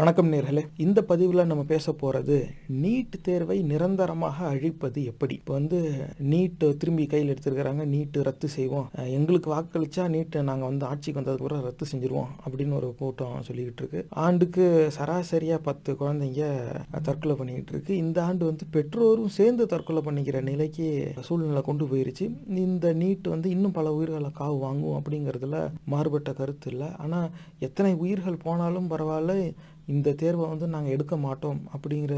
வணக்கம் நேர்களே. இந்த பதிவில் நம்ம பேச போகிறது நீட் தேர்வை நிரந்தரமாக அழிப்பது எப்படி? இப்போ வந்து நீட் திரும்பி கையில் எடுத்துருக்கிறாங்க. நீட்டு ரத்து செய்வோம். எங்களுக்கு வாக்களிச்சா நீட்டு நாங்கள் வந்து ஆட்சிக்கு வந்ததுக்கு அப்புறம் ரத்து செஞ்சுருவோம் அப்படின்னு ஒரு கூட்டம் சொல்லிக்கிட்டு இருக்கு. ஆண்டுக்கு சராசரியாக பத்து குழந்தைங்க தற்கொலை பண்ணிக்கிட்டு இருக்கு. இந்த ஆண்டு வந்து பெற்றோரும் சேர்ந்து தற்கொலை பண்ணிக்கிற நிலைக்கு சூழ்நிலை கொண்டு போயிருச்சு. இந்த நீட் வந்து இன்னும் பல உயிர்களை காவு வாங்குவோம் அப்படிங்கிறதுல மாறுபட்ட கருத்து இல்லை. ஆனால் எத்தனை உயிர்கள் போனாலும் பரவாயில்ல. இந்த தேர்வை வந்து நாங்கள் எடுக்க மாட்டோம் அப்படிங்கிற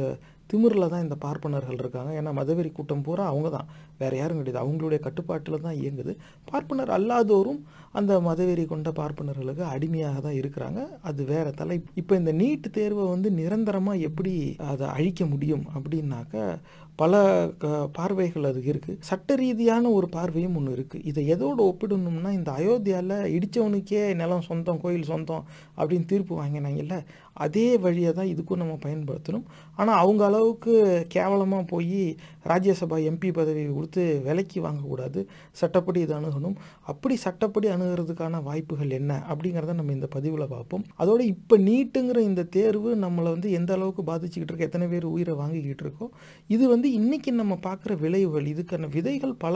திமிரில் தான் இந்த பார்ப்பனர்கள் இருக்காங்க. ஏன்னா மதவெறி கூட்டம் பூரா அவங்க தான். வேறு யாரும் கிடையாது. அவங்களுடைய கட்டுப்பாட்டில் தான் இயங்குது. பார்ப்பனர் அல்லாதோரும் அந்த மதவெறி கொண்ட பார்ப்பனர்களுக்கு அடிமையாக தான் இருக்கிறாங்க. அது வேற தலை இப்போ இந்த நீட் தேர்வை வந்து நிரந்தரமாக எப்படி அதை அழிக்க முடியும் அப்படின்னாக்க பல க பார்வைகள் அது இருக்குது சட்ட ரீதியான ஒரு பார்வையும் ஒன்று இருக்குது இதை எதோடு ஒப்பிடணும்னா இந்த அயோத்தியாவில் இடித்தவனுக்கே நிலம் சொந்தம் கோயில் சொந்தம் அப்படின்னு தீர்ப்பு வாங்கினாங்கல்ல அதே வழியை தான் இதுக்கும் நம்ம பயன்படுத்தணும். ஆனால் அவங்க அளவுக்கு கேவலமாக போய் ராஜ்யசபா எம்பி பதவி கொடுத்து விலைக்கு வாங்கக்கூடாது. சட்டப்படி இதை அணுகணும். அப்படி சட்டப்படி அணுகிறதுக்கான வாய்ப்புகள் என்ன அப்படிங்கிறத நம்ம இந்த பதிவில் பார்ப்போம். அதோட இப்போ நீட்டுங்கிற இந்த தேர்வு நம்மளை வந்து எந்த அளவுக்கு பாதிச்சுக்கிட்டு இருக்கோம் எத்தனை பேர் உயிரை வாங்கிக்கிட்டு இருக்கோம் இது வந்து இன்றைக்கி நம்ம பார்க்குற விளைவுகள் இதுக்கான விதைகள் பல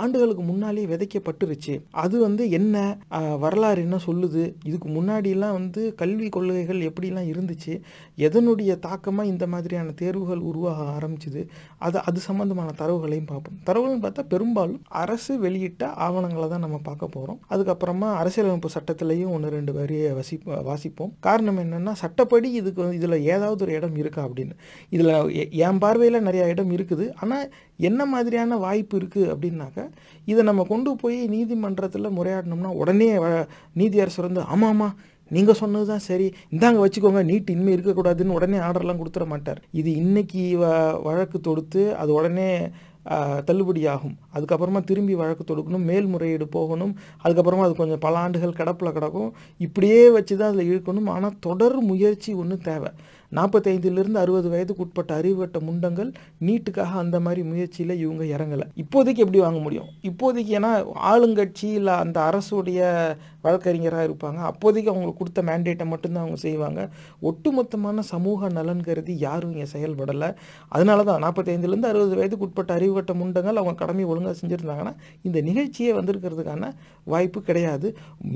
ஆண்டுகளுக்கு முன்னாலே விதைக்கப்பட்டுருச்சு. அது வந்து என்ன வரலாறு என்ன சொல்லுது? இதுக்கு முன்னாடிலாம் வந்து கல்வி கொள்கைகள் எப்படி எப்படிலாம் இருந்துச்சு. எதனுடைய தாக்கமாக இந்த மாதிரியான தேர்வுகள் உருவாக ஆரம்பிச்சுது? அது அது சம்மந்தமான தரவுகளையும் பார்ப்போம். தரவுகள்னு பார்த்தா பெரும்பாலும் அரசு வெளியிட்ட ஆவணங்களை தான் நம்ம பார்க்க போகிறோம் அதுக்கப்புறமா அரசியலமைப்பு சட்டத்திலையும் ஒன்று ரெண்டு வரியை வசி வாசிப்போம். காரணம் என்னென்னா சட்டப்படி இதுக்கு வந்து இதில் ஏதாவது ஒரு இடம் இருக்கா அப்படின்னு. இதில் என் பார்வையில் நிறையா இடம் இருக்குது. ஆனால் என்ன மாதிரியான வாய்ப்பு இருக்குது அப்படின்னாக்க இதை நம்ம கொண்டு போய் நீதிமன்றத்தில் முறையாடணும்னா உடனே வ- நீதியரசர் வந்து ஆமாம் ஆமாம் நீங்கள் சொன்னது தான் சரி. இந்தாங்க வச்சுக்கோங்க நீட் இனிமேல் இருக்கக்கூடாதுன்னு உடனே ஆர்டர்லாம் கொடுத்துட மாட்டார். இது இன்னைக்கு வ வழக்கு தொடுத்து அது உடனே தள்ளுபடியாகும் தள்ளுபடி ஆகும். அதுக்கப்புறமா திரும்பி வழக்கு தொடுக்கணும் மேல்முறையீடு போகணும். அதுக்கப்புறமா அது கொஞ்சம் பல ஆண்டுகள் கிடப்பில் கிடக்கும். இப்படியே வச்சு தான் அதில் இழுக்கணும். ஆனால் தொடர் முயற்சி ஒன்று தேவை. நாற்பத்தைந்துலேருந்து அறுபது வயதுக்கு உட்பட்ட அறிவுகட்ட முண்டங்கள் நீட்டுக்காக அந்த மாதிரி முயற்சியில் இவங்க இறங்கலை. இப்போதைக்கு எப்படி வாங்க முடியும்? இப்போதைக்கு ஏன்னா ஆளுங்கட்சி இல்லை அந்த அரசுடைய வழக்கறிஞராக இருப்பாங்க. அப்போதைக்கு அவங்களுக்கு கொடுத்த மேண்டேட்டை மட்டும்தான் அவங்க செய்வாங்க. ஒட்டுமொத்தமான சமூக நலன் கருதி யாரும் இங்கே செயல்படலை. அதனால தான் நாற்பத்தைந்துலேருந்து அறுபது வயதுக்கு உட்பட்ட அறிவுகட்ட முண்டங்கள் அவங்க கடமையை ஒழுங்காக செஞ்சுருந்தாங்கன்னா இந்த நிகழ்ச்சியே வந்திருக்கிறதுக்கான வாய்ப்பு கிடையாது.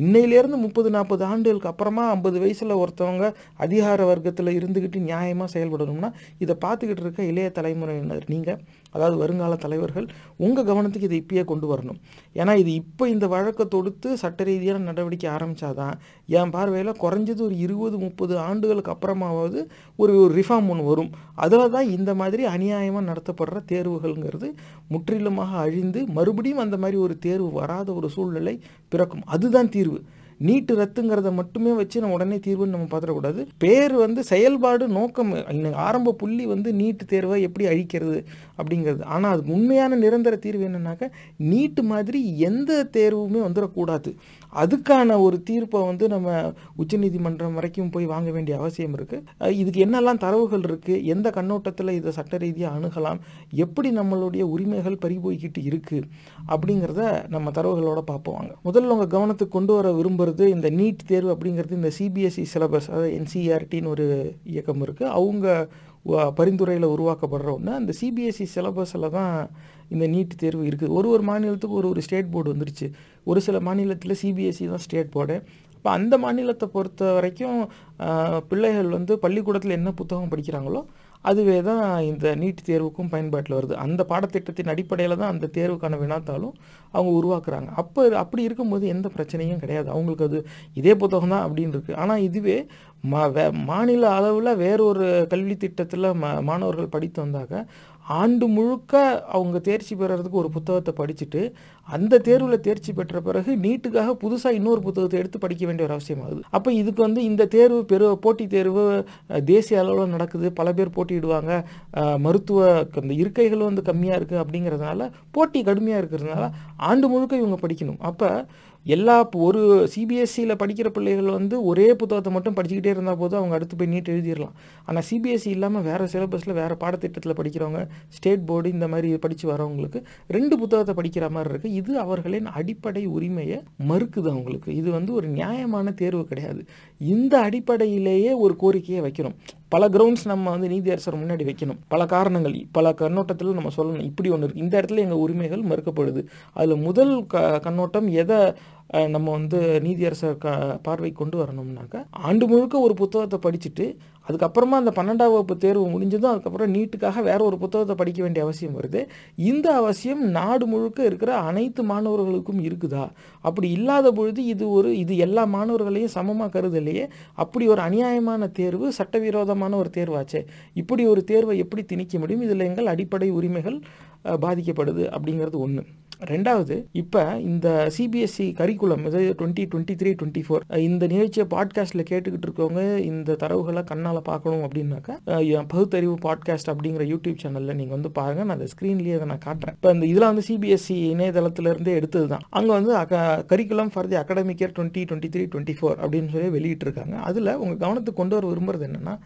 இன்னையிலேருந்து முப்பது நாற்பது ஆண்டுகளுக்கு அப்புறமா ஐம்பது வயசில் ஒருத்தவங்க அதிகார வர்க்கத்தில் இருந்துக்கிட்டு நியாயமாக செயல்படணும்னா இதை பார்த்துக்கிட்டு இருக்க இளைய தலைமுறையினர் நீங்கள் அதாவது வருங்கால தலைவர்கள் உங்கள் கவனத்துக்கு இதை இப்பயே கொண்டு வரணும். ஏன்னா இது இப்போ இந்த வழக்கை தொடுத்து சட்ட ரீதியான நடவடிக்கை ஆரம்பித்தாதான் என் பார்வையில் குறைஞ்சது ஒரு இருபது முப்பது ஆண்டுகளுக்கு அப்புறமாவது ஒரு ஒரு ரிஃபார்ம் ஒன்று வரும். அதில் தான் இந்த மாதிரி அநியாயமாக நடத்தப்படுற தேர்வுகள்ங்கிறது முற்றிலுமாக அழிந்து மறுபடியும் அந்த மாதிரி ஒரு தேர்வு வராத ஒரு சூழ்நிலை பிறக்கும். அதுதான் தீர்வு. நீட்டு ரத்துங்கிறத மட்டுமே வச்சு நம்ம உடனே தீர்வுன்னு நம்ம பார்த்துடக்கூடாது. பேர் வந்து செயல்பாடு நோக்கம். ஆரம்ப புள்ளி வந்து நீட்டு தேர்வை எப்படி அழிக்கிறது அப்படிங்கிறது. ஆனால் அதுக்கு உண்மையான நிரந்தர தீர்வு என்னன்னாக்க நீட்டு மாதிரி எந்த தேர்வுமே வந்துடக்கூடாது. அதுக்கான ஒரு தீர்ப்பை வந்து நம்ம உச்சநீதிமன்றம் வரைக்கும் போய் வாங்க வேண்டிய அவசியம் இருக்குது இதுக்கு என்னெல்லாம் தரவுகள் இருக்குது எந்த கண்ணோட்டத்தில் இதை சட்ட ரீதியாக அணுகலாம்? எப்படி நம்மளுடைய உரிமைகள் பறிபோய்கிட்டு இருக்குது அப்படிங்கிறத நம்ம தரவுகளோட பார்ப்போம் முதல்ல உங்கள் கவனத்துக்கு கொண்டு வர விரும்புறது இந்த நீட் தேர்வு அப்படிங்கிறது இந்த சிபிஎஸ்இ சிலபஸ் அதாவது என்சிஆர்டின்னு ஒரு இயக்கம் இருக்குது அவங்க பரிந்துரையில் உருவாக்கப்படுற ஒன்று அந்த சிபிஎஸ்சி சிலபஸில் தான் இந்த நீட் தேர்வு இருக்குது. ஒரு ஒரு மாநிலத்துக்கு ஒரு ஒரு ஸ்டேட் போர்டு வந்துருச்சு. ஒரு சில மாநிலத்தில் சிபிஎஸ்சி தான் ஸ்டேட் போர்டு. அப்போ அந்த மாநிலத்தை பொறுத்த வரைக்கும் பிள்ளைகள் வந்து பள்ளிக்கூடத்தில் என்ன புத்தகம் படிக்கிறாங்களோ அதுவே தான் இந்த நீட் தேர்வுக்கும் பயன்பாட்டில் வருது. அந்த பாடத்திட்டத்தின் அடிப்படையில் தான் அந்த தேர்வுக்கான வினாத்தாலும் அவங்க உருவாக்குறாங்க. அப்போ அப்படி இருக்கும்போது எந்த பிரச்சனையும் கிடையாது. அவங்களுக்கு அது இதே புத்தகம் தான் அப்படின்னு இருக்குது ஆனால் இதுவே மா வே மாநில அளவில் வேறொரு கல்வி திட்டத்தில் ம மாணவர்கள் படித்து வந்தாக்க ஆண்டு முழுக்க அவங்க தேர்ச்சி பெறறதுக்கு ஒரு புத்தகத்தை படிச்சுட்டு அந்த தேர்வில் தேர்ச்சி பெற்ற பிறகு நீட்டுக்காக புதுசாக இன்னொரு புத்தகத்தை எடுத்து படிக்க வேண்டிய ஒரு அவசியம் ஆகுது. அப்போ இதுக்கு வந்து இந்த தேர்வு பெரு போட்டித் தேர்வு தேசிய அளவில் நடக்குது. பல பேர் போட்டியிடுவாங்க. மருத்துவ அந்த இருக்கைகளும் வந்து கம்மியாக இருக்குது அப்படிங்கிறதுனால போட்டி கடுமையாக இருக்கிறதுனால ஆண்டு முழுக்க இவங்க படிக்கணும். அப்போ எல்லா ஒரு சிபிஎஸ்சியில் படிக்கிற பிள்ளைகள் வந்து ஒரே புத்தகத்தை மட்டும் படிச்சுக்கிட்டே இருந்தால் போதும் அவங்க அடுத்து போய் நீட் எழுதிடலாம். ஆனால் சிபிஎஸ்சி இல்லாமல் வேறு சிலபஸில் வேறு பாடத்திட்டத்தில் படிக்கிறவங்க ஸ்டேட் போர்டு இந்த மாதிரி படித்து வரவங்களுக்கு ரெண்டு புத்தகத்தை படிக்கிற மாதிரி இருக்குது இது அவர்களின் அடிப்படை உரிமையை மறுக்குது அவங்களுக்கு. இது வந்து ஒரு நியாயமான தேர்வு கிடையாது. இந்த அடிப்படையிலேயே ஒரு கோரிக்கையை வைக்கணும். பல கிரவுண்ட்ஸ் நம்ம வந்து நீதியரசர் முன்னாடி வைக்கணும். பல காரணங்கள் பல கண்ணோட்டத்தில் நம்ம சொல்லணும். இப்படி ஒன்று இருக்குது இந்த இடத்துல எங்கள் உரிமைகள் மறுக்கப்படுது. அதில் முதல் க கண்ணோட்டம் எதை நம்ம வந்து நீதியரசர் க பார்வை கொண்டு வரணும்னாக்கா ஆண்டு முழுக்க ஒரு புத்தகத்தை படிச்சுட்டு அதுக்கப்புறமா அந்த பன்னெண்டாம் வகுப்பு தேர்வு முடிஞ்சதும் அதுக்கப்புறம் நீட்டுக்காக வேற ஒரு புத்தகத்தை படிக்க வேண்டிய அவசியம் வருது. இந்த அவசியம் நாடு முழுக்க இருக்கிற அனைத்து மாணவர்களுக்கும் இருக்குதா? அப்படி இல்லாத பொழுது இது ஒரு இது எல்லா மாணவர்களையும் சமமாக கருதலையே? அப்படி ஒரு அநியாயமான தேர்வு சட்டவிரோதமான ஒரு தேர்வாச்சே? இப்படி ஒரு தேர்வை எப்படி திணிக்க முடியும்? இதில் எங்கள் அடிப்படை உரிமைகள் பாதிக்கப்படுது அப்படிங்கிறது ஒன்று ரெண்டாவது இப்போ இந்த சிபிஎஸ்சி கரிக்குலம் இது twenty twenty three twenty four இந்த நிகழ்ச்சியை பாட்காஸ்ட்டில் கேட்டுக்கிட்டு இருக்கவங்க இந்த தரவுகளை கண்ணால் பார்க்கணும் அப்படின்னாக்கா என் பகுத்தறிவு பாட்காஸ்ட் அப்படிங்கிற யூடியூப் சேனலில் நீங்கள் வந்து பாருங்கள் நான் அந்த ஸ்க்ரீன்லேயே அதை நான் காட்டுறேன். இப்போ இந்த இதெல்லாம் வந்து சிபிஎஸ்சி இணையதளத்திலேருந்தே எடுத்தது தான். அங்கே வந்து curriculum for the academic year twenty twenty three twenty four அப்படின்னு சொல்லி வெளியிட்டிருக்காங்க. அதில் உங்கள் கவனத்துக்கு கொண்டு வர விரும்புறது என்னென்னா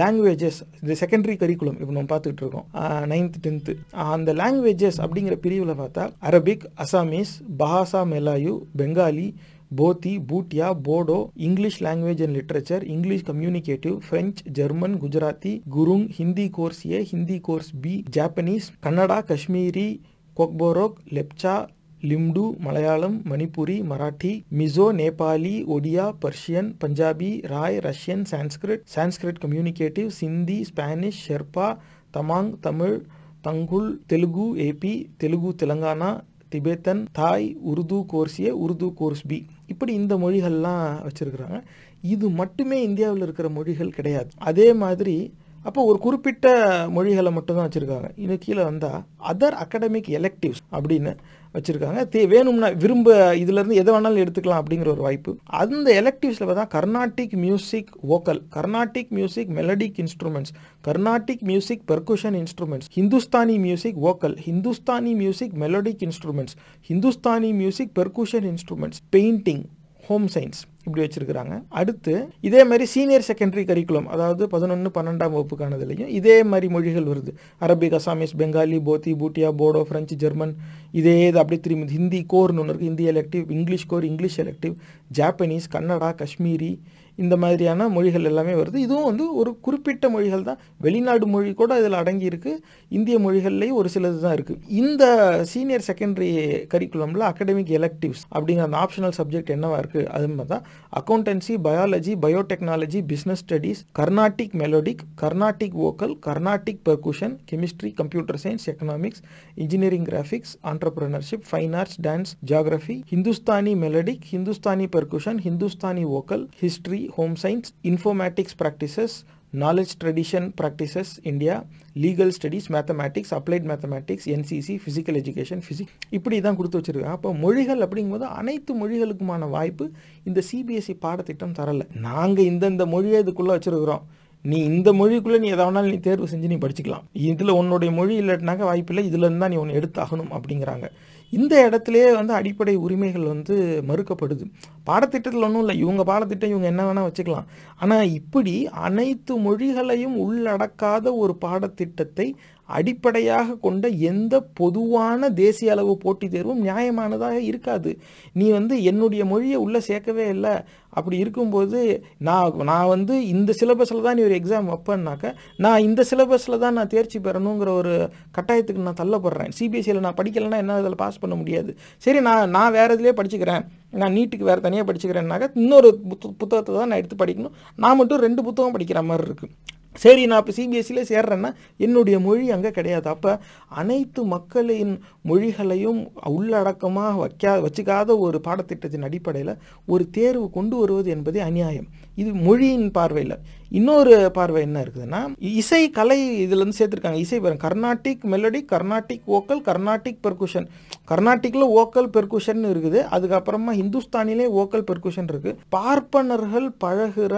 லாங்குவேஜஸ் இந்த செகண்டரி கரிக்குலம் இப்போ நம்ம பார்த்துக்கிட்டு இருக்கோம். நைன்த் டென்த்து அந்த லாங்குவேஜஸ் அப்படிங்கிற பிரிவில் பார்த்தா Arabic Assamese Bahasa Melayu Bengali Bhoti Bhutia Bodo English language and literature English communicative French German Gujarati Gurung Hindi course A Hindi course B Japanese Kannada Kashmiri Kokborok Lepcha Limbu Malayalam Manipuri Marathi Mizo Nepali Odia Persian Punjabi Rai Russian Sanskrit Sanskrit communicative Sindhi Spanish Sherpa Tamang Tamil Tangkhul Telugu AP Telugu Telangana Tibetan Thai Urdu course A Urdu course B. இப்படி இந்த மொழிகள்லாம் வச்சுருக்குறாங்க. இது மட்டுமே இந்தியாவில் இருக்கிற மொழிகள் கிடையாது. அதே மாதிரி அப்போ ஒரு குறிப்பிட்ட மொழிகளை மட்டும்தான் வச்சுருக்காங்க. இன்னும் கீழே வந்தால் அதர் அகடமிக் எலெக்டிவ்ஸ் அப்படின்னு வச்சுருக்காங்க. தே வேணும்னா விரும்ப இதுலேருந்து எதை வேணாலும் எடுத்துக்கலாம் அப்படிங்கிற ஒரு வாய்ப்பு. அந்த எலெக்டிவ்ஸில் பார்த்தா Carnatic music vocal Carnatic music melodic instruments Carnatic music percussion instruments Hindustani music vocal Hindustani music melodic instruments Hindustani music percussion instruments painting home science இப்படி வச்சுருக்கிறாங்க. அடுத்து இதே மாதிரி சீனியர் செகண்டரி கரிக்குலம் அதாவது பதினொன்று பன்னெண்டாம் வகுப்புக்கானதுலேயும் இதே மாதிரி மொழிகள் வருது. Arabic Assamese Bengali Bhoti Bhutia Bodo French German இதே இது அப்படியே திரும்பி ஹிந்தி கோர்னு ஒன்று இருக்குது Hindi elective English core English elective Japanese Kannada Kashmiri இந்த மாதிரியான மொழிகள் எல்லாமே வருது. இதுவும் வந்து ஒரு குறிப்பிட்ட மொழிகள் தான். வெளிநாடு மொழி கூட இதில் அடங்கியிருக்கு இந்திய மொழிகள்லேயும் ஒரு சிலது தான் இருக்குது இந்த சீனியர் செகண்டரி கரிக்குலமில் அகடமிக் எலக்டிவ்ஸ் அப்படிங்கிற அந்த ஆப்ஷனல் சப்ஜெக்ட் என்னவா இருக்குது அது மாதிரி தான். Accountancy biology biotechnology business studies Carnatic melodic Carnatic vocal Carnatic percussion chemistry computer science economics engineering graphics entrepreneurship fine arts dance geography Hindustani melodic Hindustani percussion Hindustani vocal history home science informatics practices knowledge tradition practices India legal studies mathematics applied mathematics NCC physical education physic இப்படி தான் கொடுத்து வச்சிருக்காங்க. அப்போ மொழிகள் அப்படிங்கும்போது அனைத்து மொழிகளுக்குமான வாய்ப்பு இந்த சிபிஎஸ்சி பாடத்திட்டம் தரலை. நாங்கள் இந்தந்த மொழியை இதுக்குள்ளே வச்சிருக்கிறோம். நீ இந்த மொழிக்குள்ளே நீ எதை வேணாலும் நீ தேர்வு செஞ்சு நீ படிச்சுக்கலாம். இதில் உன்னுடைய மொழி இல்லாட்டினாக்க வாய்ப்பில்லை. இதுலேருந்து தான் நீ ஒன்று எடுத்தாகணும் அப்படிங்கிறாங்க. இந்த இடத்துலையே வந்து அடிப்படை உரிமைகள் வந்து மறுக்கப்படுது. பாடத்திட்டத்தில் ஒன்றும் இல்லை. இவங்க பாடத்திட்டம் இவங்க என்ன வேணால் வச்சுக்கலாம். ஆனால் இப்படி அனைத்து மொழிகளையும் உள்ளடக்காத ஒரு பாடத்திட்டத்தை அடிப்படையாக கொண்ட எந்த பொதுவான தேசிய அளவு போட்டித் தேர்வும் நியாயமானதாக இருக்காது. நீ வந்து என்னுடைய மொழியை உள்ளே சேர்க்கவே இல்லை. அப்படி இருக்கும்போது நான் நான் வந்து இந்த சிலபஸில் தான் நீ ஒரு எக்ஸாம் வைப்பேன்னாக்க நான் இந்த சிலபஸில் தான் நான் தேர்ச்சி பெறணுங்கிற ஒரு கட்டாயத்துக்கு நான் தள்ளப்படுறேன். சிபிஎஸ்சியில் நான் படிக்கலைன்னா என்ன இதில் பாஸ் பண்ண முடியாது. சரி நான் நான் வேறு இதிலே படிச்சுக்கிறேன். நான் நீட்டுக்கு வேறு தனியாக படிச்சுக்கிறேன்னாக்க இன்னொரு புத்த புத்தகத்தை தான் நான் எடுத்து படிக்கணும். நான் மட்டும் ரெண்டு புத்தகம் படிக்கிற மாதிரி இருக்குது சரி நான் இப்போ சிபிஎஸ்சியில் சேர்றேன்னா என்னுடைய மொழி அங்கே கிடையாது. அப்போ அனைத்து மக்களின் மொழிகளையும் உள்ளடக்கமாக வைக்கா வச்சுக்காத ஒரு பாடத்திட்டத்தின் அடிப்படையில் ஒரு தேர்வு கொண்டு வருவது என்பதே அநியாயம். இது மொழியின் பார்வையில். இன்னொரு பார்வை என்ன இருக்குதுன்னா இசை கலை இதில் சேர்த்துருக்காங்க. இசை Carnatic melody Carnatic vocal Carnatic percussion கர்நாட்டிக்கில் vocal percussion இருக்குது. அதுக்கப்புறமா ஹிந்துஸ்தானிலே ஓக்கல் பெர்குஷன் இருக்குது பார்ப்பனர்கள் பழகுற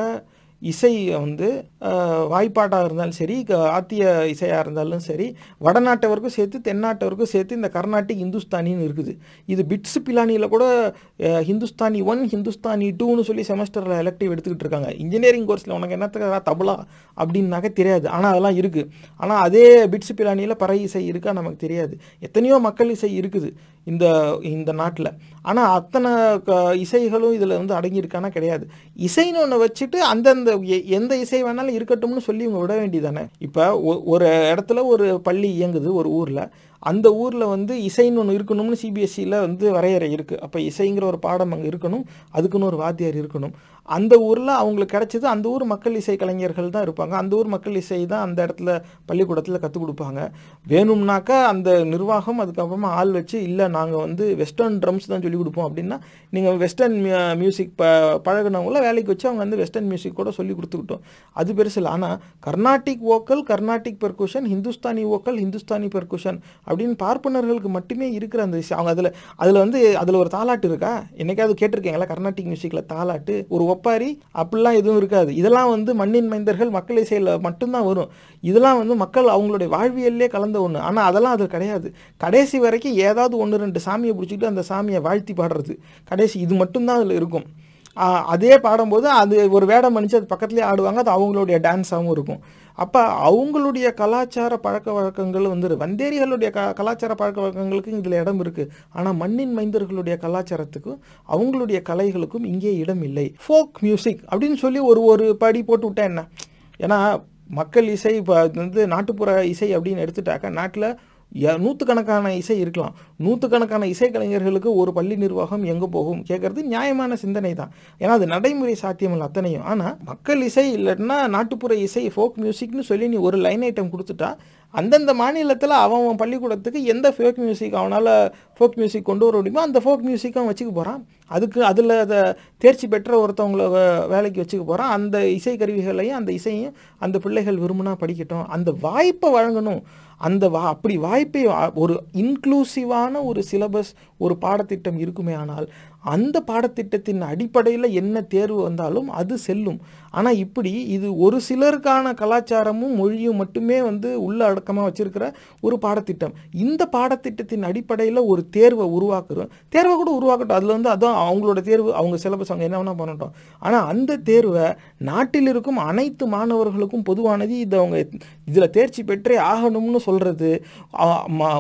இசை வந்து வாய்ப்பாட்டாக இருந்தாலும் சரி க- ஆத்திய இசையாக இருந்தாலும் சரி வடநாட்டவருக்கும் சேர்த்து தென்னாட்டவருக்கும் சேர்த்து இந்த கர்நாட்டிக் இந்துஸ்தானின்னு இருக்குது. இது பிட்ஸ் பிலானியில் கூட ஹிந்துஸ்தானி ஒன் ஹிந்துஸ்தானி டூன்னு சொல்லி செமஸ்டரில் எலக்டிவ் எடுத்துக்கிட்டு இருக்காங்க. இன்ஜினியரிங் கோர்ஸில் உனக்கு என்னத்துக்கு தபலா அப்படின்னாக்க தெரியாது. ஆனால் அதெல்லாம் இருக்குது ஆனால் அதே பிட்ஸ் பிலானியில் பறை இசை இருக்கா நமக்கு தெரியாது. எத்தனையோ மக்கள் இசை இருக்குது. இந்த இந்த நாட்டில். ஆனால் அத்தனை க- இசைகளும் இதில் வந்து அடங்கியிருக்கானா கிடையாது. இசைன்னு ஒன்று வச்சுட்டு அந்தந்த எ- எந்த இசை வேணாலும் இருக்கட்டும்னு சொல்லி இவங்க விட வேண்டியதானே? இப்போ ஒரு இடத்துல ஒரு பள்ளி இயங்குது ஒரு ஊரில். அந்த ஊரில் வந்து இசைன்னு ஒன்று இருக்கணும்னு சிபிஎஸ்சியில் வந்து வரையறை இருக்குது அப்போ இசைங்கிற ஒரு பாடம் அங்கே இருக்கணும். அதுக்குன்னு ஒரு வாத்தியார் இருக்கணும். அந்த ஊரில் அவங்களுக்கு கிடைச்சது அந்த ஊர் மக்கள் இசை கலைஞர்கள் தான் இருப்பாங்க. அந்த ஊர் மக்கள் இசை தான் அந்த இடத்துல பள்ளிக்கூடத்தில் கற்றுக் கொடுப்பாங்க. வேணும்னாக்கா அந்த நிர்வாகம் அதுக்கப்புறமா ஆள் வச்சு இல்லை நாங்கள் வந்து வெஸ்டர்ன் ட்ரம்ஸ் தான் சொல்லிக் கொடுப்போம் அப்படின்னா நீங்கள் வெஸ்டர்ன் மியூசிக் ப பழகுனவங்கள வேலைக்கு வச்சு அவங்க வந்து வெஸ்டர்ன் மியூசிக் கூட சொல்லி கொடுத்துக்கிட்டோம். அது பெருசு இல்லை. ஆனால் Carnatic vocal Carnatic percussion Hindustani vocal Hindustani percussion அப்படின்னு பார்ப்பனர்களுக்கு மட்டுமே இருக்கிற அந்த விஷயம் அவங்க அதில் அதில் வந்து அதில் ஒரு தாலாட்டு இருக்கா? என்னைக்காவது கேட்டிருக்கீங்களா? கர்நாடிக் மியூசிக்கில் தாலாட்டு ஒரு ஒப்பாரி அப்படிலாம் எதுவும் இருக்காது. இதெல்லாம் வந்து மண்ணின் மைந்தர்கள் மக்கள் இசையில் மட்டும்தான் வரும். இதெல்லாம் வந்து மக்கள் அவங்களுடைய வாழ்வியல்லே கலந்த ஒன்று ஆனால் அதெல்லாம் அது கிடையாது. கடைசி வரைக்கும் ஏதாவது ஒன்று ரெண்டு சாமியை பிடிச்சிக்கிட்டு அந்த சாமியை வாழ்த்தி பாடுறது. கடைசி இது மட்டும்தான் அதில் இருக்கும். அதே பாடும்போது அது ஒரு வேடம் மன்னிச்சு அது பக்கத்துலேயே ஆடுவாங்க. அது அவங்களுடைய டான்ஸாகவும் இருக்கும். அப்போ அவங்களுடைய கலாச்சார பழக்க வழக்கங்கள் வந்து வந்தேரிகளுடைய க கலாச்சார பழக்க வழக்கங்களுக்கும் இதில் இடம் இருக்குது ஆனால் மண்ணின் மைந்தர்களுடைய கலாச்சாரத்துக்கும் அவங்களுடைய கலைகளுக்கும் இங்கே இடம் இல்லை. ஃபோக் மியூசிக் அப்படின்னு சொல்லி ஒரு ஒரு படி போட்டு விட்டா என்ன? ஏன்னா மக்கள் இசை இப்போ வந்து நாட்டுப்புற இசை அப்படின்னு எடுத்துட்டாக்க நாட்டில் நூற்றுக்கணக்கான இசை இருக்கலாம். நூற்றுக்கணக்கான இசைக்கலைஞர்களுக்கு ஒரு பள்ளி நிர்வாகம் எங்கே போகும் கேட்குறது நியாயமான சிந்தனை தான் ஏன்னா அது நடைமுறை சாத்தியமில்லை அத்தனையும். ஆனால் மக்கள் இசை இல்லைன்னா நாட்டுப்புற இசை ஃபோக் மியூசிக்னு சொல்லி நீ ஒரு லைன் ஐட்டம் கொடுத்துட்டா அந்தந்த மாநிலத்தில் அவன் அவன் பள்ளிக்கூடத்துக்கு எந்த ஃபோக் மியூசிக் அவனால் ஃபோக் மியூசிக் கொண்டு வர முடியுமோ அந்த ஃபோக் மியூசிக் அவன் வச்சுக்க போகிறான் அதுக்கு அதில் அதை தேர்ச்சி பெற்ற ஒருத்தவங்கள வேலைக்கு வச்சுக்க போகிறான் அந்த இசை கருவிகளையும் அந்த இசையும் அந்த பிள்ளைகள் விரும்பினா படிக்கட்டும். அந்த வாய்ப்பை வழங்கணும். அந்த வா அப்படி வாய்ப்பை ஒரு இன்க்ளூசிவான ஒரு சிலபஸ் ஒரு பாடத்திட்டம் இருக்குமே ஆனால் அந்த பாடத்திட்டத்தின் அடிப்படையில் என்ன தேர்வு வந்தாலும் அது செல்லும். ஆனால் இப்படி இது ஒரு சிலருக்கான கலாச்சாரமும் மொழியும் மட்டுமே வந்து உள்ள அடக்கமாக வச்சிருக்கிற ஒரு பாடத்திட்டம். இந்த பாடத்திட்டத்தின் அடிப்படையில் ஒரு தேர்வை உருவாக்குறோம் தேர்வை கூட உருவாக்கட்டும். அதில் வந்து அதான் அவங்களோட தேர்வு அவங்க சிலபஸ் அவங்க என்ன வேணால் பண்ணட்டும். ஆனால் அந்த தேர்வை நாட்டில் இருக்கும் அனைத்து மாணவர்களுக்கும் பொதுவானது இது அவங்க இதில் தேர்ச்சி பெற்றே ஆகணும்னு சொல்கிறது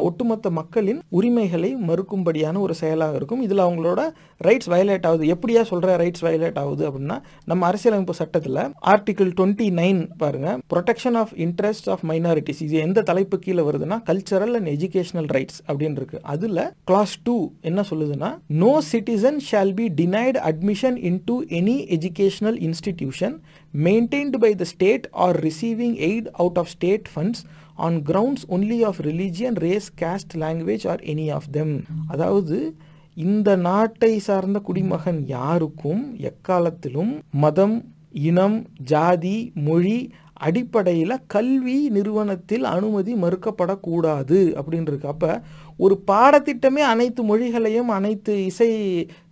ஒட்டுமொத்த மக்களின் உரிமைகளை மறுக்கும்படியான ஒரு செயலாக இருக்கும். இதில் அவங்களோட ரைட்ஸ் வயலேட் ஆகுது. எப்படியா சொல்கிற ரைட்ஸ் வயலேட் ஆகுது அப்படின்னா நம்ம அரசியலமைப்பு சட்டத்தில் ஆர்டிகிள் டுவெண்ட்டி நைன் பாருங்க. Protection of interest of minorities இது எந்த தலைப்பு கீழே வருதுன்னா கல்ச்சரல் அண்ட் எஜுகேஷனல் ரைட்ஸ் அப்படின்னு இருக்கு. அதில் கிளாஸ் டூ என்ன சொல்லுதுன்னா no citizen shall be denied admission into any educational institution maintained by the state or receiving aid out of state funds on grounds only of religion, race, caste, language or any of them. அதாவது இந்த நாட்டை சார்ந்த குடிமகன் யாருக்கும் எக்காலத்திலும் மதம் இனம் ஜாதி மொழி அடிப்படையில் கல்வி நிறுவனத்தில் அனுமதி மறுக்கப்படக்கூடாது அப்படின்னு இருக்கு அப்போ ஒரு பாடத்திட்டமே அனைத்து மொழிகளையும் அனைத்து இசை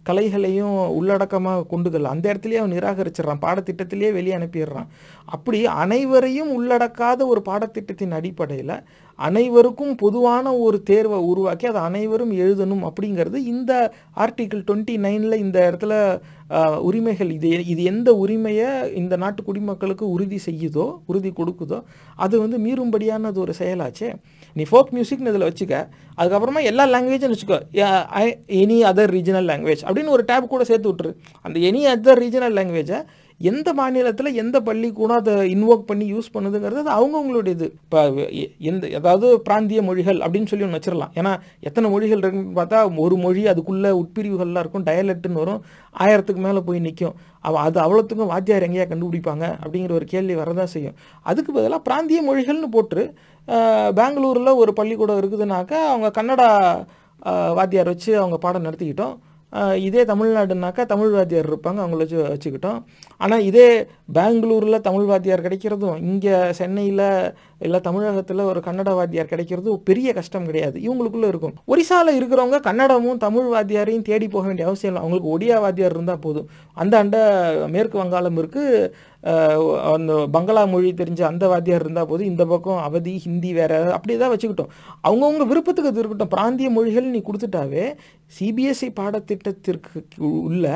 கலைகளையும் உள்ளடக்கமாக கொண்டுதல் அந்த இடத்துலயே அவன் நிராகரிச்சிடறான். பாடத்திட்டத்திலேயே வெளியே அனுப்பிடுறான். அப்படி அனைவரையும் உள்ளடக்காத ஒரு பாடத்திட்டத்தின் அடிப்படையில் அனைவருக்கும் பொதுவான ஒரு தேர்வை உருவாக்கி அதை அனைவரும் எழுதணும் அப்படிங்கிறது இந்த ஆர்டிகிள் டுவெண்ட்டி நைனில் இந்த இடத்துல உரிமைகள் இது இது எந்த உரிமையை இந்த நாட்டு குடிமக்களுக்கு உறுதி செய்யுதோ உறுதி கொடுக்குதோ அது வந்து மீறும்படியானது ஒரு செயலாச்சே. நீ ஃபோக் மியூசிக்னு இதில் வச்சுக்க அதுக்கப்புறமா எல்லா லாங்குவேஜும் வச்சுக்கோ. எனி அதர் ரீஜனல் லாங்குவேஜ் அப்படின்னு ஒரு டேப் கூட சேர்த்து விட்டுரு. அந்த எனி அதர் ரீஜனல் லாங்குவேஜை எந்த மாநிலத்தில் எந்த பள்ளிக்கூடம் அதை இன்வோக் பண்ணி யூஸ் பண்ணுதுங்கிறது அது அவங்கவுங்களுடையது இப்போ எந்த அதாவது பிராந்திய மொழிகள் அப்படின்னு சொல்லி ஒன்று வச்சிடலாம் ஏன்னா எத்தனை மொழிகள் இருக்குன்னு பார்த்தா ஒரு மொழி அதுக்குள்ளே உட்பிரிவுகள்லாம் இருக்கும். டயலெட்டுன்னு வரும். ஆயிரத்துக்கு மேலே போய் நிற்கும் அவ அது அவ்வளோத்துக்கும் வாத்தியார் எங்கேயா கண்டுபிடிப்பாங்க அப்படிங்கிற ஒரு கேள்வி வரதான் செய்யும். அதுக்கு பதிலாக பிராந்திய மொழிகள்னு போட்டு பெங்களூரில் ஒரு பள்ளிக்கூடம் இருக்குதுனாக்கா அவங்க கன்னடா வாத்தியார் வச்சு அவங்க பாடம் நடத்திக்கிட்டோம். இதே தமிழ்நாடுனாக்கா தமிழ் வாத்தியார் இருப்பாங்க அவங்கள வச்சு வச்சுக்கிட்டோம். ஆனால் இதே பெங்களூரில் தமிழ் வாத்தியார் கிடைக்கிறதும் இங்கே சென்னையில் இல்லை தமிழகத்தில் ஒரு கன்னட வாத்தியார் கிடைக்கிறதும் பெரிய கஷ்டம் கிடையாது. இவங்களுக்குள்ளே இருக்கும். ஒரிசாவில் இருக்கிறவங்க கன்னடமும் தமிழ் வாத்தியாரையும் தேடி போக வேண்டிய அவசியம் இல்லை. அவங்களுக்கு ஒடியா வாத்தியார் இருந்தால் போதும். அந்த அண்ட மேற்கு வங்காளம் இருக்குது அந்த பங்களா மொழி தெரிஞ்ச அந்த வாத்தியார் இருந்தால் போது இந்த பக்கம் அவதி ஹிந்தி வேற அப்படி தான் வச்சுக்கிட்டோம். அவங்கவுங்க விருப்பத்துக்கு அது இருக்கட்டும் பிராந்திய மொழிகள் நீ கொடுத்துட்டாவே சிபிஎஸ்இ பாடத்திட்டத்திற்கு உள்ள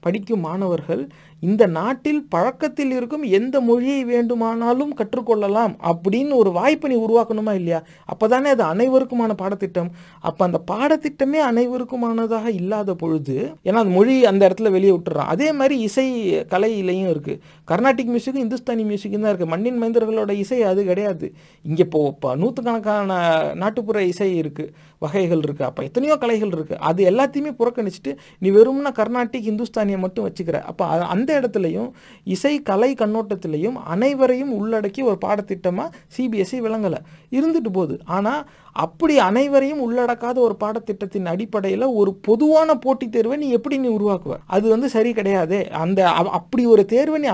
படிக்கும் மாணவர்கள் இந்த நாட்டில் பழக்கத்தில் இருக்கும் எந்த மொழியை வேண்டுமானாலும் கற்றுக்கொள்ளலாம் அப்படின்னு ஒரு வாய்ப்பை நீ உருவாக்கணுமா இல்லையா? அப்போ தானே அது அனைவருக்குமான பாடத்திட்டம். அப்போ அந்த பாடத்திட்டமே அனைவருக்குமானதாக இல்லாத பொழுது ஏன்னா அந்த மொழி அந்த இடத்துல வெளியே விட்டுறான். அதே மாதிரி இசை கலையிலையும் இருக்குது கர்நாடிக் மியூசிக்கும் இந்துஸ்தானி மியூசிக்கும் தான் இருக்குது மண்ணின் மைந்தர்களோட இசை அது கிடையாது. இங்கே இப்போ இப்போ நூற்றுக்கணக்கான நாட்டுப்புற இசை இருக்குது வகைகள் இருக்குது அப்போ எத்தனையோ கலைகள் இருக்குது அது எல்லாத்தையுமே புறக்கணிச்சிட்டு நீ வெறும்னா கர்நாடிக் இந்துஸ்தானியை மட்டும் வச்சுக்கிற. அப்போ அந்த இடத்துலையும் இசை கலை கண்ணோட்டத்திலையும் அனைவரையும் உள்ளடக்கி ஒரு பாடத்திட்டமாக சிபிஎஸ்சி விளங்கலை. இருந்துட்டு போகுது. ஆனால் அப்படி அனைவரையும் உள்ளடக்காத ஒரு பாடத்திட்டத்தின் அடிப்படையில் ஒரு பொதுவான போட்டித் தேர்வை நீ எப்படி நீ உருவாக்குவ? அது வந்து சரி கிடையாது. அந்த அப்படி ஒரு தேர்வை நீ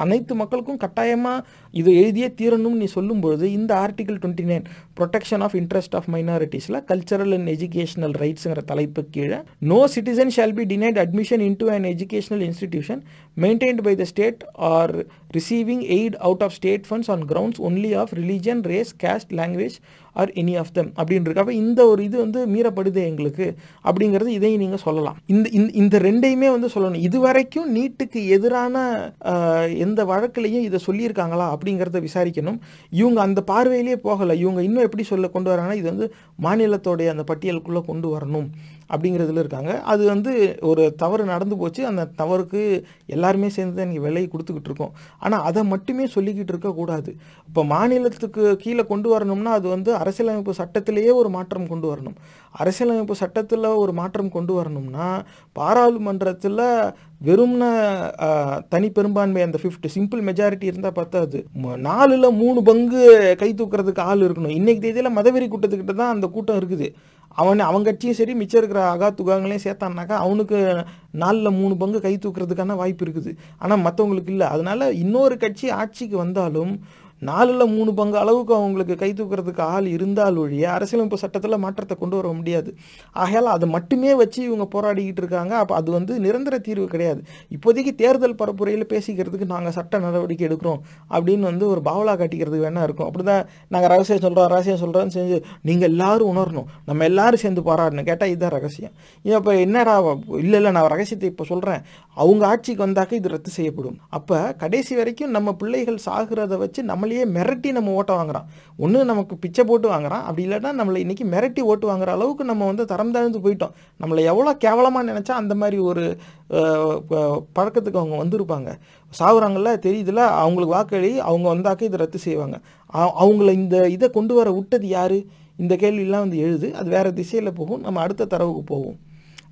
அனைத்து மக்களுக்கும் கட்டாயமாக இது எழுதியே தீரணும்னு நீ சொல்லும் பொழுது இந்த article twenty nine protection of interest of மைனாரிட்டிஸில் cultural and educational ரைட்ஸுங்கிற தலைப்பு கீழே no citizen shall be denied admission into an educational institution maintained by the state or receiving aid out of state funds on grounds only of religion race caste language or any of them அப்படின்றது. அப்போ இந்த ஒரு இது வந்து மீறப்படுது எங்களுக்கு அப்படிங்கிறது இதையும் நீங்கள் சொல்லலாம். இந்த இந்த ரெண்டையுமே வந்து சொல்லணும். இது வரைக்கும் நீட்டுக்கு எதிரான எந்த வழக்குலையும் இதை சொல்லியிருக்காங்களா அப்படிங்கிறத விசாரிக்கணும். இவங்க அந்த பார்வையிலே போகலை. இவங்க இன்னும் எப்படி சொல்ல கொண்டு வராங்கன்னா இது வந்து மாநிலத்தோடைய அந்த பட்டியலுக்குள்ளே கொண்டு வரணும். அப்படிங்கிறதுல இருக்காங்க. அது வந்து ஒரு தவறு நடந்து போச்சு. அந்த தவறுக்கு எல்லாருமே சேர்ந்து தான் நீங்கள் விலையை கொடுத்துக்கிட்டு இருக்கோம். ஆனால் அதை மட்டுமே சொல்லிக்கிட்டு இருக்கக்கூடாது இப்போ மாநிலத்துக்கு கீழே கொண்டு வரணும்னா அது வந்து அரசியலமைப்பு சட்டத்திலேயே ஒரு மாற்றம் கொண்டு வரணும். அரசியலமைப்பு சட்டத்தில் ஒரு மாற்றம் கொண்டு வரணும்னா பாராளுமன்றத்தில் வெறும்ன தனி பெரும்பான்மை அந்த ஃபிஃப்டி சிம்பிள் மெஜாரிட்டி இருந்தால் பத்தாது. நாலில் மூணு பங்கு கை தூக்குறதுக்கு ஆள் இருக்கணும். இன்னைக்கு தேதியில் மதவெறி கூட்டத்துக்கிட்ட தான் அந்த கூட்டம் இருக்குது. அவன் அவன் கட்சியும் சரி மிச்சம் இருக்கிற அகா துகாங்களையும் சேர்த்தான்னாக்கா அவனுக்கு நாலில் மூணு பங்கு கை தூக்குறதுக்கான வாய்ப்பு இருக்குது. ஆனால் மற்றவங்களுக்கு இல்லை. அதனால இன்னொரு கட்சி ஆட்சிக்கு வந்தாலும் நாலில் மூணு பங்கு அளவுக்கு அவங்களுக்கு கை தூக்குறதுக்கு ஆள் இருந்தால் ஒழிய அரசியலமைப்பு சட்டத்தில் மாற்றத்தை கொண்டு வர முடியாது. ஆகையால் அதை மட்டுமே வச்சு இவங்க போராடிக்கிட்டு இருக்காங்க. அப்போ அது வந்து நிரந்தர தீர்வு கிடையாது. இப்போதைக்கு தேர்தல் பரப்புரையில் பேசிக்கிறதுக்கு நாங்கள் சட்ட நடவடிக்கை எடுக்கிறோம் அப்படின்னு வந்து ஒரு பாவலா காட்டிக்கிறதுக்கு வேணா இருக்கும். அப்படி தான் நாங்கள் ரகசியம் சொல்கிறோம் ரகசியம் சொல்கிறோன்னு செஞ்சு நீங்கள் எல்லாரும் உணரணும். நம்ம எல்லாரும் சேர்ந்து போராடணும். கேட்டால் இதுதான் ரகசியம். ஏன் இப்போ என்னடா இல்லை இல்லை நான் ரகசியத்தை இப்போ சொல்கிறேன் அவங்க ஆட்சிக்கு வந்தாக்க இது ரத்து செய்யப்படும். அப்போ கடைசி வரைக்கும் நம்ம பிள்ளைகள் சாகிறத வச்சு நம்ம நம்மளையே மிரட்டி நம்ம ஓட்டை வாங்குறான். ஒன்று நமக்கு பிச்சை போட்டு வாங்குறான். அப்படி இல்லைன்னா நம்மளை இன்றைக்கி மிரட்டி ஓட்டு வாங்குற அளவுக்கு நம்ம வந்து தரம் தாழ்ந்து போயிட்டோம். நம்மளை எவ்வளோ கேவலமாக நினச்சா அந்த மாதிரி ஒரு பழக்கத்துக்கு அவங்க வந்திருப்பாங்க. சாகுறாங்கல்ல தெரியுதுல அவங்களுக்கு வாக்களி அவங்க வந்தாக்க இதை ரத்து செய்வாங்க. அவங்கள இந்த இதை கொண்டு வர விட்டது யார்? இந்த கேள்வியெல்லாம் வந்து எழுது. அது வேறு திசையில் போகும். நம்ம அடுத்த தரவுக்கு போவோம்.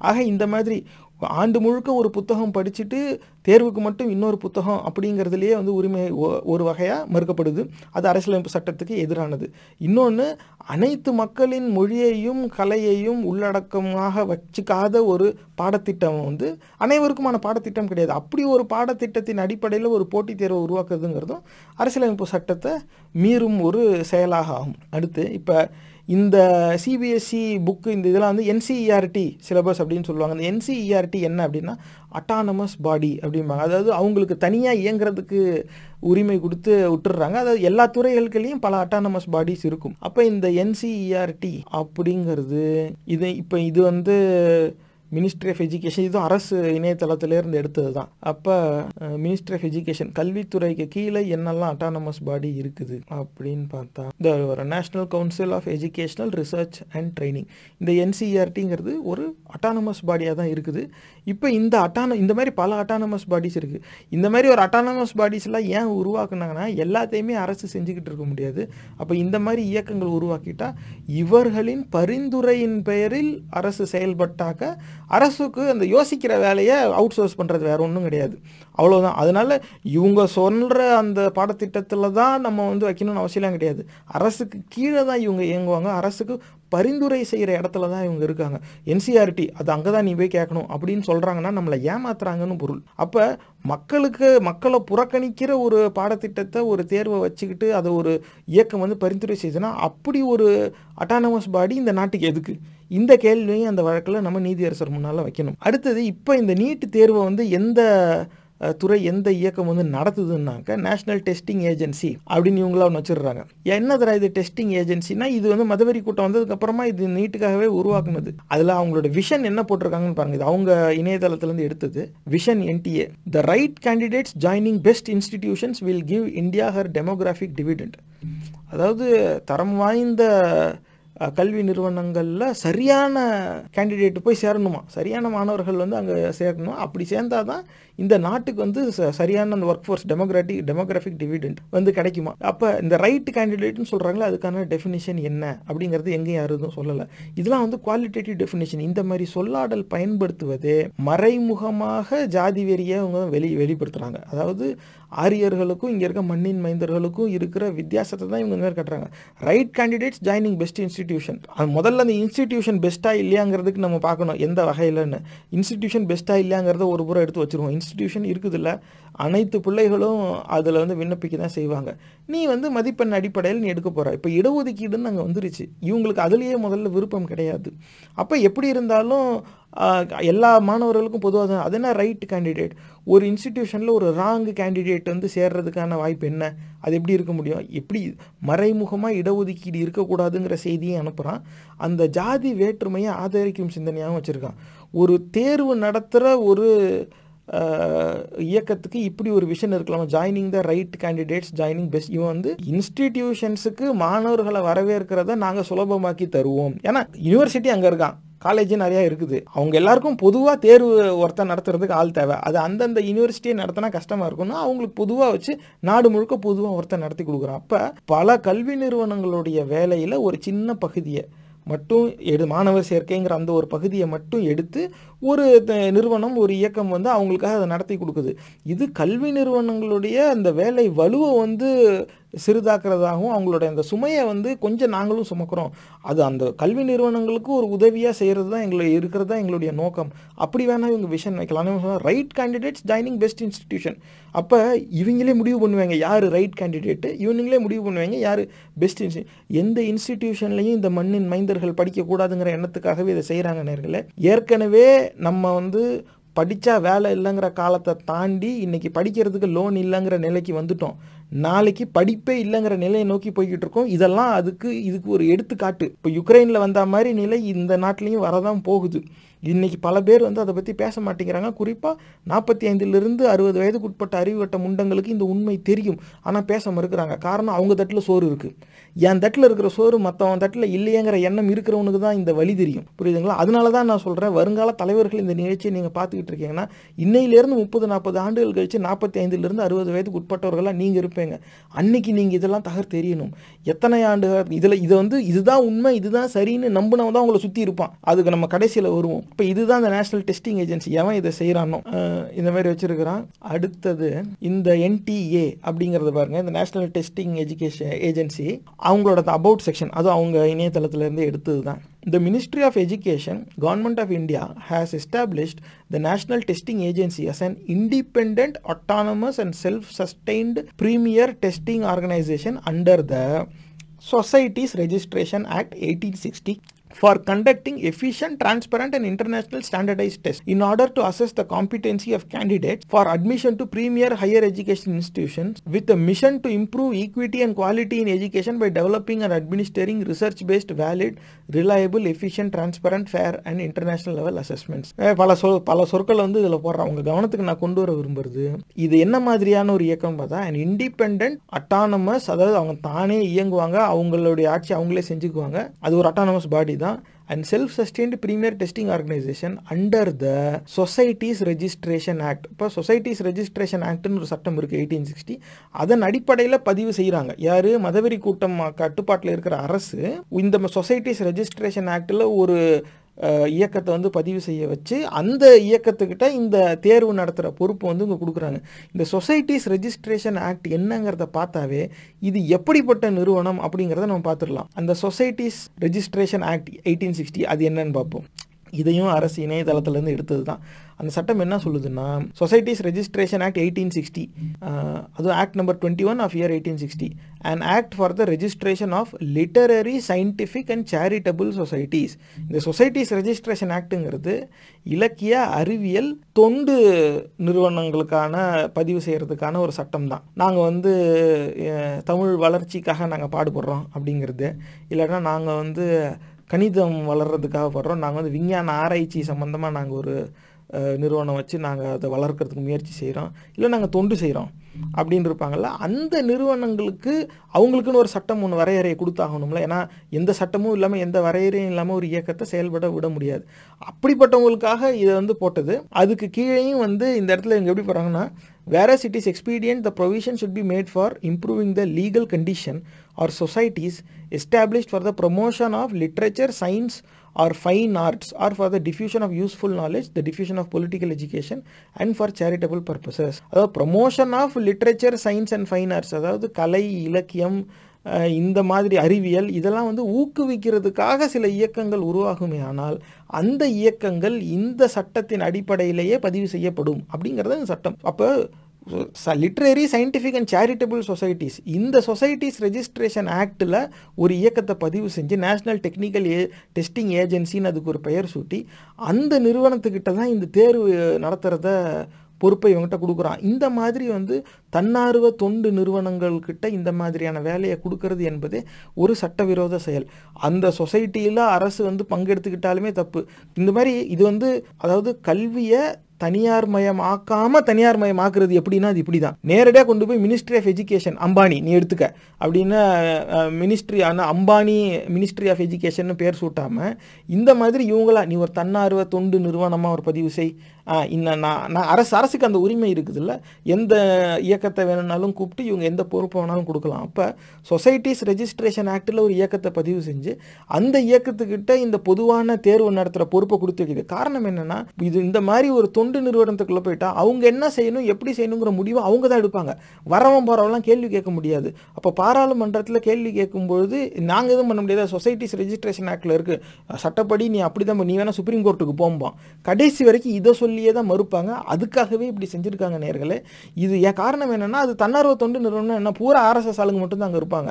ஆக இந்த மாதிரி ஆண்டு முழுக்க ஒரு புத்தகம் படிச்சுட்டு தேர்வுக்கு மட்டும் இன்னொரு புத்தகம் அப்படிங்கிறதுலேயே வந்து உரிமை ஒரு வகையாக மறுக்கப்படுது. அது அரசியலமைப்பு சட்டத்துக்கு எதிரானது. இன்னொன்று அனைத்து மக்களின் மொழியையும் கலையையும் உள்ளடக்கமாக வச்சுக்காத ஒரு பாடத்திட்டம் வந்து அனைவருக்குமான பாடத்திட்டம் கிடையாது. அப்படி ஒரு பாடத்திட்டத்தின் அடிப்படையில் ஒரு போட்டித் தேர்வை உருவாக்குறதுங்கிறதும் அரசியலமைப்பு சட்டத்தை மீறும் ஒரு செயலாக ஆகும். அடுத்து இப்போ இந்த சிபிஎஸ்சி புக்கு இந்த இதெல்லாம் வந்து என்சிஇஆர்டி சிலபஸ் அப்படின்னு சொல்லுவாங்க. அந்த என்சிஇஆர்டி என்ன அப்படின்னா அட்டானமஸ் பாடி அப்படிம்பாங்க. அதாவது அவங்களுக்கு தனியாக இயங்குறதுக்கு உரிமை கொடுத்து விட்டுடுறாங்க. அதாவது எல்லா துறைகளுக்குலேயும் பல அட்டானமஸ் பாடிஸ் இருக்கும். அப்போ இந்த என்சிஇஆர்டி அப்படிங்கிறது இது இப்போ இது வந்து மினிஸ்ட்ரி ஆஃப் எஜுகேஷன் இதுவும் அரசு இணையதளத்திலேருந்து எடுத்தது தான் அப்போ மினிஸ்ட்ரி ஆஃப் எஜுகேஷன் கல்வித்துறைக்கு கீழே என்னெல்லாம் அட்டானமஸ் பாடி இருக்குது அப்படின்னு பார்த்தா இந்த ஒரு national council of educational research and training இந்த என்சிஆர்டிங்கிறது ஒரு அட்டானமஸ் பாடியாக தான் இருக்குது. இப்போ இந்த அட்டான இந்த மாதிரி பல அட்டானமஸ் பாடிஸ் இருக்குது இந்த மாதிரி ஒரு அட்டானமஸ் பாடிஸ்லாம் ஏன் உருவாக்குனாங்கன்னா எல்லாத்தையுமே அரசு செஞ்சுக்கிட்டு இருக்க முடியாது. அப்போ இந்த மாதிரி இயக்கங்கள் உருவாக்கிட்டா இவர்களின் பரிந்துரையின் பெயரில் அரசு செயல்பட்டாக்க அரசுக்கு அந்த யோசிக்கிற வேலையை அவுட் சோர்ஸ் பண்ணுறது வேறு ஒன்றும் கிடையாது. அவ்வளோதான் அதனால் இவங்க சொல்கிற அந்த பாடத்திட்டத்தில் தான் நம்ம வந்து வைக்கணும்னு அவசியம் கிடையாது. அரசுக்கு கீழே தான் இவங்க இயங்குவாங்க. அரசுக்கு பரிந்துரை செய்கிற இடத்துல தான் இவங்க இருக்காங்க. என்சிஆர்டி அது அங்கே தான் நீ போய் கேட்கணும் அப்படின்னு சொல்கிறாங்கன்னா நம்மளை ஏமாத்துறாங்கன்னு பொருள். அப்போ மக்களுக்கு மக்களை புறக்கணிக்கிற ஒரு பாடத்திட்டத்தை ஒரு தேர்வை வச்சுக்கிட்டு அதை ஒரு இயக்கம் வந்து பரிந்துரை செய்யுதுன்னா அப்படி ஒரு அட்டானமஸ் பாடி இந்த நாட்டுக்கு எதுக்கு? இந்த கேள்வியும் அந்த வழக்கில் நம்ம நீதியரசர் முன்னால் வைக்கணும். அடுத்தது இப்போ இந்த நீட் தேர்வை வந்து எந்த துறை எந்த இயக்கம் வந்து நடத்துதுன்னாக்க நேஷனல் டெஸ்டிங் ஏஜென்சி அப்படின்னு இவங்கள ஒன்று வச்சிடுறாங்க. என்னதுடா இது டெஸ்டிங் ஏஜென்சினா இது வந்து மதவெறி கூட்டம் வந்ததுக்கப்புறமா இது நீட்டுக்காகவே உருவாக்குனது. அதில் அவங்களோட விஷன் என்ன போட்டிருக்காங்கன்னு பாருங்க. இது அவங்க இணையதளத்திலேருந்து எடுத்தது. Vision NTA the right candidates joining best institutions will give India her demographic dividend அதாவது தரம் வாய்ந்த கல்வி நிறுவனங்களில் சரியான கேண்டிடேட் போய் சேரணுமா? சரியான மாணவர்கள் வந்து அங்கே சேரணும்? அப்படி சேர்ந்தாதான் தான் இந்த நாட்டுக்கு வந்து ச- சரியான அந்த work force democratic demographic dividend வந்து கிடைக்குமா? அப்போ இந்த ரைட் கேண்டிடேட்னு சொல்கிறாங்களே அதுக்கான டெஃபினிஷன் என்ன? அப்படிங்கிறது எங்கேயும் யாரும் எதுவும் சொல்லலை. இதெல்லாம் வந்து குவாலிட்டேட்டிவ் டெஃபினேஷன் இந்த மாதிரி சொல்லாடல் பயன்படுத்துவதே மறைமுகமாக ஜாதி வெறியை அவங்க வெளி வெளிப்படுத்துகிறாங்க அதாவது ஆரியர்களுக்கும் இங்கே இருக்க மண்ணின் மைந்தர்களுக்கும் இருக்கிற வித்தியாசத்தை தான் இவங்க இந்த மாதிரி கட்டுறாங்க. Right candidates joining best institution அது முதல்ல அந்த இன்ஸ்டிடியூஷன் பெஸ்ட்டாக இல்லையாங்கிறதுக்கு நம்ம பார்க்கணும். எந்த வகையிலன்னு. இன்ஸ்டிடியூஷன் பெஸ்ட்டாக இல்லையாங்கிறத ஒரு புறம் எடுத்து வச்சுருவோம். இன்ஸ்டிடியூஷன் இருக்குதுல்ல அனைத்து பிள்ளைகளும் அதில் வந்து விண்ணப்பிக்க தான் செய்வாங்க. நீ வந்து மதிப்பெண் அடிப்படையில் நீ எடுக்க போகிற இப்போ இடஒதுக்கீடுன்னு அங்கே வந்துருச்சு. இவங்களுக்கு அதுலேயே முதல்ல விருப்பம் கிடையாது. அப்போ எப்படி இருந்தாலும் எல்லா மாணவர்களுக்கும் பொதுவாக அது என்ன ரைட் கேண்டிடேட் ஒரு இன்ஸ்டிடியூஷனில் ஒரு ராங் கேண்டிடேட் வந்து சேர்றதுக்கான வாய்ப்பு என்ன? அது எப்படி இருக்க முடியும்? எப்படி மறைமுகமாக இடஒதுக்கீடு இருக்கக்கூடாதுங்கிற செய்தியை அனுப்புகிறான் அந்த ஜாதி வேற்றுமையை ஆதரிக்கும் சிந்தனையாகவும் வச்சுருக்கான். ஒரு தேர்வு நடத்துகிற ஒரு இயக்கத்துக்கு இப்படி ஒரு விஷன் இருக்கலாம். Joining the right candidates joining best இவன் வந்து இன்ஸ்டிடியூஷன்ஸுக்கு மாணவர்களை வரவேற்கிறத நாங்கள் சுலபமாக்கி தருவோம். ஏன்னா யூனிவர்சிட்டி அங்கே இருக்கான். காலேஜ் நிறையா இருக்குது. அவங்க எல்லாருக்கும் பொதுவாக தேர்வு ஒருத்தர் நடத்துறதுக்கு ஆள் தேவை. அது அந்தந்த யூனிவர்சிட்டியை நடத்தினா கஷ்டமாக இருக்கும்னா அவங்களுக்கு பொதுவாக வச்சு நாடு முழுக்க பொதுவாக ஒருத்தன் நடத்தி கொடுக்குறான். அப்போ பல கல்வி நிறுவனங்களுடைய வேலையில் ஒரு சின்ன பகுதியை மட்டும் எடு மாணவர் சேர்க்கைங்கிற அந்த ஒரு பகுதியை மட்டும் எடுத்து ஒரு த- நிறுவனம் ஒரு இயக்கம் வந்து அவங்களுக்காக அதை நடத்தி கொடுக்குது. இது கல்வி நிறுவனங்களுடைய அந்த வேலை வலுவை வந்து சிறிதாக்குறதாகவும் அவங்களுடைய அந்த சுமையை வந்து கொஞ்சம் நாங்களும் சுமக்கிறோம். அது அந்த கல்வி நிறுவனங்களுக்கு ஒரு உதவியாக செய்கிறது தான் எங்களை இருக்கிறது தான் எங்களுடைய நோக்கம். அப்படி வேணால் இவங்க விஷன் வைக்கலாம். Right candidates joining best institution அப்போ இவங்களே முடிவு பண்ணுவாங்க யார் ரைட் கேண்டிடேட்டு இவனுங்களே முடிவு பண்ணுவாங்க யார் பெஸ்ட் இன்ஸ்டி எந்த இன்ஸ்டிடியூஷன்லையும் இந்த மண்ணின் மைந்தர்கள் படிக்கக்கூடாதுங்கிற எண்ணத்துக்காகவே இதை செய்கிறாங்க நேர்களே. ஏற்கனவே நம்ம வந்து படித்தா வேலை இல்லைங்கிற காலத்தை தாண்டி இன்றைக்கி படிக்கிறதுக்கு லோன் இல்லைங்கிற நிலைக்கு வந்துட்டோம். நாளைக்கு படிப்பே இல்லைங்கிற நிலையை நோக்கி போய்கிட்டு இருக்கோம். இதெல்லாம் அதுக்கு இதுக்கு ஒரு எடுத்துக்காட்டு. இப்போ யுக்ரைனில் வந்த மாதிரி நிலை இந்த நாட்டிலையும் வரதான் போகுது. இன்னைக்கு பல பேர் வந்து அதை பற்றி பேச மாட்டேங்கிறாங்க. குறிப்பாக நாற்பத்தி ஐந்துலேருந்து அறுபது வயதுக்கு உட்பட்ட அறிவுகட்ட முண்டங்களுக்கு இந்த உண்மை தெரியும். ஆனால் பேச மறுக்கிறாங்க. காரணம் அவங்க தட்டில் சோறு இருக்குது என் தட்டில் இருக்கிற சோறு மற்றவன் தட்டில் இல்லையேங்கிற எண்ணம் இருக்கிறவனுக்கு தான் இந்த வழி தெரியும். புரியுதுங்களா? அதனால தான் நான் சொல்கிறேன் வருங்கால தலைவர்கள் இந்த நிகழ்ச்சியை நீங்கள் பார்த்துக்கிட்டு இருக்கீங்கன்னா இன்னையிலேருந்து முப்பது நாற்பது ஆண்டுகள் கழிச்சு நாற்பத்தி ஐந்துலேருந்து அறுபது வயதுக்கு உட்பட்டவர்களாக நீங்கள் இருப்பீங்க. அன்னைக்கு நீங்கள் இதெல்லாம் தகர் தெரியணும் எத்தனை ஆண்டுகள் இதில் இதை வந்து இதுதான் உண்மை இதுதான் சரின்னு நம்பினவன் தான் உங்களை சுற்றி இருப்பான். அதுக்கு நம்ம கடைசியில் வருவோம். இப்போ இதுதான் இந்த நேஷனல் டெஸ்டிங் ஏஜென்சி எவன் இதை செய்கிறானோ இந்த மாதிரி வச்சுருக்கிறான். அடுத்தது இந்த என்டிஏ அப்படிங்கிறத பாருங்க இந்த நேஷனல் டெஸ்டிங் எஜுகேஷன் ஏஜென்சி அவங்களோட அபவுட் செக்ஷன் அது அவங்க இணையதளத்திலேருந்து எடுத்தது தான் the ministry of education government of India has established the national testing agency as an independent autonomous and self sustained premier testing organisation under the societies registration act eighteen sixty for conducting efficient, transparent, and international standardized tests in order to assess the competency of candidates for admission to premier higher education institutions with a mission to improve equity and quality in education by developing and administering research based, valid, reliable, efficient, transparent, fair, and international level assessments. அஹ் பல சொல் பல சொற்கள் வந்து இதில் போடுறேன் உங்கள் கவனத்துக்கு நான் கொண்டு வர விரும்புறது இது என்ன மாதிரியான ஒரு இயக்கம் பார்த்தா அண்ட் இண்டிபெண்ட் அட்டானமஸ் அதாவது அவங்க தானே இயங்குவாங்க அவங்களுடைய ஆட்சி அவங்களே செஞ்சுக்குவாங்க அது ஒரு அட்டானமஸ் பாடி தான். And self sustained premier testing organisation under the societies registration act இப்போ சொசைட்டிஸ் ரெஜிஸ்ட்ரேஷன் ஆக்ட்னு ஒரு சட்டம் இருக்குது எயிட்டீன் சிக்ஸ்டி அதன் அடிப்படையில் பதிவு செய்கிறாங்க யார்? மதவெறி கூட்டம் கட்டுப்பாட்டில் இருக்கிற அரசு. இந்த சொசைட்டிஸ் ரெஜிஸ்ட்ரேஷன் ஆக்டில் ஒரு இயக்கத்தை வந்து பதிவு செய்ய வச்சு அந்த இயக்கத்துக்கிட்ட இந்த தேர்வு நடத்துகிற பொறுப்பு வந்து இங்கே கொடுக்குறாங்க. இந்த சொசைட்டிஸ் ரெஜிஸ்ட்ரேஷன் ஆக்ட் என்னங்கிறத பார்த்தாவே இது எப்படிப்பட்ட நிறுவனம் அப்படிங்கிறத நம்ம பார்த்துடலாம். அந்த societies registration act eighteen sixty அது என்னன்னு பார்ப்போம். இதையும் அரசு இணையதளத்துலேருந்து எடுத்தது தான் அந்த சட்டம் என்ன சொல்லுதுன்னா societies registration act eighteen sixty அதுவும் act number twenty one of year eighteen sixty and act for the registration of literary scientific and charitable societies இந்த சொசைட்டிஸ் ரெஜிஸ்ட்ரேஷன் ஆக்ட்டுங்கிறது இலக்கிய அறிவியல் தொண்டு நிறுவனங்களுக்கான பதிவு செய்கிறதுக்கான ஒரு சட்டம் தான். நாங்கள் வந்து தமிழ் வளர்ச்சிக்காக நாங்கள் பாடுபடுறோம் அப்படிங்கிறது. இல்லைன்னா நாங்கள் வந்து கணிதம் வளர்கிறதுக்காக படுறோம். நாங்கள் வந்து விஞ்ஞான ஆராய்ச்சி சம்மந்தமாக நாங்கள் ஒரு நிறுவனம் வச்சு நாங்கள் அதை வளர்க்கறதுக்கு முயற்சி செய்கிறோம் இல்லை நாங்கள் தொண்டு செய்கிறோம் அப்படின்னு இருப்பாங்கல்ல அந்த நிறுவனங்களுக்கு அவங்களுக்குன்னு ஒரு சட்டம் ஒன்று வரையறையை கொடுத்தாகணும்ல. ஏன்னா எந்த சட்டமும் இல்லாமல் எந்த வரையறையும் இல்லாமல் ஒரு இயக்கத்தை செயல்பட விட முடியாது. அப்படிப்பட்டவங்களுக்காக இதை வந்து போட்டது. அதுக்கு கீழேயும் வந்து இந்த இடத்துல இங்கே எப்படி போகிறாங்கன்னா whereas it is expedient the provision should be made for improving the legal condition or societies established for the promotion of literature science or fine arts or for the diffusion of useful knowledge the diffusion of political education and for charitable purposes. அதாவது promotion of literature science and fine arts அதாவது கலை இலக்கியம் இந்த மாதிரி அறிவியல் இதெல்லாம் வந்து ஊக்குவிக்கிறதுக்காக சில இயக்கங்கள் உருவாகுமே ஆனால் அந்த இயக்கங்கள் இந்த சட்டத்தின் அடிப்படையிலேயே பதிவு செய்யப்படும் அப்படிங்கிறது சட்டம் அப்போ literary scientific and charitable societies இந்த சொசைட்டிஸ் ரெஜிஸ்ட்ரேஷன் ஆக்டில் ஒரு இயக்கத்தை பதிவு செஞ்சு நேஷ்னல் டெக்னிக்கல் ஏ டெஸ்டிங் ஏஜென்சின்னு அதுக்கு ஒரு பெயர் சூட்டி அந்த நிறுவனத்துக்கிட்ட தான் இந்த தேர்வு நடத்துகிறத பொறுப்பை இவங்ககிட்ட கொடுக்குறான். இந்த மாதிரி வந்து தன்னார்வ தொண்டு நிறுவனங்கள்கிட்ட இந்த மாதிரியான வேலையை கொடுக்கறது என்பதே ஒரு சட்டவிரோத செயல். அந்த சொசைட்டியில் அரசு வந்து பங்கெடுத்துக்கிட்டாலுமே தப்பு. இந்த மாதிரி இது வந்து அதாவது கல்வியை தனியார் மயம் ஆக்காம தனியார் மயமாக்குறது எப்படின்னா அது இப்படி தான் நேரடியாக கொண்டு போய் மினிஸ்ட்ரி ஆஃப் எஜுகேஷன் அம்பானி நீ எடுத்துக்க. அப்படின்னா மினிஸ்ட்ரி ஆனால் அம்பானி மினிஸ்ட்ரி ஆஃப் எஜுகேஷன் பேர் சூட்டாமல் இந்த மாதிரி இவங்களா நீ ஒரு தன்னார்வ தொண்டு நிறுவனமாக ஒரு பதிவு செய். இந்த நான் நான் அரசு அரசுக்கு அந்த உரிமை இருக்குதுல்ல. எந்த இயக்கத்தை வேணும்னாலும் கூப்பிட்டு இவங்க எந்த பொறுப்பை வேணாலும் கொடுக்கலாம். அப்போ சொசைட்டிஸ் ரெஜிஸ்ட்ரேஷன் ஆக்டில் ஒரு இயக்கத்தை பதிவு செஞ்சு அந்த இயக்கத்துக்கிட்ட இந்த பொதுவான தேர்வு நடத்துகிற பொறுப்பை கொடுத்து வைக்கிது காரணம் என்னென்னா இது இந்த மாதிரி ஒரு தொண்டு நிறுவனத்துக்குள்ளே போயிட்டா அவங்க என்ன செய்யணும் எப்படி செய்யணுங்கிற முடிவை அவங்க தான் எடுப்பாங்க. வரவன் போகிறவெல்லாம் கேள்வி கேட்க முடியாது. அப்போ பாராளுமன்றத்தில் கேள்வி கேட்கும்பொழுது நாங்கள் எதுவும் பண்ண முடியாது. சொசைட்டிஸ் ரெஜிஸ்ட்ரேஷன் ஆக்டில் இருக்குது சட்டப்படி நீ அப்படி தான் நீ வேணால் சுப்ரீம் கோர்ட்டுக்கு போகும்போம் கடைசி வரைக்கும் இதை சொல்லியே தான் மறுப்பாங்க. அதுக்காகவே இப்படி செஞ்சுருக்காங்க நேர்களே. இது என் காரணம் என்னென்னா அது தன்னார்வ தொண்டு நிறுவனம் என்ன பூரா ஆர்எஸ்எஸ் ஆளுங்க மட்டும்தான் அங்கே இருப்பாங்க.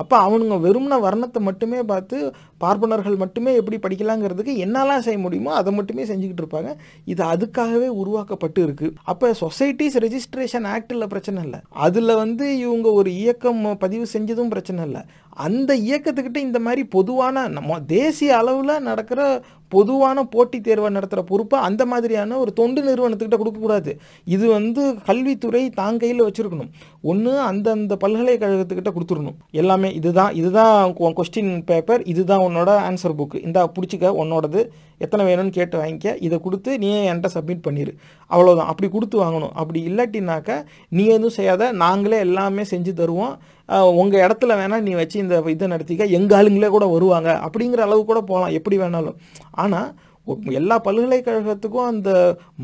அப்போ அவனுங்க வெறும்ன வர்ணத்தை மட்டுமே பார்த்து பார்ப்பனர்கள் மட்டுமே எப்படி படிக்கலாங்கிறதுக்கு என்னெல்லாம் செய்ய முடியுமோ அதை மட்டுமே செஞ்சுக்கிட்டு இருப்பாங்க. இது அதுக்காகவே உருவாக்கப்பட்டு இருக்குது அப்போ சொசைட்டிஸ் ரெஜிஸ்ட்ரேஷன் ஆக்டில் பிரச்சனை இல்லை. அதில் வந்து இவங்க ஒரு இயக்கம் பதிவு செஞ்சதும் பிரச்சனை இல்லை. அந்த இயக்கத்துக்கிட்ட இந்த மாதிரி பொதுவான நம்ம தேசிய அளவில் நடக்கிற பொதுவான போட்டித் தேர்வை நடத்துகிற பொறுப்பை அந்த மாதிரியான ஒரு தொண்டு நிறுவனத்துக்கிட்ட கொடுக்கக்கூடாது. இது வந்து கல்வித்துறை தான் கையில் வச்சுருக்கணும். ஒன்று அந்தந்த பல்கலைக்கழகத்துக்கிட்ட கொடுத்துடணும். எல்லாமே இதுதான் இதுதான் கொஸ்டின் பேப்பர் இதுதான் உன்னோட ஆன்சர் புக்கு இந்தா பிடிச்சிக்க உன்னோடது எத்தனை வேணும்னு கேட்டு வாங்கிக்க. இதை கொடுத்து நீ என்கிட்ட சப்மிட் பண்ணிடு அவ்வளோதான் அப்படி கொடுத்து வாங்கணும். அப்படி இல்லாட்டினாக்கா நீ எதுவும் செய்யாத நாங்களே எல்லாமே செஞ்சு தருவோம். உங்கள் இடத்துல வேணால் நீ வச்சு இந்த இதை நடத்திக்க எங்கள் ஆளுங்களே கூட வருவாங்க அப்படிங்கிற அளவு கூட போகலாம் எப்படி வேணாலும். ஆனால் எல்லா பல்கலைக்கழகத்துக்கும் அந்த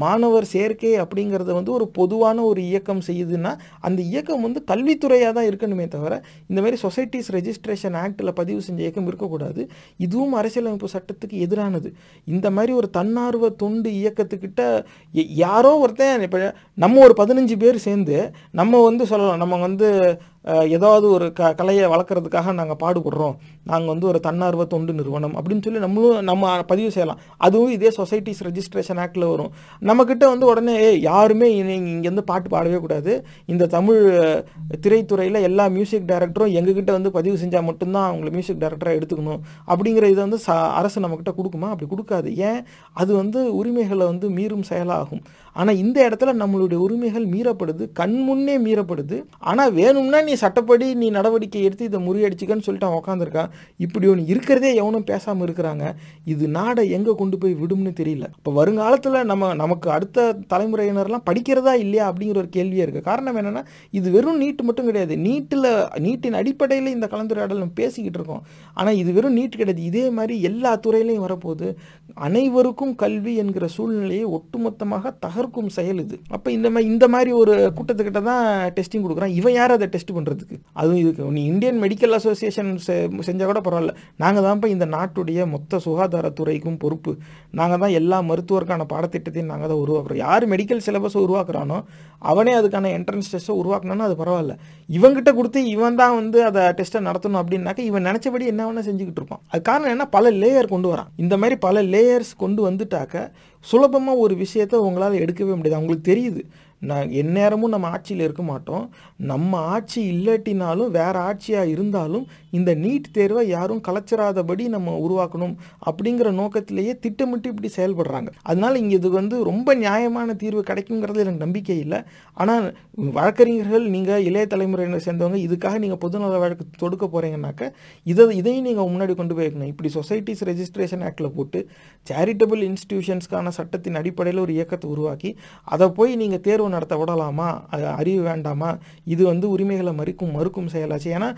மாணவர் சேர்க்கை அப்படிங்கிறத வந்து ஒரு பொதுவான ஒரு இயக்கம் செய்யுதுன்னா அந்த இயக்கம் வந்து கல்வித்துறையாக தான் இருக்கணுமே தவிர இந்த மாதிரி சொசைட்டிஸ் ரெஜிஸ்ட்ரேஷன் ஆக்டில் பதிவு செஞ்ச இயக்கம் இருக்கக்கூடாது. இதுவும் அரசியலமைப்பு சட்டத்துக்கு எதிரானது. இந்த மாதிரி ஒரு தன்னார்வ தொண்டு இயக்கத்துக்கிட்ட யாரோ ஒருத்தன் இப்போ நம்ம ஒரு பதினஞ்சு பேர் சேர்ந்து நம்ம வந்து சொல்லலாம் நம்ம வந்து ஏதாவது ஒரு க கலையை வளர்க்குறதுக்காக நாங்கள் பாடுபடுறோம். நாங்கள் வந்து ஒரு தன்னார்வ தொண்டு நிறுவனம் அப்படின்னு சொல்லி நம்மளும் நம்ம பதிவு செய்யலாம். அதுவும் இதே சொசைட்டிஸ் ரெஜிஸ்ட்ரேஷன் ஆக்டில் வரும். நம்மக்கிட்ட வந்து உடனே ஏ யாருமே இங்கேருந்து பாட்டு பாடவே கூடாது. இந்த தமிழ் திரைத்துறையில் எல்லா மியூசிக் டைரக்டரும் எங்ககிட்ட வந்து பதிவு செஞ்சால் மட்டும்தான் அவங்கள மியூசிக் டைரக்டராக எடுத்துக்கணும். அப்படிங்கிற இதை வந்து ச அரசு நம்மக்கிட்ட கொடுக்குமா? அப்படி கொடுக்காது. ஏன்? அது வந்து உரிமைகளை வந்து மீறும் செயலாகும். ஆனால் இந்த இடத்துல நம்மளுடைய உரிமைகள் மீறப்படுது கண் முன்னே மீறப்படுது. ஆனால் வேணும்னா நீ சட்டப்படி நீ நடவடிக்கை எடுத்து இதை முறியடிச்சுக்கன்னு சொல்லிட்டு அவன் உட்காந்துருக்கான் இப்படி ஒன்று இருக்கிறதே எவனும் பேசாமல் இருக்கிறாங்க. இது நாடை எங்கே கொண்டு போய் விடும்னு தெரியல. இப்போ வருங்காலத்தில் நம்ம நமக்கு அடுத்த தலைமுறையினர்லாம் படிக்கிறதா இல்லையா அப்படிங்கிற ஒரு கேள்வியாக இருக்குது காரணம் என்னென்னா இது வெறும் நீட்டு மட்டும் கிடையாது. நீட்டில் நீட்டின் அடிப்படையில் இந்த கலந்துரையாடல் நம்ம பேசிக்கிட்டு இருக்கோம். ஆனால் இது வெறும் நீட் கிடையாது. இதே மாதிரி எல்லா துறையிலையும் வரப்போகுது. அனைவருக்கும் கல்வி என்கிற சூழ்நிலையை ஒட்டுமொத்தமாக தகர் தகர்க்கும் செயல் இது. அப்போ இந்த மாதிரி இந்த மாதிரி ஒரு கூட்டத்துக்கிட்ட தான் டெஸ்டிங் கொடுக்குறான். இவன் யார் அதை டெஸ்ட் பண்ணுறதுக்கு அதுவும் இதுக்கு. நீ இந்தியன் மெடிக்கல் அசோசியேஷன் செஞ்சால் கூட பரவாயில்ல. நாங்கள் தான்ப்பா இந்த நாட்டுடைய மொத்த சுகாதாரத்துறைக்கும் பொறுப்பு. நாங்கள் தான் எல்லா மருத்துவருக்கான பாடத்திட்டத்தையும் நாங்கள் தான் உருவாக்குறோம். யார் மெடிக்கல் சிலபஸை உருவாக்குறானோ அவனே அதுக்கான என்ட்ரன்ஸ் டெஸ்ட்டை உருவாக்கணும்னா அது பரவாயில்ல. இவங்கிட்ட கொடுத்து இவன் தான் வந்து அதை டெஸ்ட்டை நடத்தணும் அப்படின்னாக்கா இவன் நினச்சபடி என்ன வேணால் செஞ்சுக்கிட்டு இருப்பான். அது காரணம் என்ன? பல லேயர் கொண்டு வரான். இந்த மாதிரி பல லேயர்ஸ் கொண்டு வந்துட்டாக்க சுலபமாக ஒரு விஷயத்தை உங்களால் எடுக்கவே முடியாது. அவங்களுக்கு தெரியுது. நான் எந்நேரமும் நம்ம ஆட்சியில் இருக்க மாட்டோம். நம்ம ஆட்சி இல்லாட்டினாலும் வேறு ஆட்சியாக இருந்தாலும் இந்த நீட் தேர்வை யாரும் கலைச்சிராதபடி நம்ம உருவாக்கணும் அப்படிங்கிற நோக்கத்திலேயே திட்டமிட்டு இப்படி செயல்படுறாங்க. அதனால் இங்கே இது வந்து ரொம்ப நியாயமான தீர்வு கிடைக்குங்கிறது எனக்கு நம்பிக்கை இல்லை. ஆனால் வழக்கறிஞர்கள் நீங்கள் இளைய தலைமுறையினர் சேர்ந்தவங்க இதுக்காக நீங்கள் பொதுநல வழக்கு தொடுக்க போகிறீங்கன்னாக்க இதை இதையும் நீங்கள் முன்னாடி கொண்டு போயிருக்கணும். இப்படி சொசைட்டிஸ் ரெஜிஸ்ட்ரேஷன் ஆக்டில் போட்டு சேரிட்டபிள் இன்ஸ்டிடியூஷன்ஸ்க்கான சட்டத்தின் அடிப்படையில் ஒரு இயக்கத்தை உருவாக்கி அதை போய் நீங்கள் தேர்வு நடத்த விடலாமா? அது அறிவு வேண்டாமா? இது வந்து உரிமைகளை மறுக்கும் மறுக்கும் செயலாச்சு. ஏன்னா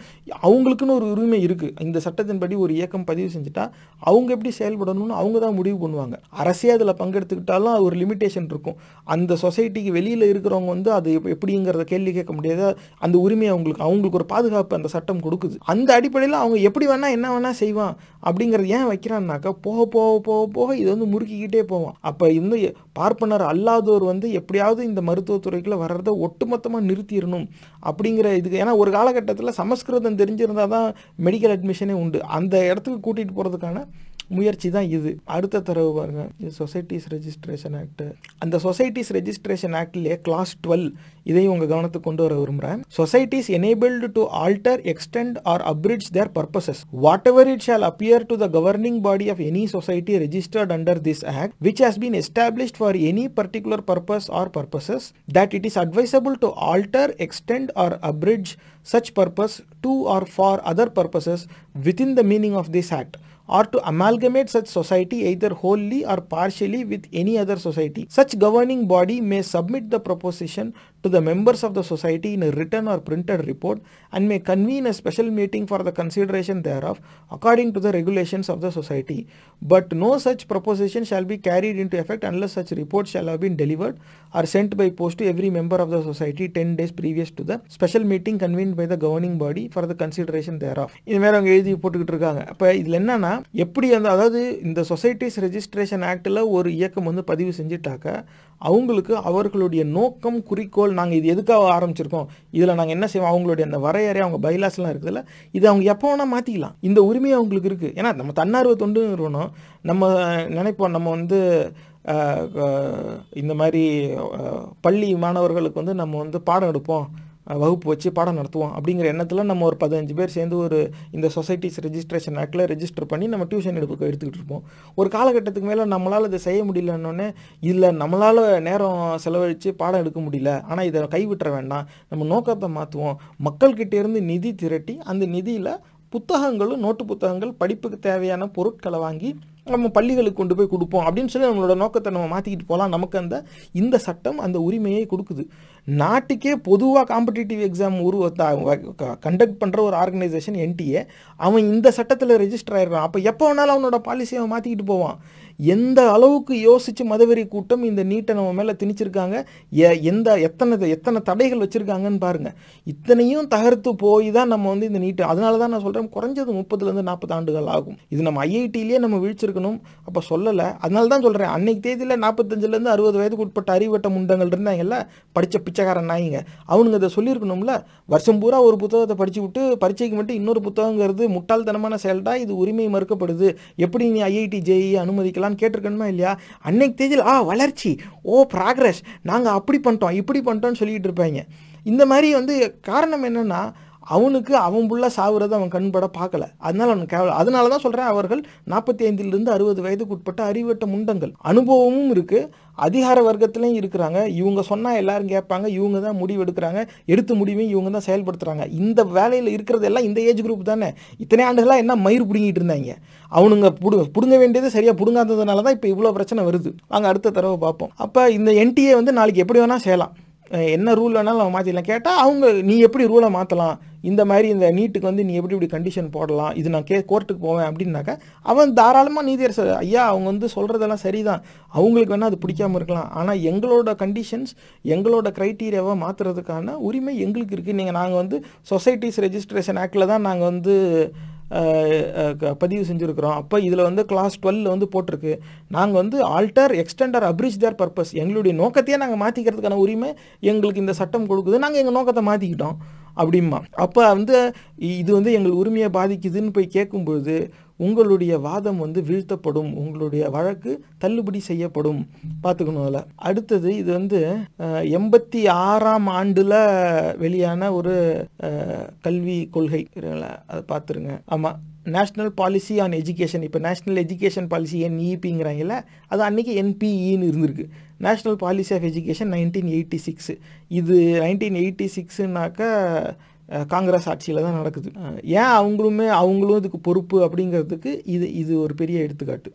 அவங்களுக்குன்னு ஒரு உரிமை இருக்குது இந்த சட்டத்தின்படி ஒரு இயக்கம் பதிவு செஞ்சுட்டா அவங்க எப்படி செயல்படணும்னு அவங்க தான் முடிவு பண்ணுவாங்க. அரசே அதில் பங்கெடுத்துக்கிட்டாலும் அது ஒரு லிமிட்டேஷன் இருக்கும். அந்த சொசைட்டிக்கு வெளியில் இருக்கிறவங்க வந்து அது எப்படிங்கிறத கேள்வி கேட்க முடியாது. அந்த உரிமையை அவங்களுக்கு அவங்களுக்கு ஒரு பாதுகாப்பு அந்த சட்டம் கொடுக்குது. அந்த அடிப்படையில் அவங்க எப்படி வேணால் என்ன வேணால் செய்வான் அப்படிங்கிறது ஏன் வைக்கிறான்னாக்கா போக போக போக போக இது வந்து முறுக்கிக்கிட்டே போவான். அப்போ இந்த பார்ப்பனர் அல்லாதோர் வந்து எப்படியாவது இந்த மறு மருத்துவத்துறைக்குள்ளே வர்றதை ஒட்டுமொத்தமாக நிறுத்திடணும் அப்படிங்கிற இதுக்கு ஏன்னா ஒரு காலகட்டத்தில் சமஸ்கிருதம் தெரிஞ்சிருந்தால் தான் மெடிக்கல் அட்மிஷனே உண்டு. அந்த இடத்துக்கு கூட்டிகிட்டு போகிறதுக்கான முயற்சி தான் இது. அடுத்த தரவு பாருங்க. இது சொசைட்டிஸ் ரெஜிஸ்ட்ரேஷன் ஆக்ட் அந்த சொசைட்டிஸ் ரெஜிஸ்ட்ரேஷன் ஆக்ட்லேயே கிளாஸ் டுவெல் இதையும் உங்கள் கவனத்துக்கு கொண்டு வர விரும்புகிறேன் societies enabled to alter extend or abridge their purposes whatever it shall appear to the governing body of any society registered under this act which has been established for any particular purpose or purposes that it is advisable to alter extend or abridge such purpose to or for other purposes within the meaning of this act. Or to amalgamate such society either wholly or partially with any other society. Such governing body may submit the proposition to the members of the society in a written or printed report and may convene a special meeting for the consideration thereof according to the regulations of the society. But no such proposition shall be carried into effect unless such report shall have been delivered or sent by post to every member of the society 10 days previous to the special meeting convened by the governing body for the consideration thereof. இது மாதிரி அவங்க எழுதி போட்டுக்கிட்டு இருக்காங்க அப்போ இதில் என்னன்னா எப்படி அந்த அதாவது இந்த சொசைட்டிஸ் ரெஜிஸ்ட்ரேஷன் ஆக்டில் ஒரு இயக்கம் வந்து பதிவு செஞ்சுட்டாக்க அவங்களுக்கு அவர்களுடைய நோக்கம் குறிக்கோள் நாங்கள் இது எதுக்காக ஆரம்பிச்சிருக்கோம்? இதில் நாங்கள் என்ன செய்வோம்? அவங்களுடைய அந்த வரையறை அவங்க பைலாஸ்லாம் இருக்குதுல்ல இது அவங்க எப்போ வேணால் மாற்றிக்கலாம் இந்த உரிமை அவங்களுக்கு இருக்குது ஏன்னா நம்ம தன்னார்வ தொண்டு நிறுவனம் நம்ம நினைப்போம் நம்ம வந்து இந்த மாதிரி பள்ளி மாணவர்களுக்கு வந்து நம்ம வந்து பாடம் எடுப்போம். வகுப்பு வச்சு பாடம் நடத்துவோம். அப்படிங்கிற எண்ணத்தில் நம்ம ஒரு பதினஞ்சு பேர் சேர்ந்து ஒரு இந்த சொசைட்டிஸ் ரெஜிஸ்ட்ரேஷன் ஆக்டில் ரெஜிஸ்டர் பண்ணி நம்ம டியூஷன் எடுக்க எடுத்துக்கிட்டு இருப்போம். ஒரு காலகட்டத்துக்கு மேலே நம்மளால் இதை செய்ய முடியலன்னொன்னே இல்லை நம்மளால் நேரம் செலவழித்து பாடம் எடுக்க முடியல ஆனால் இதை கைவிட்டுற வேண்டாம். நம்ம நோக்கத்தை மாற்றுவோம் மக்கள்கிட்டேருந்து நிதி திரட்டி அந்த நிதியில் புத்தகங்களும் நோட்டு புத்தகங்கள் படிப்புக்கு தேவையான பொருட்களை வாங்கி நம்ம பள்ளிகளுக்கு கொண்டு போய் கொடுப்போம். அப்படின்னு சொல்லி நம்மளோட நோக்கத்தை நம்ம மாற்றிக்கிட்டு போகலாம். நமக்கு அந்த இந்த சட்டம் அந்த உரிமையை கொடுக்குது. நாட்டுக்கே பொதுவாக காம்படிட்டிவ் எக்ஸாம் உருவ கண்டக்ட் பண்ணுற ஒரு ஆர்கனைசேஷன் என்டிஏ அவன் இந்த சட்டத்தில் ரெஜிஸ்டர் ஆயிருக்கான் அப்போ எப்போ வேணாலும் அவனோட பாலிசியை அவன் மாற்றிக்கிட்டு போவான். எந்த அளவுக்கு யோசித்து மதவெறி கூட்டம் இந்த நீட்டை நம்ம மேலே திணிச்சிருக்காங்க? எ- எந்த எத்தனை எத்தனை தடைகள் வச்சுருக்காங்கன்னு பாருங்கள் இத்தனையும் தகர்த்து போய் தான் நம்ம வந்து இந்த நீட்டை அதனால தான் நான் சொல்கிறேன் குறைஞ்சது முப்பதுலேருந்து நாற்பது ஆண்டுகள் ஆகும். இது நம்ம ஐஐடியிலேயே நம்ம வீழ்ச்சிருக்கணும். அப்போ சொல்லலை. அதனால தான் சொல்கிறேன் அன்னைக்கு தேதியில் நாற்பத்தஞ்சிலேருந்து அறுபது வயதுக்கு உட்பட்ட அறிவட்ட முண்டங்கள் இருந்தாங்கல்ல படித்த பிச்சைக்காரன் நாயிங்க. அவனுங்க இதை சொல்லியிருக்கணும்ல? வருஷம் பூரா ஒரு புத்தகத்தை படித்து விட்டு பரீட்சைக்கு மட்டும் இன்னொரு புத்தகங்கிறது முட்டாள்தனமான செயல்டா இது உரிமை மறுக்கப்படுது. எப்படி நீ ஐஐடி ஜேஇ நான் கேட்டிருக்கணுமா இல்லையா? அன்னைக்கு தேதியில் ஆ வளர்ச்சி. ஓ ப்ராக்ரஸ் நாங்கள் அப்படி பண்ணிட்டோம் இப்படி பண்ணிட்டோம்னு சொல்லிட்டு இருப்பாங்க. இந்த மாதிரி வந்து காரணம் என்னன்னா அவனுக்கு அவன் புள்ள சாவுறதை அவன் கண்பட பார்க்கல. அதனால அவனுக்கு கேவல. அதனால தான் சொல்கிறேன் அவர்கள் நாற்பத்தி ஐந்திலிருந்து அறுபது வயதுக்கு உட்பட்ட அறிவட்ட முண்டங்கள். அனுபவமும் இருக்குது அதிகார வர்க்கத்திலையும் இருக்கிறாங்க. இவங்க சொன்னால் எல்லாரும் கேட்பாங்க. இவங்க தான் முடிவு எடுக்கிறாங்க. எடுத்த முடிவையும் இவங்க தான் செயல்படுத்துகிறாங்க இந்த வேலையில் இருக்கிறது எல்லாம் இந்த ஏஜ் குரூப் தானே. இத்தனை ஆண்டுகளாக என்ன மயிர் பிடுங்கிட்டு இருந்தாங்க? அவனுங்க புடு பிடுங்க வேண்டியது சரியாக பிடுங்காததுனால தான் இப்போ இவ்வளோ பிரச்சனை வருது. நாங்கள் அடுத்த தடவை பார்ப்போம். அப்போ இந்த என்டிஏ வந்து நாளைக்கு எப்படி வேணால் செய்யலாம். என்ன ரூல் வேணாலும் நம்ம மாற்றிடலாம் கேட்டால் அவங்க நீ எப்படி ரூலை மாற்றலாம் இந்த மாதிரி இந்த நீட்டுக்கு வந்து நீ எப்படி இப்படி கண்டிஷன் போடலாம்? இது நான் கே கோர்ட்டுக்கு போவேன். அப்படின்னாக்கா அவன் தாராளமாக நீதியரசர் ஐயா அவங்க வந்து சொல்கிறதெல்லாம் சரிதான். அவங்களுக்கு வேணால் அது பிடிக்காம இருக்கலாம். ஆனால் எங்களோட கண்டிஷன்ஸ் எங்களோட க்ரைட்டீரியாவை மாற்றுறதுக்கான உரிமை எங்களுக்கு இருக்குது நீங்கள் நாங்கள் வந்து சொசைட்டிஸ் ரெஜிஸ்ட்ரேஷன் ஆக்டில் தான் நாங்கள் வந்து பதிவு செஞ்சுருக்கிறோம். அப்போ இதில் வந்து கிளாஸ் டுவெல் வந்து போட்டிருக்கு. நாங்கள் வந்து alter extend or abridge their purpose எங்களுடைய நோக்கத்தையே நாங்கள் மாற்றிக்கிறதுக்கான உரிமை எங்களுக்கு இந்த சட்டம் கொடுக்குது. நாங்கள் எங்கள் நோக்கத்தை மாற்றிக்கிட்டோம் அப்படிமா அப்போ வந்து இது வந்து எங்கள் உரிமையை பாதிக்குதுன்னு போய் கேட்கும்பொழுது உங்களுடைய வாதம் வந்து வீழ்த்தப்படும் உங்களுடைய வழக்கு தள்ளுபடி செய்யப்படும். பார்த்துக்கணும் அதில். அடுத்தது இது வந்து எண்பத்தி ஆறாம் ஆண்டில் வெளியான ஒரு கல்வி கொள்கை. அதை பார்த்துருங்க. ஆமாம் நேஷ்னல் பாலிசி ஆன் எஜுகேஷன் இப்போ நேஷ்னல் எஜுகேஷன் பாலிசி என்இபிங்கிறாங்கல்ல அது அன்றைக்கி என்பிஇன்னு இருந்திருக்கு. National policy of education nineteen eighty six இது நைன்டீன் எயிட்டி சிக்ஸுனாக்கா காங்கிரஸ் ஆட்சியில் தான் நடக்குது. ஏன் அவங்களுமே அவங்களும் இதுக்கு பொறுப்பு அப்படிங்கிறதுக்கு இது இது ஒரு பெரிய எடுத்துக்காட்டு.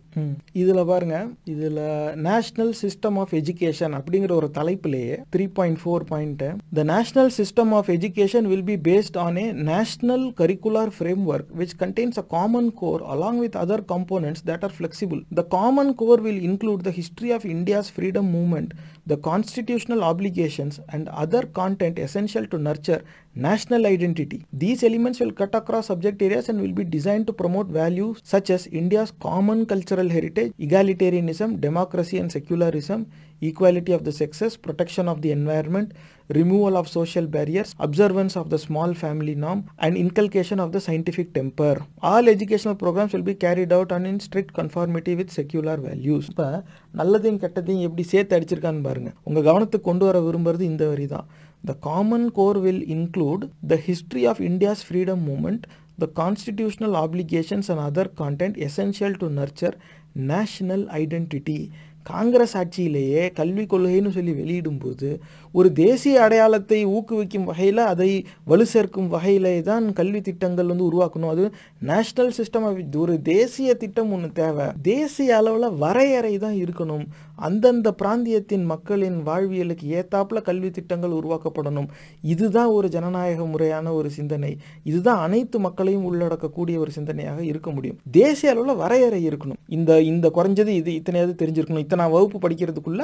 இதில் பாருங்க இதில் நேஷ்னல் சிஸ்டம் ஆஃப் எஜுகேஷன் அப்படிங்கிற ஒரு தலைப்பிலேயே three point four point the national system of education will be based on a national curricular work which contains a common core along with other components that are flexible the common core will include the history of India's freedom movement the constitutional obligations, and other content essential to nurture national identity. These elements will cut across subject areas and will be designed to promote values such as India's common cultural heritage, egalitarianism, democracy and secularism, equality of the sexes, protection of the environment, removal of social barriers, observance of the small family norm, and inculcation of the scientific temper. All educational programs will be carried out and in strict conformity with secular values. இப்போ நல்லதையும் கெட்டதையும் எப்படி சேர்த்து அடிச்சிருக்கான்னு பாருங்க உங்க கவனத்துக்கு கொண்டு வர விரும்புறது இந்த வரி தான் The common core will include the history of India's freedom movement, the constitutional obligations and other content essential to nurture national identity. Congress ஆட்சியிலேயே கல்விக் கொள்கைன்னு சொல்லி வெளியிடும்போது ஒரு தேசிய அடையாளத்தை ஊக்குவிக்கும் வகையில் அதை வலு சேர்க்கும் வகையிலே தான் கல்வி திட்டங்கள் வந்து உருவாக்கணும். அது நேஷ்னல் சிஸ்டம் ஒரு தேசிய திட்டம் ஒன்று தேவை. தேசிய அளவில் வரையறை தான் இருக்கணும். அந்தந்த பிராந்தியத்தின் மக்களின் வாழ்வியலுக்கு ஏத்தாப்புல கல்வி திட்டங்கள் உருவாக்கப்படணும். இதுதான் ஒரு ஜனநாயக முறையான ஒரு சிந்தனை. இதுதான் அனைத்து மக்களையும் உள்ளடக்கக்கூடிய ஒரு சிந்தனையாக இருக்க முடியும். தேசிய அளவில் வரையறை இருக்கணும். இந்த இந்த குறைஞ்சது இது இத்தனையாவது தெரிஞ்சிருக்கணும். இத்தனை வகுப்பு படிக்கிறதுக்குள்ள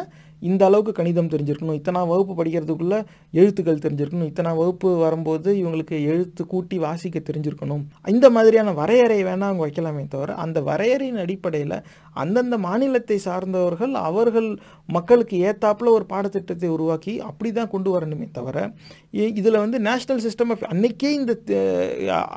இந்த அளவுக்கு கணிதம் தெரிஞ்சிருக்கணும். இத்தனை வகுப்பு படிக்கிறதுக்குள்ள எழுத்துக்கள் தெரிஞ்சிருக்கணும். இத்தனை வகுப்பு வரும்போது இவங்களுக்கு எழுத்து கூட்டி வாசிக்க தெரிஞ்சிருக்கணும். இந்த மாதிரியான வரையறை வேணால் அவங்க வைக்கலாமே தவிர அந்த வரையறையின் அடிப்படையில் அந்தந்த மாநிலத்தை சார்ந்தவர்கள் அவர்கள் மக்களுக்கு ஏத்தாப்புல ஒரு பாடத்திட்டத்தை உருவாக்கி அப்படி தான் கொண்டு வரணுமே தவிர இதில் இதுல வந்து நேஷ்னல் சிஸ்டம் ஆஃப் அன்னைக்கே இந்த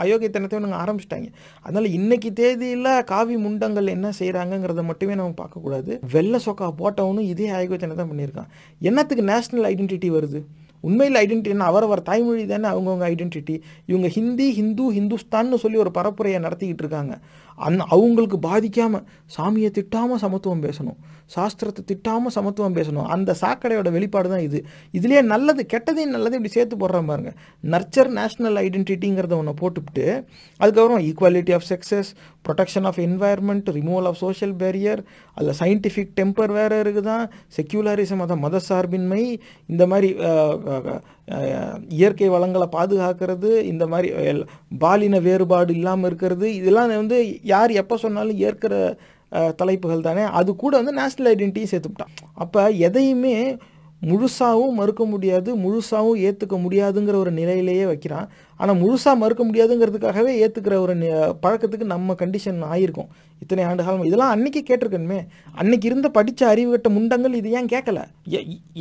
அயோக்கியத்தனத்தை நாங்கள் ஆரம்பிச்சிட்டாங்க. அதனால இன்னைக்கு தேதியில் காவி முண்டங்கள் என்ன செய்கிறாங்கங்கிறத மட்டுமே நம்ம பார்க்கக்கூடாது. வெள்ளை சொக்கா போட்டவனும் இதே அயோக்கியத்தனை தான் பண்ணியிருக்கான். என்னத்துக்கு நேஷனல் ஐடென்டிட்டி வருது. உண்மையில் ஐடென்டிட்டினா அவரவர் தாய்மொழி தானே அவங்கவுங்க ஐடென்டிட்டி இவங்க ஹிந்தி ஹிந்து ஹிந்துஸ்தான்னு சொல்லி ஒரு பரப்புரையை நடத்திக்கிட்டு இருக்காங்க. அந் அவங்களுக்கு பாதிக்காமல் சாமியை திட்டாமல் சமத்துவம் பேசணும். சாஸ்திரத்தை திட்டாமல் சமத்துவம் பேசணும். அந்த சாக்கடையோட வெளிப்பாடு தான் இது. இதுலேயே நல்லது கெட்டதையும் நல்லது இப்படி சேர்த்து போடுறான் பாருங்க. நர்ச்சர் நேஷனல் ஐடென்டிட்டிங்கிறத ஒன்று போட்டுவிட்டு அதுக்கப்புறம் equality of success protection of environment removal of social barrier அதில் சயின்டிஃபிக் டெம்பர் வேறு இருக்குதான் செக்யூலரிசம் அதான் மதசார்பின்மை இந்த மாதிரி இயற்கை வளங்களை பாதுகாக்கிறது இந்த மாதிரி எல்- பாலின வேறுபாடு இல்லாமல் இருக்கிறது இதெல்லாம் வந்து யார் எப்போ சொன்னாலும் ஏற்கிற தலைப்புகள் தானே. அது கூட வந்து நேஷ்னல் ஐடென்டிட்டியும் சேர்த்துக்கிட்டான் அப்போ எதையுமே முழுசாகவும் மறுக்க முடியாது முழுசாகவும் ஏற்றுக்க முடியாதுங்கிற ஒரு நிலையிலேயே வைக்கிறான். ஆனால் முழுசாக மறுக்க முடியாதுங்கிறதுக்காகவே ஏற்றுக்கிற ஒரு பழக்கத்துக்கு நம்ம கண்டிஷன் ஆயிருக்கும். இத்தனை ஆண்டு காலம் இதெல்லாம் அன்னைக்கு கேட்டிருக்கணுமே. அன்னைக்கு இருந்த படித்த அறிவுகட்ட முண்டங்கள் இது ஏன் கேட்கல?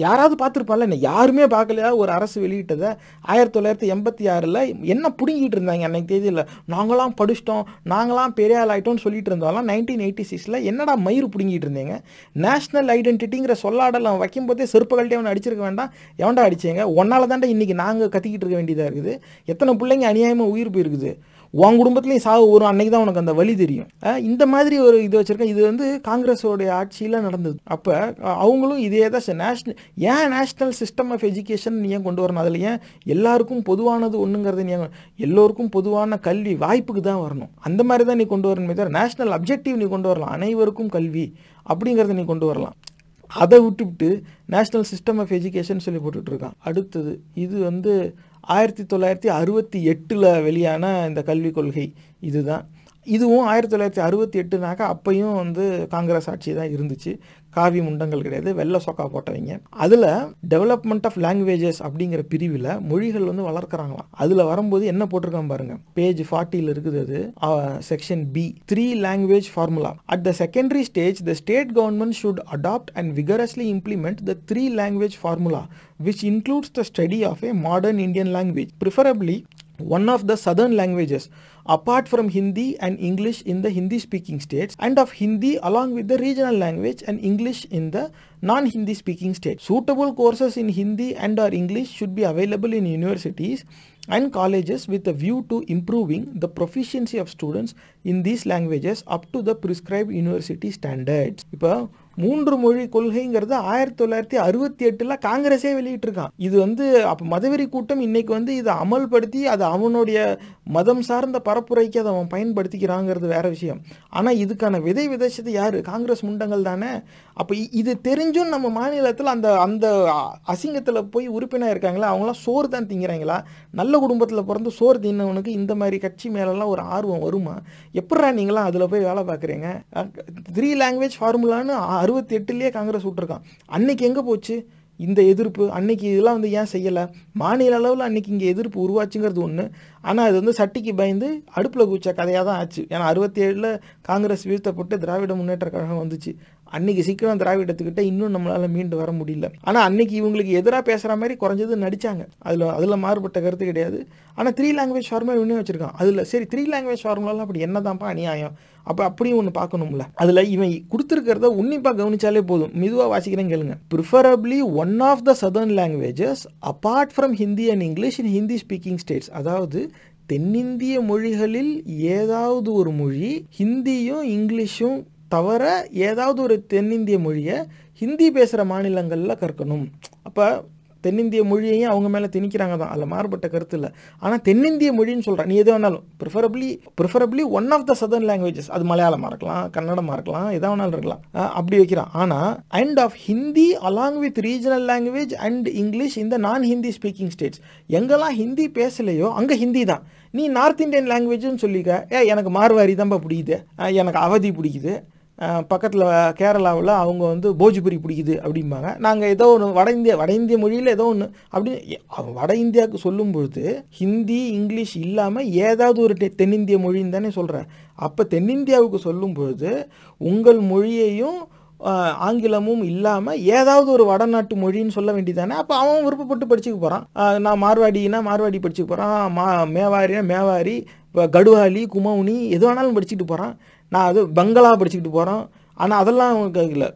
யாராவது பார்த்துருப்பான்ல என்ன யாருமே பார்க்கலையா? ஒரு அரசு வெளியிட்டதை ஆயிரத்தி தொள்ளாயிரத்தி எண்பத்தி ஆறில் என்ன பிடுங்கிட்டு இருந்தாங்க அன்னைக்கு தேதியில்? நாங்களாம் படிச்சிட்டோம் நாங்களாம் பெரிய ஆள் ஆகிட்டோம்னு சொல்லிட்டு இருந்தாலும் நைன்டீன் எயிட்டி சிக்ஸில் என்னடா மயிறு பிடுங்கிட்டு இருந்தீங்க? நேஷனல் ஐடென்டிட்டிங்கிற சொல்லாடலாம் வைக்கும் வைக்கும்போதே செருப்பு ஒன்று அவனை அடிச்சிருக்க வேண்டாம். எவன்டா அடிச்சேங்க? ஒன்னால் தாண்டா இன்றைக்கி நாங்கள் கத்திக்கிட்டு இருக்க வேண்டியதாக இருக்குது. எத்தனை பிள்ளைங்க அநியாயமாக உயிர் போயிருக்குது? உன் குடும்பத்துலேயும் சாவு வரும். அன்னைக்கு தான் உனக்கு அந்த வலி தெரியும். இந்த மாதிரி ஒரு இது வச்சுருக்கேன். இது வந்து காங்கிரஸோடைய ஆட்சியில் நடந்தது. அப்போ அவங்களும் இதே தான் நேஷ்னல் ஏன் நேஷ்னல் சிஸ்டம் ஆஃப் எஜுகேஷன் நீ ஏன் கொண்டு வரணும்? அதில் ஏன் எல்லாருக்கும் பொதுவானது ஒன்றுங்கிறது நீ எல்லோருக்கும் பொதுவான கல்வி வாய்ப்புக்கு தான் வரணும். அந்த மாதிரி தான் நீ கொண்டு வரணுமே தவிர நேஷ்னல் அப்ஜெக்டிவ் நீ கொண்டு வரலாம். அனைவருக்கும் கல்வி அப்படிங்கிறத நீ கொண்டு வரலாம். அதை விட்டுவிட்டு நேஷ்னல் சிஸ்டம் ஆஃப் எஜுகேஷன் சொல்லி போட்டுட்ருக்கான் அடுத்தது இது வந்து ஆயிரத்தி தொள்ளாயிரத்தி அறுபத்தி எட்டில் வெளியான இந்த கல்விக் கொள்கை இதுதான். இதுவும் ஆயிரத்தி தொள்ளாயிரத்தி அறுபத்தி எட்டுனாக்கா அப்பையும் வந்து காங்கிரஸ் ஆட்சி தான் இருந்துச்சு. காவி முண்டங்கள் கிடையாது வெள்ளை சொக்கா போட்டவங்க. அதில் டெவலப்மெண்ட் ஆஃப் லாங்குவேஜஸ் அப்படிங்கிற பிரிவில் மொழிகள் வந்து வளர்க்குறாங்களாம். அதில் வரும்போது என்ன போட்டிருக்கான் பாருங்க. பேஜ் ஃபார்ட்டியில் இருக்குது அது. Section B three language formula at the secondary stage the state government should adopt and vigorously implement the three language formula which includes the study of a modern Indian language preferably one of the southern languages apart from Hindi and English in the Hindi speaking states and of Hindi along with the regional language and English in the non Hindi speaking states. Suitable courses in Hindi and or English should be available in universities and colleges with a view to improving the proficiency of students in these languages up to the prescribed university standards. இப்போ மூன்று மொழி கொள்கைங்கிறது ஆயிரத்தி தொள்ளாயிரத்தி அறுபத்தி எட்டில் காங்கிரஸே வெளியிட்டிருக்கான். இது வந்து அப்போ மதவெறி கூட்டம் இன்னைக்கு வந்து இதை அமல்படுத்தி அது அவனுடைய மதம் சார்ந்த பரப்புரைக்கு அதை அவன் பயன்படுத்திக்கிறாங்கிறது வேற விஷயம். ஆனால் இதுக்கான விதை விதைச்சது யாரு? காங்கிரஸ் முண்டங்கள் தானே? அப்போ இது தெரிஞ்சும் நம்ம மாநிலத்தில் அந்த அந்த அசிங்கத்தில் போய் உறுப்பினர் இருக்காங்களா அவங்களாம் சோறு தான் திங்கிறாங்களா? நல்ல குடும்பத்தில் பிறந்து சோறு தின்னவனுக்கு இந்த மாதிரி கட்சி மேலெல்லாம் ஒரு ஆர்வம் வருமா? எப்படா நீங்களாம் அதில் போய் வேலை பார்க்குறீங்க? த்ரீ லாங்குவேஜ் ஃபார்முலான்னு அறுபத்தி எட்டுலேயே காங்கிரஸ் விட்டுருக்கான். அன்னைக்கு எங்கே போச்சு? இந்த எதிர்ப்பு. அன்னைக்கு இதெல்லாம் வந்து ஏன் செய்யலை? மாநில அளவில் அன்னைக்கு இங்கே எதிர்ப்பு உருவாச்சுங்கிறது ஒன்று ஆனால் அது வந்து சட்டிக்கு பயந்து அடுப்பில் குச்ச கதையாக தான் ஆச்சு. ஏன்னா அறுபத்தி ஏழில் காங்கிரஸ் வீழ்த்தப்பட்டு திராவிட முன்னேற்ற கழகம் வந்துச்சு. அன்னைக்கு சீக்கிரம் திராவிடத்துக்கிட்ட இன்னும் நம்மளால் மீண்டு வர முடியல. ஆனால் அன்னைக்கு இவங்களுக்கு எதிராக பேசுகிற மாதிரி குறைஞ்சது நடித்தாங்க அதில் அதில் மாறுபட்ட கருத்து கிடையாது. ஆனால் த்ரீ லாங்குவேஜ் ஃபார்முலா இன்னும் வச்சுருக்கான். அதில் சரி த்ரீ லாங்குவேஜ் ஃபார்முலாலாம் அப்படி என்னதான்ப்பா அநியாயம்? அப்போ அப்படியும் ஒன்று பார்க்கணும்ல. அதில் இவன் கொடுத்துருக்கிறத உன்னிப்பாக கவனிச்சாலே போதும். மெதுவாக வாசிக்கிறேன் கேளுங்க. Preferably one of the southern languages apart from Hindi and English in Hindi speaking states அதாவது தென்னிந்திய மொழிகளில் ஏதாவது ஒரு மொழி ஹிந்தியும் இங்கிலீஷும் தவிர ஏதாவது ஒரு தென்னிந்திய மொழியை ஹிந்தி பேசுகிற மாநிலங்களில் கற்கணும். அப்போ தென்னிந்திய மொழியையும் அவங்க மேலே திணிக்கிறாங்க தான். அதில் மாறுபட்ட கருத்து இல்லை. ஆனால் தென்னிந்திய மொழின்னு சொல்கிறேன் நீ எது வேணாலும். Preferably preferably one of the southern languages அது மலையாளமாக இருக்கலாம் கன்னடமாக இருக்கலாம் எதா வேணாலும் இருக்கலாம். அப்படி வைக்கிறான். ஆனால் and of Hindi along with regional language and English இந்த நான் ஹிந்தி ஸ்பீக்கிங் ஸ்டேட்ஸ் எங்கெல்லாம் ஹிந்தி பேசலையோ அங்கே ஹிந்தி தான். நீ நார்த் இந்தியன் லாங்குவேஜ்னு சொல்லிக்க ஏ எனக்கு மார்வாரி தான்ப்பா பிடிக்குது. எனக்கு அவதி பிடிக்குது. பக்கத்தில் கேரளாவில் அவங்க வந்து போஜ்புரி பிடிக்குது அப்படிம்பாங்க. நாங்கள் ஏதோ ஒன்று வட இந்திய வட இந்திய மொழியில் ஏதோ ஒன்று அப்படின்னு வட இந்தியாவுக்கு சொல்லும் பொழுது ஹிந்தி இங்கிலீஷ் இல்லாமல் ஏதாவது ஒரு தென்னிந்திய மொழின்னு தானே சொல்கிறேன் அப்போ தென்னிந்தியாவுக்கு சொல்லும் பொழுது உங்கள் மொழியையும் ஆங்கிலமும் இல்லாமல் ஏதாவது ஒரு வடநாட்டு மொழின்னு சொல்ல வேண்டியதானே? அப்போ அவன் விருப்பப்பட்டு படிச்சுக்க போகிறான் நான் மார்வாடினா மார்வாடி படிச்சுக்க போகிறான் மா மேவாரினா மேவாரி இப்போ கடுவாலி குமௌனி எது வேணாலும் படிச்சுட்டு போகிறான் நான் அது பங்களா படிச்சுக்கிட்டு போகிறோம் ஆனால் அதெல்லாம் அவனுக்கு இல்லை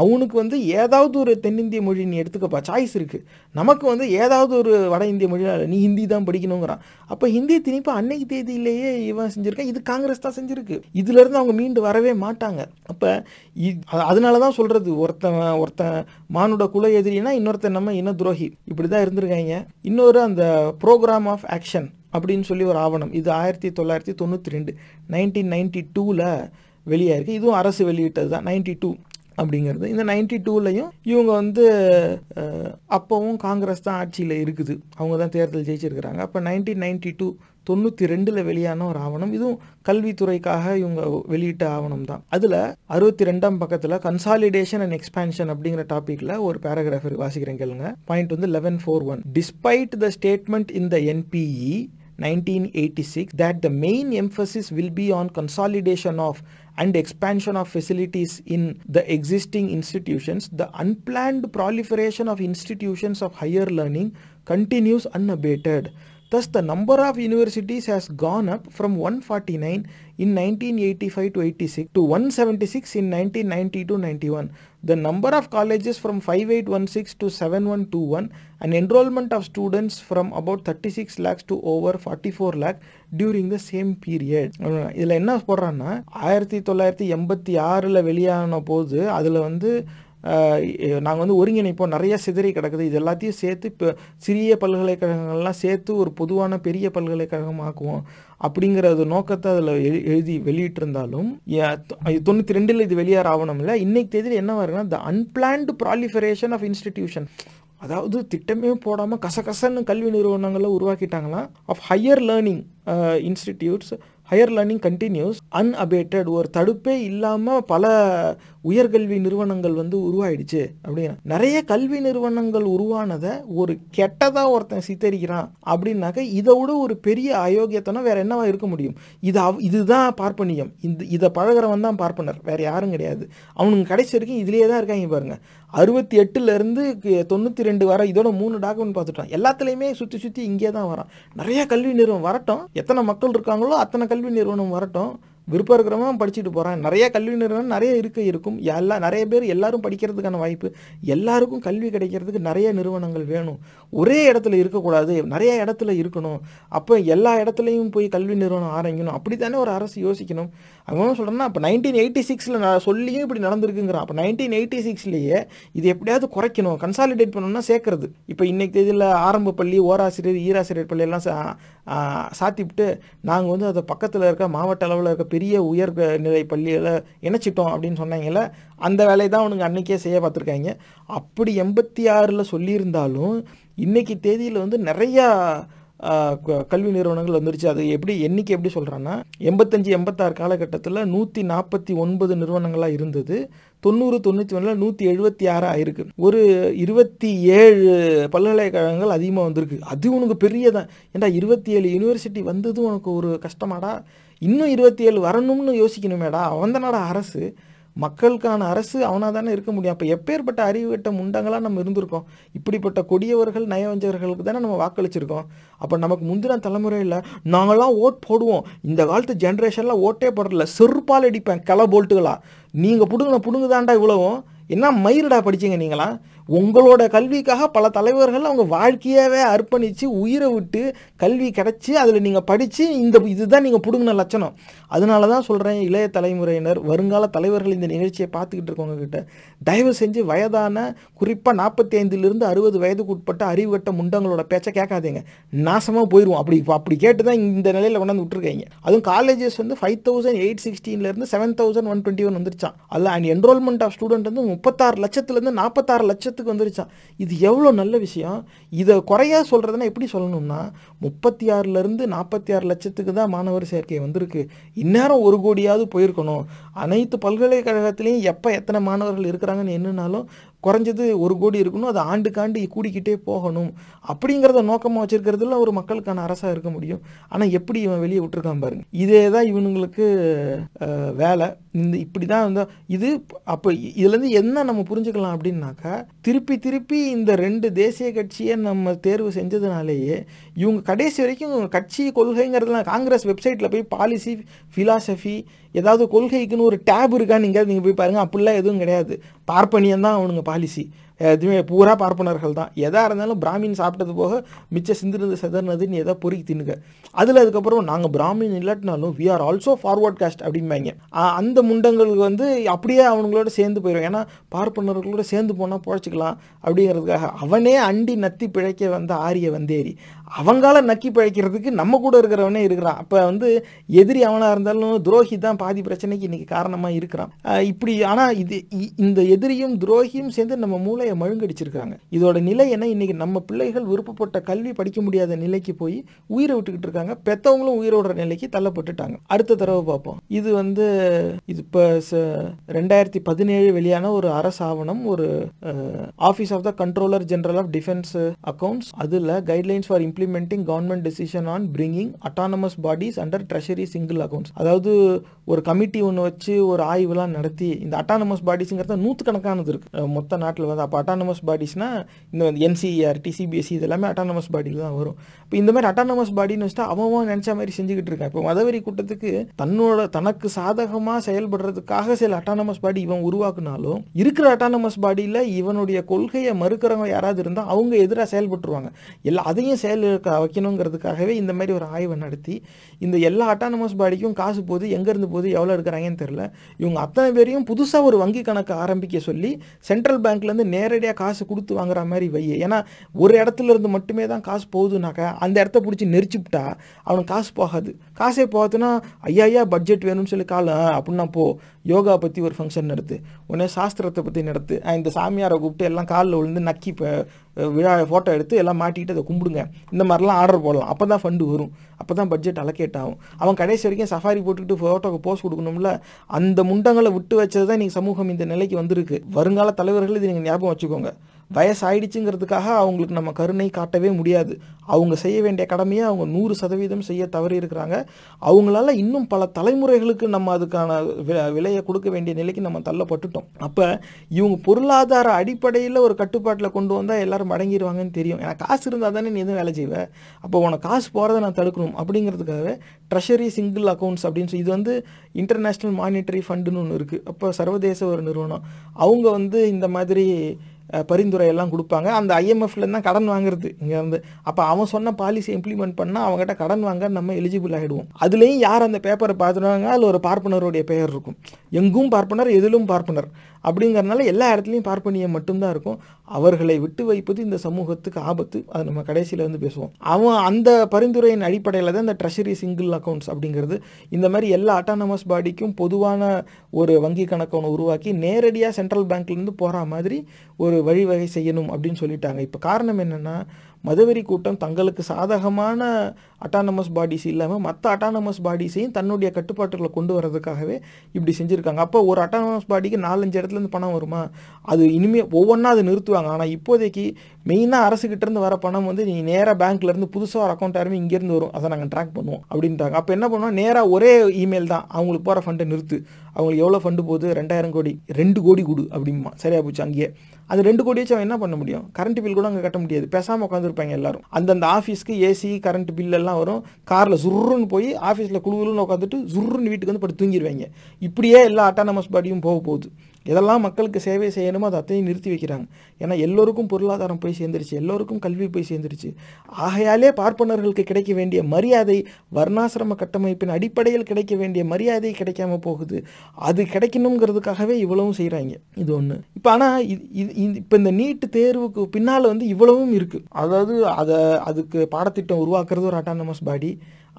அவனுக்கு வந்து ஏதாவது ஒரு தென்னிந்திய மொழி நீ எடுத்துக்கப்பா. சாய்ஸ் இருக்குது நமக்கு வந்து ஏதாவது ஒரு வட இந்திய மொழி நீ ஹிந்தி தான் படிக்கணுங்கிறான். அப்போ ஹிந்தி திணிப்பு அன்னைக்கு தேதியிலேயே இவன் செஞ்சுருக்கான். இது காங்கிரஸ் தான் செஞ்சுருக்கு. இதுலேருந்து அவங்க மீண்டு வரவே மாட்டாங்க. அப்போ அதனால தான் சொல்கிறது ஒருத்தன் ஒருத்தன் மானுட குல எதிரினா இன்னொருத்தன் நம்ம இன துரோகி. இப்படி தான் இருந்திருக்காங்க. இன்னொரு அந்த ப்ரோக்ராம் ஆஃப் ஆக்ஷன் அப்படின்னு சொல்லி ஒரு ஆவணம். இது ஆயிரத்தி தொள்ளாயிரத்தி தொண்ணூற்றி ரெண்டு. நைன்டீன் நைன்டி டூவில் வெளியாயிருக்கு. இதுவும் அரசு வெளியிட்டது தான் நைன்டி டூ அப்படிங்கிறது. இந்த நைன்டி டூலையும் இவங்க வந்து அப்போவும் காங்கிரஸ் தான் ஆட்சியில் இருக்குது. அவங்க தான் தேர்தல் ஜெயிச்சிருக்கிறாங்க. அப்போ நைன்டீன் நைன்டி டூ தொண்ணூற்றி ரெண்டில் வெளியான ஒரு ஆவணம். இதுவும் கல்வித்துறைக்காக இவங்க வெளியிட்ட ஆவணம் தான் அதில் அறுபத்தி ரெண்டாம் பக்கத்தில் கன்சாலிடேஷன் அண்ட் எக்ஸ்பான்ஷன் அப்படிங்கிற டாப்பிக்கில் ஒரு பேராகிராஃப் வாசிக்கிறேன் கேளுங்க. பாயிண்ட் வந்து eleven four one despite the statement in the NPE 1986 that the main emphasis will be on consolidation of and expansion of facilities in the existing institutions, the unplanned proliferation of institutions of higher learning continues unabated. Thus, the number of universities has gone up from 149 in 1985 to 86 to 176 in 1990 to 91. The number of colleges from 5816 to 7121 and enrollment of students from about 36 lakhs to over 44 lakh during the same period. இதில் என்ன போடுறான்னா ஆயிரத்தி தொள்ளாயிரத்தி எண்பத்தி ஆறில் வெளியான போது அதில் வந்து நாங்கள் வந்து ஒருங்கிணைப்போம். நிறைய சிதறி கிடக்குது. இது எல்லாத்தையும் சேர்த்து இப்போ சிறிய பல்கலைக்கழகங்கள்லாம் சேர்த்து ஒரு பொதுவான பெரிய பல்கலைக்கழகமாக்குவோம் அப்படிங்கிறது அப்படிங்கிற ஒரு நோக்கத்தை அதில் எழு எழுதி வெளியிட்டிருந்தாலும் தொண்ணூற்றி ரெண்டில் இது வெளியார் ஆவணம் இல்லை இன்னைக்கு தேதியில் என்ன வருதுன்னா the unplanned proliferation of institution அதாவது திட்டமே போடாமல் கசகசன்னு கல்வி நிறுவனங்களை உருவாக்கிட்டாங்களாம் of higher learning institutes higher learning continues unabated ஒரு தடுப்பே இல்லாமல் பல உயர்கல்வி நிறுவனங்கள் வந்து உருவாயிடுச்சு அப்படின்னா நிறைய கல்வி நிறுவனங்கள் உருவானதை ஒரு கெட்டதாக ஒருத்தன் சித்தரிக்கிறான் அப்படின்னாக்க இதை விட ஒரு பெரிய அயோக்கியத்தனம் வேற என்னவா இருக்க முடியும்? இது அவ் இதுதான் பார்ப்பனியம். இந்த இதை பழகிறவன் தான் பார்ப்பனர். வேற யாரும் கிடையாது. அவனுங்க கடைசி வரைக்கும் இதுலேயே தான் இருக்காங்க பாருங்க. அறுபத்தி எட்டுலேருந்து தொண்ணூற்றி ரெண்டு வர இதோட மூணு டாக்குமெண்ட் பார்த்துட்டோம் எல்லாத்துலேயுமே சுற்றி சுற்றி இங்கே தான் வரான். நிறைய கல்வி நிறுவனம் வரட்டும். எத்தனை மக்கள் இருக்காங்களோ அத்தனை கல்வி நிறுவனம் வரட்டும். விருப்பம் இருக்கிறவன் படிச்சுட்டு போகிறான் நிறைய கல்வி நிறுவனம் நிறைய இருக்க இருக்கும். எல்லா நிறைய பேர் எல்லாரும் படிக்கிறதுக்கான வாய்ப்பு. எல்லாருக்கும் கல்வி கிடைக்கிறதுக்கு நிறைய நிறுவனங்கள் வேணும். ஒரே இடத்துல இருக்கக்கூடாது. நிறைய இடத்துல இருக்கணும். அப்போ எல்லா இடத்துலையும் போய் கல்வி நிறுவனம் ஆரம்பிக்கணும். அப்படி தானே ஒரு அரசு யோசிக்கணும். அவங்க சொல்கிறேன்னா அப்போ நைன்டீன் எயிட்டி சிக்ஸில் நான் சொல்லியும் இப்படி நடந்திருக்குங்கிறான். அப்போ நைன்டீன் எயிட்டி சிக்ஸ்லேயே இது எப்படியாவது குறைக்கணும் கன்சாலிடேட் பண்ணணும்னா சேர்க்கறது. இப்போ இன்னைக்கு தேதியில் ஆரம்ப பள்ளி ஓராசிரியர் ஈராசிரியர் பள்ளியெல்லாம் சா சாத்திவிட்டு நாங்கள் வந்து அதை பக்கத்தில் இருக்க மாவட்ட அளவில் இருக்க பெரிய உயர் நிலை பள்ளியில் இணைச்சிட்டோம் அப்படின்னு சொன்னாங்கல்ல அந்த வேலையை தான் அவனுங்க அன்னைக்கே செய்ய பார்த்துருக்காங்க. அப்படி எண்பத்தி ஆறில் சொல்லியிருந்தாலும் இன்னைக்கு தேதியில் வந்து நிறையா கல்வி நிறுவனங்கள் வந்துருச்சு. அது எப்படி எண்ணிக்கை எப்படி சொல்கிறான்னா எண்பத்தஞ்சு எண்பத்தாறு காலகட்டத்தில் நூற்றி நாற்பத்தி ஒன்பது நிறுவனங்களாக இருந்தது. தொண்ணூறு தொண்ணூற்றி ஒன்றில் நூற்றி எழுபத்தி ஆறு ஆயிருக்கு. ஒரு இருபத்தி ஏழு பல்கலைக்கழகங்கள் அதிகமாக வந்திருக்கு. அது உனக்கு பெரியதான் ஏன்டா இருபத்தி ஏழு யூனிவர்சிட்டி வந்ததும் உனக்கு ஒரு கஷ்டமாடா? இன்னும் இருபத்தி ஏழு வரணும்னு யோசிக்கணுமேடா. அவன் தானடா அரசு. மக்களுக்கான அரசு அவனாக தானே இருக்க முடியும். அப்போ எப்பேற்பட்ட அறிவுகட்ட முண்டங்களாக நம்ம இருந்திருக்கோம். இப்படிப்பட்ட கொடியவர்கள் நயவஞ்சகர்களுக்கு தானே நம்ம வாக்களிச்சிருக்கோம். அப்போ நமக்கு முந்தின தலைமுறையில் நாங்களாம் ஓட் போடுவோம். இந்த காலத்து ஜென்ரேஷன்லாம் ஓட்டே போடல செருப்பால் அடிப்பேன். கிளை. போல்ட்டுகளா நீங்கள் பிடுங்கின பிடுங்குதாண்டா இவ்வளவும். என்ன மயிருடா படிச்சீங்க நீங்களா உங்களோட கல்விக்காக பல தலைவர்கள் அவங்க வாழ்க்கையவே அர்ப்பணித்து உயிரை விட்டு கல்வி கிடச்சி அதில் நீங்கள் படித்து இந்த இதுதான் நீங்கள் பிடுங்கின லட்சணம். அதனால தான் சொல்கிறேன் இளைய தலைமுறையினர் வருங்கால தலைவர்கள் இந்த நிகழ்ச்சியை பார்த்துக்கிட்டு இருக்கவங்கக்கிட்ட தயவு செஞ்சு வயதான குறிப்பாக நாற்பத்தி ஐந்துலேருந்து அறுபது வயதுக்கு உட்பட்ட அறிவுகட்ட முண்டங்களோட பேச்சை கேட்காதீங்க. நாசமாக போயிடுவோம் அப்படி அப்படி கேட்டு தான் இந்த நிலையில் கொண்டாந்து விட்டுருக்காங்க. அதுவும் காலேஜஸ் வந்து five thousand eight சிக்ஸ்டீன்லேருந்து seven thousand one twenty one வந்துருச்சான் அதில் அண்ட் என்ரோல்மெண்ட் ஆஃப் ஸ்டூடெண்ட் வந்து முப்பத்தாறு லட்சத்துலேருந்து நாற்பத்தாறு லட்சத்து இடத்துக்கு வந்துருச்சான் இது எவ்வளோ நல்ல விஷயம்? இதை குறையா சொல்கிறதுனா எப்படி சொல்லணும்னா முப்பத்தி ஆறுலேருந்து நாற்பத்தி ஆறு லட்சத்துக்கு தான் மாணவர் சேர்க்கை வந்திருக்கு. இந்நேரம் ஒரு கோடியாவது போயிருக்கணும். அனைத்து பல்கலைக்கழகத்திலையும் எப்போ எத்தனை மாணவர்கள் இருக்கிறாங்கன்னு என்னன்னாலும் குறைஞ்சது ஒரு கோடி இருக்கணும் அது ஆண்டுக்காண்டு கூடிக்கிட்டே போகணும். அப்படிங்கிறத நோக்கமாக வச்சுருக்கிறதுல ஒரு மக்களுக்கான அரசாக இருக்க முடியும். ஆனால் எப்படி இவன் வெளியே விட்டுருக்கான் பாருங்க. இதே தான் இவனுங்களுக்கு வேலை. இந்த இப்படி தான் வந்து இது அப்போ இதுலேருந்து என்ன நம்ம புரிஞ்சுக்கலாம் அப்படின்னாக்கா திருப்பி திருப்பி இந்த ரெண்டு தேசிய கட்சியை நம்ம தேர்வு செஞ்சதுனாலேயே இவங்க கடைசி வரைக்கும் கட்சி கொள்கைங்கிறதுலாம் காங்கிரஸ் வெப்சைட்டில் போய் பாலிசி ஃபிலாசபி ஏதாவது கொள்கைக்குன்னு ஒரு டேப் இருக்கான்னு நீங்கள் நீங்கள் போய் பாருங்கள் அப்படிலாம் எதுவும் கிடையாது. பார்ப்பனியம் தான் அவனுங்க பாலிசி எதுவுமே பூரா பார்ப்பனர்கள் தான். எதாக இருந்தாலும் பிராமின் சாப்பிட்டது போக மிச்சம் சிந்தினது செதறினதுன்னு எதோ பொறுக்கி தின்னுங்க அதில் அதுக்கப்புறம் நாங்கள் Brahmin இல்லாட்டினாலும் we are also forward caste அப்படிம்பாங்க அந்த முண்டங்களுக்கு வந்து அப்படியே அவனுங்களோட சேர்ந்து போயிடும் ஏன்னா பார்ப்பனர்களோட சேர்ந்து போனால் புழைச்சிக்கலாம் அப்படிங்கிறதுக்காக. அவனே அண்டி நத்தி பிழைக்க வந்த ஆரிய வந்தேரி. அவங்களால நக்கி பிழைக்கிறதுக்கு நம்ம கூட இருக்கிறவனே இருக்கிறான். அப்போ வந்து எதிரி அவனாக இருந்தாலும் துரோகி தான் பாதி பிரச்சனைக்கு இன்றைக்கி காரணமாக இருக்கிறான். இப்படி ஆனால் இது இந்த எதிரியும் துரோகியும் சேர்ந்து நம்ம மூளையை மழுங்கடிச்சிருக்காங்க. இதோட நிலை என்ன? இன்றைக்கி நம்ம பிள்ளைகள் விருப்பப்பட்ட கல்வி படிக்க முடியாத நிலைக்கு போய் உயிரை விட்டுக்கிட்டு இருக்காங்க. பெற்றவங்களும் உயிரோட நிலைக்கு தள்ளப்பட்டுட்டாங்க. அடுத்த தடவை பார்ப்போம். இது வந்து இது இப்போ ரெண்டாயிரத்தி பதினேழு வெளியான ஒரு அரசு ஆவணம் ஒரு office of the controller general of defence accounts அதில் guidelines for implementing government decision on bringing autonomous bodies under treasury single accounts அதாவது ஒரு கமிட்டி ஒன்று வச்சு ஒரு ஆய்வுலாம் நடத்தி இந்த அட்டானமஸ் பாடிஸுங்கிறத நூற்றுக்கணக்கானது இருக்குது மொத்த நாட்டில் வந்து அப்போ அட்டானமஸ் பாடிஸ்னால் இந்த என்சிஇஆர்டி சிபிஎஸ்சி இது எல்லாமே அட்டானமஸ் பாடியில் தான் வரும். இப்போ இந்த மாதிரி அட்டானமஸ் பாடின்னு வச்சுட்டா அவன் நினச்ச மாதிரி செஞ்சுக்கிட்டு இருக்கான். இப்போ மதவெறி கூட்டத்துக்கு தன்னோட தனக்கு சாதகமாக செயல்படுறதுக்காக சில அட்டானமஸ் பாடி இவன் உருவாக்குனாலும் இருக்கிற அட்டானமஸ் பாடியில் இவனுடைய கொள்கையை மறுக்கிறவங்க யாராவது இருந்தால் அவங்க எதிராக செயல்பட்டுருவாங்க. எல்லா அதையும் செயல் வைக்கணுங்கிறதுக்காகவே இந்த மாதிரி ஒரு ஆய்வை நடத்தி இந்த எல்லா அட்டானமஸ் பாடிக்கும் காசு போகுது எங்கேருந்து போகுது எவ்வளோ எடுக்கிறாங்கன்னு தெரில இவங்க அத்தனை பேரையும் புதுசாக ஒரு வங்கி கணக்கு ஆரம்பிக்க சொல்லி சென்ட்ரல் பேங்க்லேருந்து நேரடியாக காசு கொடுத்து வாங்குற மாதிரி வை. ஏன்னா ஒரு இடத்துல இருந்து மட்டுமே தான் காசு போகுதுனாக்கா அந்த இடத்த பிடிச்சி நெரிச்சுப்பிட்டா அவனுக்கு காசு போகாது. காசே போகாதுன்னா ஐயா ஐயா பட்ஜெட் வேணும்னு சொல்லி கால அப்படின்னா போ. யோகா பற்றி ஒரு ஃபங்க்ஷன் நடத்து. உடனே சாஸ்திரத்தை பற்றி நடத்து. இந்த சாமியாரை கூப்பிட்டு எல்லாம் காலில் விழுந்து நக்கி விழா ஃபோட்டோ எடுத்து எல்லாம் மாட்டிக்கிட்டு அதை கும்பிடுங்க. இந்த மாதிரிலாம் ஆர்டர் போடலாம். அப்போ தான் ஃபண்டு வரும். அப்போ தான் பட்ஜெட் அலோகேட் ஆகும். அவன் கடைசி வரைக்கும் சஃபாரி போட்டுக்கிட்டு ஃபோட்டோக்கு போஸ்ட் கொடுக்கணும்ல அந்த முண்டங்களை விட்டு வச்சது தான் இன்றைக்கி சமூகம் இந்த நிலைக்கு வந்திருக்கு. வருங்கால தலைவர்கள் இது நீங்கள் ஞாபகம் வச்சுக்கோங்க. வயசாயிடுச்சுங்கிறதுக்காக அவங்களுக்கு நம்ம கருணை காட்டவே முடியாது. அவங்க செய்ய வேண்டிய கடமையை அவங்க நூறு சதவீதம் செய்ய தவறி இருக்கிறாங்க. அவங்களால இன்னும் பல தலைமுறைகளுக்கு நம்ம அதுக்கான விலையை கொடுக்க வேண்டிய நிலைக்கு நம்ம தள்ளப்பட்டுட்டோம். அப்போ இவங்க பொருளாதார அடிப்படையில் ஒரு கட்டுப்பாட்டில் கொண்டு வந்தால் எல்லாரும் அடங்கிடுவாங்கன்னு தெரியும். ஏன்னா காசு இருந்தால் தானே நீ எதுவும் வேலை செய்வ? அப்போ உனக்கு காசு போகிறத நான் தடுக்கணும். அப்படிங்கிறதுக்காகவே ட்ரெஷரி சிங்கிள் அக்கௌண்ட்ஸ் அப்படின்னு சொல்லி இது வந்து இன்டர்நேஷ்னல் மானிட்டரி ஃபண்டுன்னு ஒன்று இருக்குது அப்போ சர்வதேச ஒரு நிறுவனம். அவங்க வந்து இந்த மாதிரி பரிந்துரையெல்லாம் பரிந்துரை எல்லாம் கொடுப்பாங்க. அந்த ஐஎம்எஃப்ல தான் கடன் வாங்குறது இங்கே வந்து அப்போ அவன் சொன்ன பாலிசி இம்ப்ளிமெண்ட் பண்ணால் அவங்ககிட்ட கடன் வாங்க நம்ம எலிஜிபிள் ஆகிடுவோம் அதுலேயும் யார் அந்த பேப்பரை பார்த்துருவாங்க அதில் ஒரு பார்ப்பனருடைய பெயர் இருக்கும். எங்கும் பார்ப்பனர் எதிலும் பார்ப்பனர். அப்படிங்கிறனால எல்லா இடத்துலையும் பார்ப்பனியம் மட்டும்தான் இருக்கும். அவர்களை விட்டு வைப்பது இந்த சமூகத்துக்கு ஆபத்து. அது நம்ம கடைசியில் வந்து பேசுவோம். அவன் அந்த பரிந்துரையின் அடிப்படையில் தான் இந்த ட்ரெஷரி சிங்கிள் அக்கௌண்ட்ஸ் அப்படிங்கிறது. இந்த மாதிரி எல்லா அட்டானமஸ் பாடிக்கும் பொதுவான ஒரு வங்கி கணக்கு ஒன்று உருவாக்கி நேரடியாக சென்ட்ரல் பேங்க்லேருந்து போகிற மாதிரி ஒரு வழிவகை செய்யணும் அப்படின்னு சொல்லிட்டாங்க. இப்போ காரணம் என்னென்னா மதுவெறி கூட்டம் தங்களுக்கு சாதகமான அட்டானமஸ் பாடிஸ் இல்லாமல் மற்ற அட்டானமஸ் பாடிஸையும் தன்னுடைய கட்டுப்பாட்டுகளை கொண்டு வரதுக்காகவே இப்படி செஞ்சுருக்காங்க. அப்போ ஒரு அட்டானமஸ் பாடிக்கு நாலஞ்சு இடத்துலேருந்து பணம் வருமா? அது இனிமேல் ஒவ்வொன்றா அது நிறுத்துவாங்க. ஆனால் இப்போதைக்கு மெயினாக அரசுக்கிட்டேருந்து வர பணம் வந்து நீ நேராக பேங்க்லேருந்து புதுசாக ஒரு அக்கௌண்ட் ஆரம்பி இங்கேருந்து வரும். அதை நாங்கள் ட்ராக் பண்ணுவோம் அப்படின்ட்டாங்க அப்போ என்ன பண்ணுவோம்? நேராக ஒரே இமெயில் தான். அவங்களுக்கு போகிற ஃபண்டை நிறுத்து. அவங்களுக்கு எவ்வளோ ஃபண்டு போகுது? ரெண்டாயிரம் கோடி. ரெண்டு கோடி கொடு அப்படிமா சரியா போச்சு அங்கேயே. அது ரெண்டு கோடி வச்சு அவன் என்ன பண்ண முடியும்? கரண்ட் பில் கூட அங்கே கட்ட முடியாது. பேசாமல் உட்காந்துருப்பாங்க எல்லாரும். அந்தந்த ஆஃபீஸ்க்கு ஏசி கரண்ட் பில் எல்லாம் வரும். காரில் சுருன்னு போய் ஆஃபீஸில் குழுகுலுன்னு உட்காந்துட்டு சுருன்னு வீட்டுக்கு வந்து படுத்து தூங்கிடுவாங்க இப்படியே எல்லா அட்டானமஸ் பாடியும் போக போகுது. எதெல்லாம் மக்களுக்கு சேவை செய்யணுமோ அதை அத்தையும் நிறுத்தி வைக்கிறாங்க. ஏன்னா எல்லோருக்கும் பொருளாதாரம் போய் சேர்ந்துருச்சு எல்லோருக்கும் கல்வி போய் சேர்ந்துருச்சு. ஆகையாலே பார்ப்பனர்களுக்கு கிடைக்க வேண்டிய மரியாதை வர்ணாசிரம கட்டமைப்பின் அடிப்படையில் கிடைக்க வேண்டிய மரியாதை கிடைக்காம போகுது. அது கிடைக்கணுங்கிறதுக்காகவே இவ்வளவும் செய்கிறாங்க இது ஒன்று இப்போ ஆனால் இது இது இப்போ இந்த நீட்டு தேர்வுக்கு பின்னால் வந்து இவ்வளவும் இருக்குது அதாவது அதை அதுக்கு பாடத்திட்டம் உருவாக்குறது ஒரு அட்டானமஸ் பாடி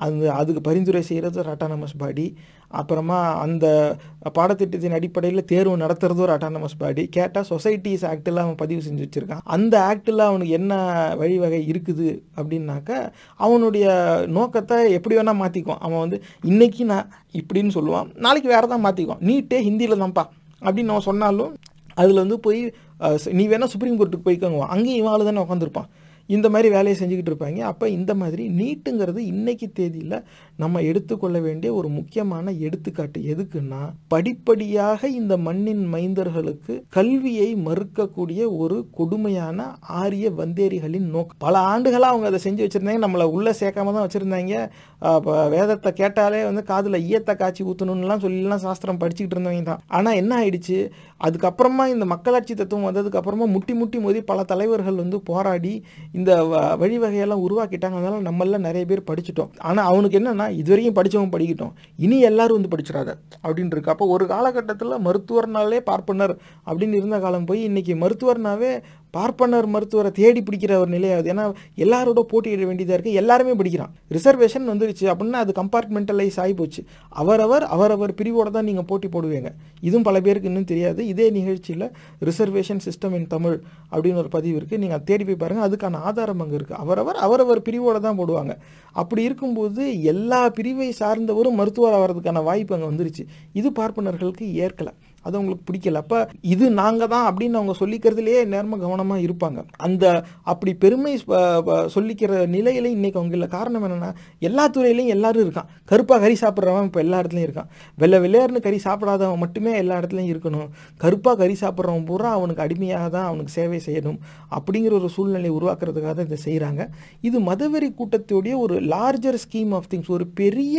அந்த அதுக்கு பரிந்துரை செய்கிறது ஒரு அட்டானமஸ் பாடி. அப்புறமா அந்த பாடத்திட்டத்தின் அடிப்படையில் தேர்வு நடத்துறது ஒரு அட்டானமஸ் பாடி. கேட்டால் சொசைட்டிஸ் ஆக்டில் அவன் பதிவு செஞ்சு வச்சுருக்கான். அந்த ஆக்டில் அவனுக்கு என்ன வழிவகை இருக்குது அப்படின்னாக்கா அவனுடைய நோக்கத்தை எப்படி வேணால் மாற்றிக்குவான் அவன் வந்து இன்னைக்கு நான் இப்படின்னு சொல்லுவான். நாளைக்கு வேறு தான் மாற்றிக்குவான் நீட்டே ஹிந்தியில் தான்ப்பா. அப்படின்னு அவன் சொன்னாலும் அதில் வந்து போய் நீ வேணால் சுப்ரீம் கோர்ட்டுக்கு போய்க்கோங்க அங்கேயும் இவன் தானே உட்காந்துருப்பான். இந்த மாதிரி வேலையை செஞ்சுக்கிட்டு இருப்பாங்க. அப்போ இந்த மாதிரி நீட்டுங்கிறது இன்னைக்கு தேதியில் நம்ம எடுத்துக்கொள்ள வேண்டிய ஒரு முக்கியமான எடுத்துக்காட்டு எதுக்குன்னா படிப்படியாக இந்த மண்ணின் மைந்தர்களுக்கு கல்வியை மறுக்கக்கூடிய ஒரு கொடுமையான ஆரிய வந்தேரிகளின் நோக்கம். பல ஆண்டுகளாக அவங்க அதை செஞ்சு வச்சுருந்தாங்க. நம்மளை உள்ளே சேர்க்காம தான் வச்சுருந்தாங்க வேதத்தை கேட்டாலே வந்து காதில் ஈயத்தை காய்ச்சி ஊற்றணும்லாம் சொல்லிலாம் சாஸ்திரம் படிச்சுக்கிட்டு இருந்தவங்க தான் ஆனால் என்ன ஆயிடுச்சு? அதுக்கப்புறமா இந்த மக்களாட்சி தத்துவம் வந்ததுக்கு அப்புறமா முட்டி முட்டி மோதி பல தலைவர்கள் வந்து போராடி இந்த வ- வழிவகையெல்லாம் உருவாக்கிட்டாங்க. அதனால நம்மள நிறைய பேர் படிச்சிட்டோம். ஆனால் அவனுக்கு என்னன்னா இது வரைக்கும் படிச்சவங்க படிக்கட்டும். இனி எல்லாரும் வந்து படிச்சிடாத அப்படின்னு இருக்கு அப்போ ஒரு காலகட்டத்தில் மருத்துவர்னாலே பார்ப்பனர் அப்படின்னு இருந்த காலம் போய் இன்னைக்கு மருத்துவர்னாவே பார்ப்பனர் மருத்துவரை தேடி பிடிக்கிற ஒரு நிலையாகுது ஏன்னா எல்லாரோட போட்டியிட வேண்டியதாக இருக்குது எல்லாருமே படிக்கிறான். ரிசர்வேஷன் வந்துருச்சு அப்படின்னா அது கம்பார்ட்மெண்டலைஸ் ஆகி போச்சு அவரவர் அவரவர் பிரிவோடு தான் நீங்கள் போட்டி போடுவீங்க. இதுவும் பல பேருக்கு இன்னும் தெரியாது. இதே நிகழ்ச்சியில் ரிசர்வேஷன் சிஸ்டம் இன் தமிழ் அப்படின்னு ஒரு பதிவு இருக்குது நீங்கள் தேடி போய் பாருங்கள் அதுக்கான ஆதாரம் அங்கே இருக்குது அவரவர் அவரவர் பிரிவோடு தான் போடுவாங்க. அப்படி இருக்கும்போது எல்லா பிரிவை சார்ந்தவரும் மருத்துவர் ஆகிறதுக்கான வாய்ப்பு அங்கே வந்துருச்சு. இது பார்ப்பனர்களுக்கு ஏற்கலை. அது அவங்களுக்கு பிடிக்கல. அப்போ இது நாங்கள் தான் அப்படின்னு அவங்க சொல்லிக்கிறதுலேயே நேரமாக கவனமாக இருப்பாங்க. அந்த அப்படி பெருமை சொல்லிக்கிற நிலையில இன்னைக்கு அவங்க இல்லை. காரணம் என்னென்னா எல்லா துறையிலையும் எல்லாரும் இருக்கான். கருப்பாக கறி சாப்பிட்றவன் இப்போ எல்லா இடத்துலையும் இருக்கான். வெள்ளை வெள்ளையர்னு கறி சாப்பிடாதவன் மட்டுமே எல்லா இடத்துலையும் இருக்கணும். கருப்பாக கறி சாப்பிட்றவன் பூரா அவனுக்கு அடிமையாக தான் அவனுக்கு சேவை செய்யணும் அப்படிங்கிற ஒரு சூழ்நிலை உருவாக்குறதுக்காக தான் இதை செய்கிறாங்க இது மதவெறி கூட்டத்துடைய ஒரு லார்ஜர் ஸ்கீம் ஆஃப் திங்ஸ் ஒரு பெரிய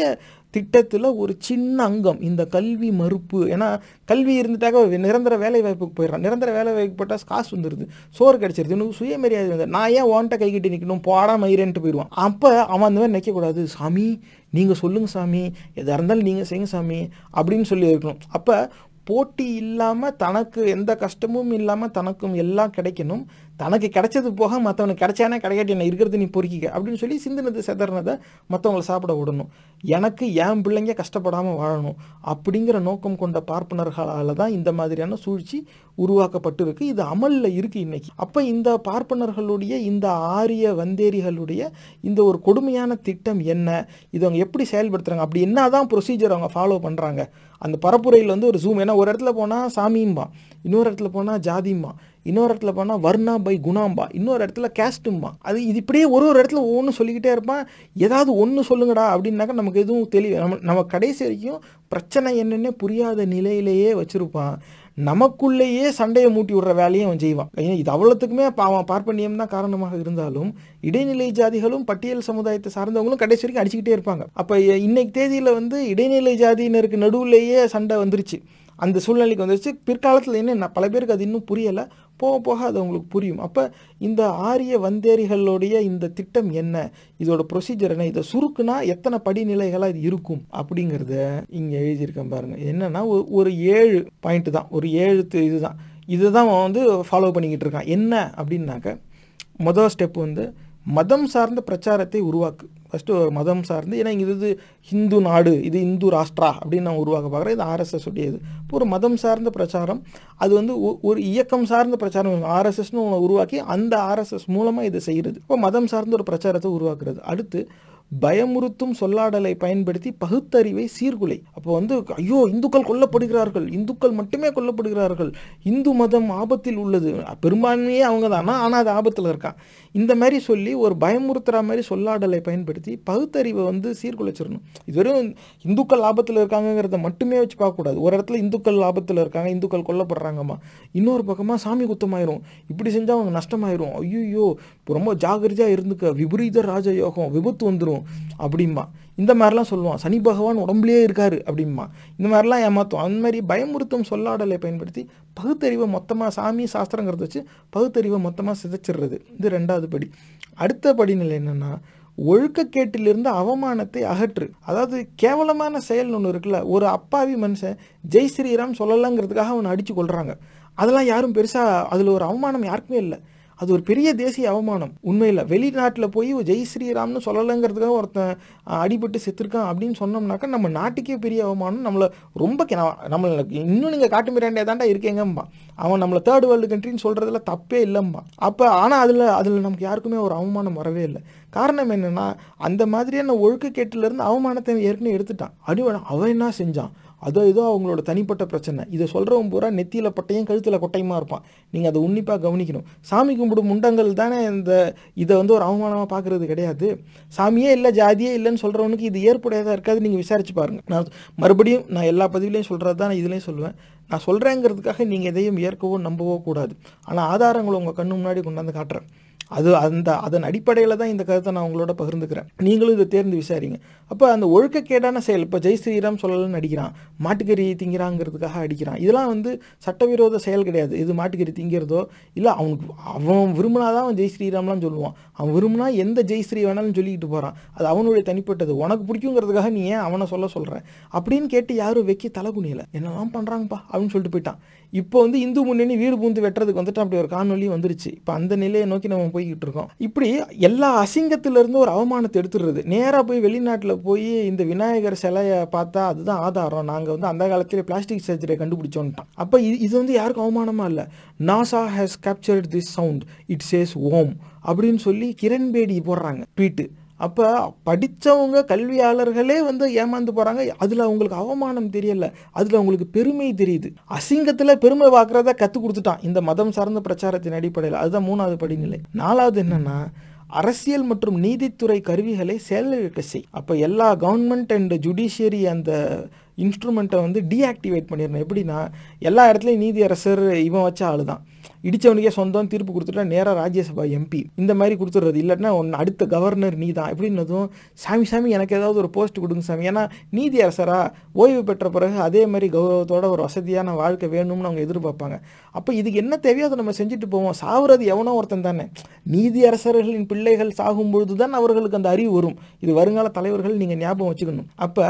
திட்டத்தில் ஒரு சின்ன அங்கம் இந்த கல்வி மறுப்பு. ஏன்னா கல்வி இருந்துட்டாக்க நிரந்தர வேலை வாய்ப்புக்கு போயிடறான். நிரந்தர வேலை வாய்ப்பு போட்டால் காசு வந்துடுது சோறு கிடச்சிருது. இன்னும் சுயமரியாதை வந்து நான் ஏன் ஓன்ட்ட கை கட்டி நிற்கணும் போடா மயிரன்ட்டு போயிடுவான். அப்போ அவன் அந்த மாதிரி நிற்கக்கூடாது சாமி நீங்கள் சொல்லுங்கள் சாமி. எதாக இருந்தாலும் நீங்கள் செய்யுங்க சாமி. அப்படின்னு சொல்லி இருக்கணும். அப்போ போட்டி இல்லாமல் தனக்கு எந்த கஷ்டமும் இல்லாமல் தனக்கும் எல்லாம் கிடைக்கணும். தனக்கு கிடைச்சது போக மற்றவனுக்கு கிடைச்சானே கிடைக்காட்டி என்ன இருக்கிறது நீ பொறுக்கிக்க அப்படின்னு சொல்லி சிந்தினது செதறினதை மற்றவங்களை சாப்பிட விடணும். எனக்கு என் பிள்ளைங்க கஷ்டப்படாமல் வாழணும் அப்படிங்கிற நோக்கம் கொண்ட பார்ப்பனர்களால் தான் இந்த மாதிரியான சூழ்ச்சி உருவாக்கப்பட்டு இருக்கு இது அமலில் இருக்குது இன்னைக்கு. அப்போ இந்த பார்ப்பனர்களுடைய இந்த ஆரிய வந்தேரிகளுடைய இந்த ஒரு கொடுமையான திட்டம் என்ன? இது அவங்க எப்படி செயல்படுத்துகிறாங்க அப்படி என்ன தான் ப்ரொசீஜர் அவங்க ஃபாலோ பண்ணுறாங்க அந்த பரப்புரையில் வந்து ஒரு ஜூம் ஏன்னா ஒரு இடத்துல போனால் சாமியும்பா இன்னொரு இடத்துல போனால் ஜாதிம்பா இன்னொரு இடத்துல போனால் வர்ணா பை குணாம்பா. இன்னொரு இடத்துல கேஸ்டும்பா. அது இது இப்படியே ஒரு ஒரு இடத்துல ஒவ்வொன்றும் சொல்லிக்கிட்டே இருப்பான். ஏதாவது ஒன்று சொல்லுங்கடா அப்படின்னாக்கா நமக்கு எதுவும் தெளிவு நம்ம நம்ம கடைசி வரைக்கும் பிரச்சனை என்னென்னே புரியாத நிலையிலேயே வச்சுருப்பான். நமக்குள்ளேயே சண்டையை மூட்டி விடுற வேலையை அவன் செய்வான். ஏன் இது அவ்வளோத்துக்குமே அவன் பார்ப்பனியம் தான் காரணமாக இருந்தாலும் இடைநிலை ஜாதிகளும் பட்டியல் சமுதாயத்தை சார்ந்தவங்களும் கடைசி வரைக்கும் அடிச்சுக்கிட்டே இருப்பாங்க. அப்போ இன்னைக்கு தேதியில் வந்து இடைநிலை ஜாதியினருக்கு நடுவுலேயே சண்டை வந்துருச்சு. அந்த சூழ்நிலைக்கு வந்துருச்சு. பிற்காலத்தில் என்ன பல பேருக்கு அது இன்னும் புரியலை. போக போக அது அவங்களுக்கு புரியும். அப்போ இந்த ஆரிய வந்தேரிகளுடைய இந்த திட்டம் என்ன? இதோட ப்ரொசீஜர் என்ன? இதை சுருக்குனா எத்தனை படிநிலைகளாக இது இருக்கும்? அப்படிங்கிறத இங்கே எழுதியிருக்கேன் பாருங்கள் என்னென்னா ஒரு ஒரு ஏழு பாயிண்ட் தான். ஒரு ஏழு இதுதான். இதுதான் அவன் வந்து ஃபாலோ பண்ணிக்கிட்டு இருக்கான். என்ன? அப்படின்னாக்க முதல் ஸ்டெப் வந்து மதம் சார்ந்த பிரச்சாரத்தை உருவாக்கு. ஃபஸ்ட்டு ஒரு மதம் சார்ந்து ஏன்னா இங்க இது ஹிந்து நாடு இது இந்து ராஷ்ட்ரா அப்படின்னு நான் உருவாக்க பார்க்குறேன் இது ஆர்எஸ்எஸ் உடையது. இப்போ ஒரு மதம் சார்ந்த பிரச்சாரம் அது வந்து ஒ- ஒரு இயக்கம் சார்ந்த பிரச்சாரம் ஆர்எஸ்எஸ்னு ஒன்று உருவாக்கி அந்த ஆர்எஸ்எஸ் மூலமாக இதை செய்கிறது இப்போ மதம் சார்ந்த ஒரு பிரச்சாரத்தை உருவாக்குறது. அடுத்து பயமுறுத்தும் சொல்லாடலை பயன்படுத்தி பகுத்தறிவை சீர்குலை. அப்போ வந்து ஐயோ இந்துக்கள் கொல்லப்படுகிறார்கள். இந்துக்கள் மட்டுமே கொல்லப்படுகிறார்கள். இந்து மதம் ஆபத்தில் உள்ளது. பெரும்பான்மையே அவங்க தான் ஆனால் அது ஆபத்தில் இருக்கான் இந்த மாதிரி சொல்லி ஒரு பயமுறுத்துகிற மாதிரி சொல்லாடலை பயன்படுத்தி பகுத்தறிவை வந்து சீர்குலைச்சிடணும். இதுவரையும் இந்துக்கள் லாபத்தில் இருக்காங்கங்கிறத மட்டுமே வச்சு பார்க்கக்கூடாது. ஒரு இடத்துல இந்துக்கள் லாபத்தில் இருக்காங்க இந்துக்கள் கொல்லப்படுறாங்கம்மா. இன்னொரு பக்கமாக சாமி குத்தமாயிரும். இப்படி செஞ்சால் அவங்க நஷ்டமாயிரும். ஐயோ இப்போ ரொம்ப ஜாகிரதையாக இருந்துக்க. விபரீத ராஜயோகம் விபத்து வந்துடும் அப்படிம்பா. இந்த மாதிரிலாம் சொல்லுவான். சனி பகவான் உடம்புலயே இருக்காரு அப்படிம்பா. இந்த மாதிரிலாம் ஏமாத்தும் அந்த மாதிரி பயமுறுத்தும் சொல்லாடலை பயன்படுத்தி பகுத்தறிவை மொத்தமாக சாமி சாஸ்திரங்கிறத வச்சு பகுத்தறிவை மொத்தமாக சிதைச்சிடுறது. இது ரெண்டாவது படி. அடுத்த படிநிலை என்னென்னா ஒழுக்கக்கேட்டிலிருந்து அவமானத்தை அகற்று. அதாவது கேவலமான செயல்னு ஒன்று இருக்குல்ல ஒரு அப்பாவி மனுஷன் ஜெய் ஸ்ரீராம் சொல்லலாங்கிறதுக்காக அவனை அடித்து கொள்கிறாங்க அதெல்லாம் யாரும் பெருசாக அதில் ஒரு அவமானம் யாருக்குமே இல்லை. அது ஒரு பெரிய தேசிய அவமானம். உண்மையில் வெளிநாட்டில் போய் ஜெய் ஸ்ரீராம்னு சொல்லலைங்கிறதுக்காக ஒருத்தன் அடிபட்டு செத்துருக்கான் அப்படின்னு சொன்னோம்னாக்கா நம்ம நாட்டுக்கே பெரிய அவமானம். நம்மளை ரொம்ப கே- நம்மளுக்கு இன்னும் நீங்கள் காட்டு மிராண்டியா தாண்டா இருக்கேங்கம்பா அவன் நம்மளை தேர்ட் வேர்ல்டு கண்ட்ரின்னு சொல்கிறதுல தப்பே இல்லைம்பா அப்போ ஆனால் அதில் அதில் நமக்கு யாருக்குமே ஒரு அவமானம் வரவே இல்லை. காரணம் என்னென்னா அந்த மாதிரியான ஒழுக்கக்கேட்டிலேருந்து அவமானத்தை ஏற்கனவே எடுத்துட்டான். அடி அவன் என்ன செஞ்சான்? அதோ ஏதோ அவங்களோட தனிப்பட்ட பிரச்சனை. இதை சொல்கிறவன் பூரா நெத்தியில் பட்டையும் கழுத்தில் கொட்டையுமா இருப்பான். நீங்கள் அதை உன்னிப்பாக கவனிக்கணும். சாமி கும்பிடும் முண்டங்கள் தானே இந்த இதை வந்து ஒரு அவமானமாக பார்க்குறது கிடையாது. சாமியே இல்லை ஜாதியே இல்லைன்னு சொல்கிறவனுக்கு இது ஏற்புடையதாக இருக்காது. நீங்கள் விசாரிச்சு பாருங்கள் நான் மறுபடியும் நான் எல்லா பதிவுலையும் சொல்கிறது தான் நான் இதுலேயும் சொல்லுவேன். நான் சொல்கிறேங்கிறதுக்காக நீங்கள் எதையும் ஏற்கவோ நம்பவோ கூடாது. ஆனால் ஆதாரங்களை உங்கள் கண்ணு முன்னாடி கொண்டாந்து காட்டுறேன். அது அந்த அதன் அடிப்படையில் தான் இந்த கருத்தை நான் உங்களோட பகிர்ந்துக்கிறேன். நீங்களும் இதை தேர்ந்து விசாரிங்க. அப்போ அந்த ஒழுக்கக்கேடான செயல் இப்போ ஜெய் ஸ்ரீராம் சொல்லலன்னு அடிக்கிறான் மாட்டுக்கறி திங்கிறாங்கிறதுக்காக அடிக்கிறான். இதெல்லாம் வந்து சட்டவிரோத செயல் கிடையாது. இது மாட்டுக்கறி திங்கிறதோ இல்லை அவனுக்கு அவன் விரும்பினாதான் அவன் ஜெய் ஸ்ரீராம்லாம் சொல்லுவான். அவன் விரும்பினா எந்த ஜெய் ஸ்ரீ வேணாலும் சொல்லிக்கிட்டு போகிறான் அது அவனுடைய தனிப்பட்டது. உனக்கு பிடிக்குங்கிறதுக்காக நீ ஏன் அவனை சொல்ல சொல்கிற அப்படின்னு கேட்டு யாரும் வைக்க தலை குனியல. என்னெல்லாம் பண்ணுறாங்கப்பா அப்படின்னு சொல்லிட்டு போயிட்டான். இப்போ வந்து இந்து முன்னணி வீடு பூந்து வெட்டுறதுக்கு வந்துட்டு அப்படி ஒரு காணொலி வந்துருச்சு. இப்போ அந்த நிலையை நோக்கி நம்ம போய்கிட்டு இருக்கோம். இப்படி எல்லா அசிங்கத்திலிருந்து ஒரு அவமானத்தை எடுத்துடுறது. நேராக போய் வெளிநாட்டில் போய் இந்த விநாயகர் சிலையை பார்த்தா அதுதான் ஆதாரம். நாங்கள் வந்து அந்த காலத்திலே பிளாஸ்டிக் சர்ஜரியை கண்டுபிடிச்சோன்ட்டான். அப்போ இது இது வந்து யாருக்கும் அவமானமாக இல்லை. NASA has captured this sound it says Om அப்படின்னு சொல்லி கிரண் பேடி போடுறாங்க. ட்வீட்டு அப்போ படித்தவங்க கல்வியாளர்களே வந்து ஏமாந்து போகிறாங்க அதில் அவங்களுக்கு அவமானம் தெரியல. அதில் அவங்களுக்கு பெருமை தெரியுது. அசிங்கத்தில் பெருமை பார்க்குறத கற்றுக் கொடுத்துட்டான். இந்த மதம் சார்ந்த பிரச்சாரத்தின் அடிப்படையில். அதுதான் மூணாவது படிநிலை. நாலாவது என்னன்னா அரசியல் மற்றும் நீதித்துறை கருவிகளை செயலிழக்க செய். அப்போ எல்லா கவர்மெண்ட் அண்ட் ஜுடிஷியரி அந்த இன்ஸ்ட்ருமெண்ட்டை வந்து டீஆக்டிவேட் பண்ணிடணும். எப்படின்னா எல்லா இடத்துலையும் நீதியரசர் இவன் வச்ச ஆளு தான் இடித்தவனுக்கே சொந்தம் தீர்ப்பு கொடுத்துட்டா நேராக ராஜ்யசபா எம்பி இந்த மாதிரி கொடுத்துட்றது. இல்லைன்னா ஒன்று அடுத்த கவர்னர் நீ தான் எப்படின்னதும் சாமி சாமி எனக்கு ஏதாவது ஒரு போஸ்ட் கொடுங்க சாமி. ஏன்னா நீதியரசரா ஓய்வு பெற்ற பிறகு அதே மாதிரி கௌரவத்தோட ஒரு வசதியான வாழ்க்கை வேணும்னு அவங்க எதிர்பார்ப்பாங்க. அப்போ இதுக்கு என்ன தேவையோ அதை நம்ம செஞ்சுட்டு போவோம். சாவுறது எவனோ ஒருத்தன் தானே. நீதியரசர்களின் பிள்ளைகள் சாகும்பொழுது தான் அவர்களுக்கு அந்த அறிவு வரும். இது வருங்கால தலைவர்கள் நீங்கள் ஞாபகம் வச்சுக்கணும். அப்போ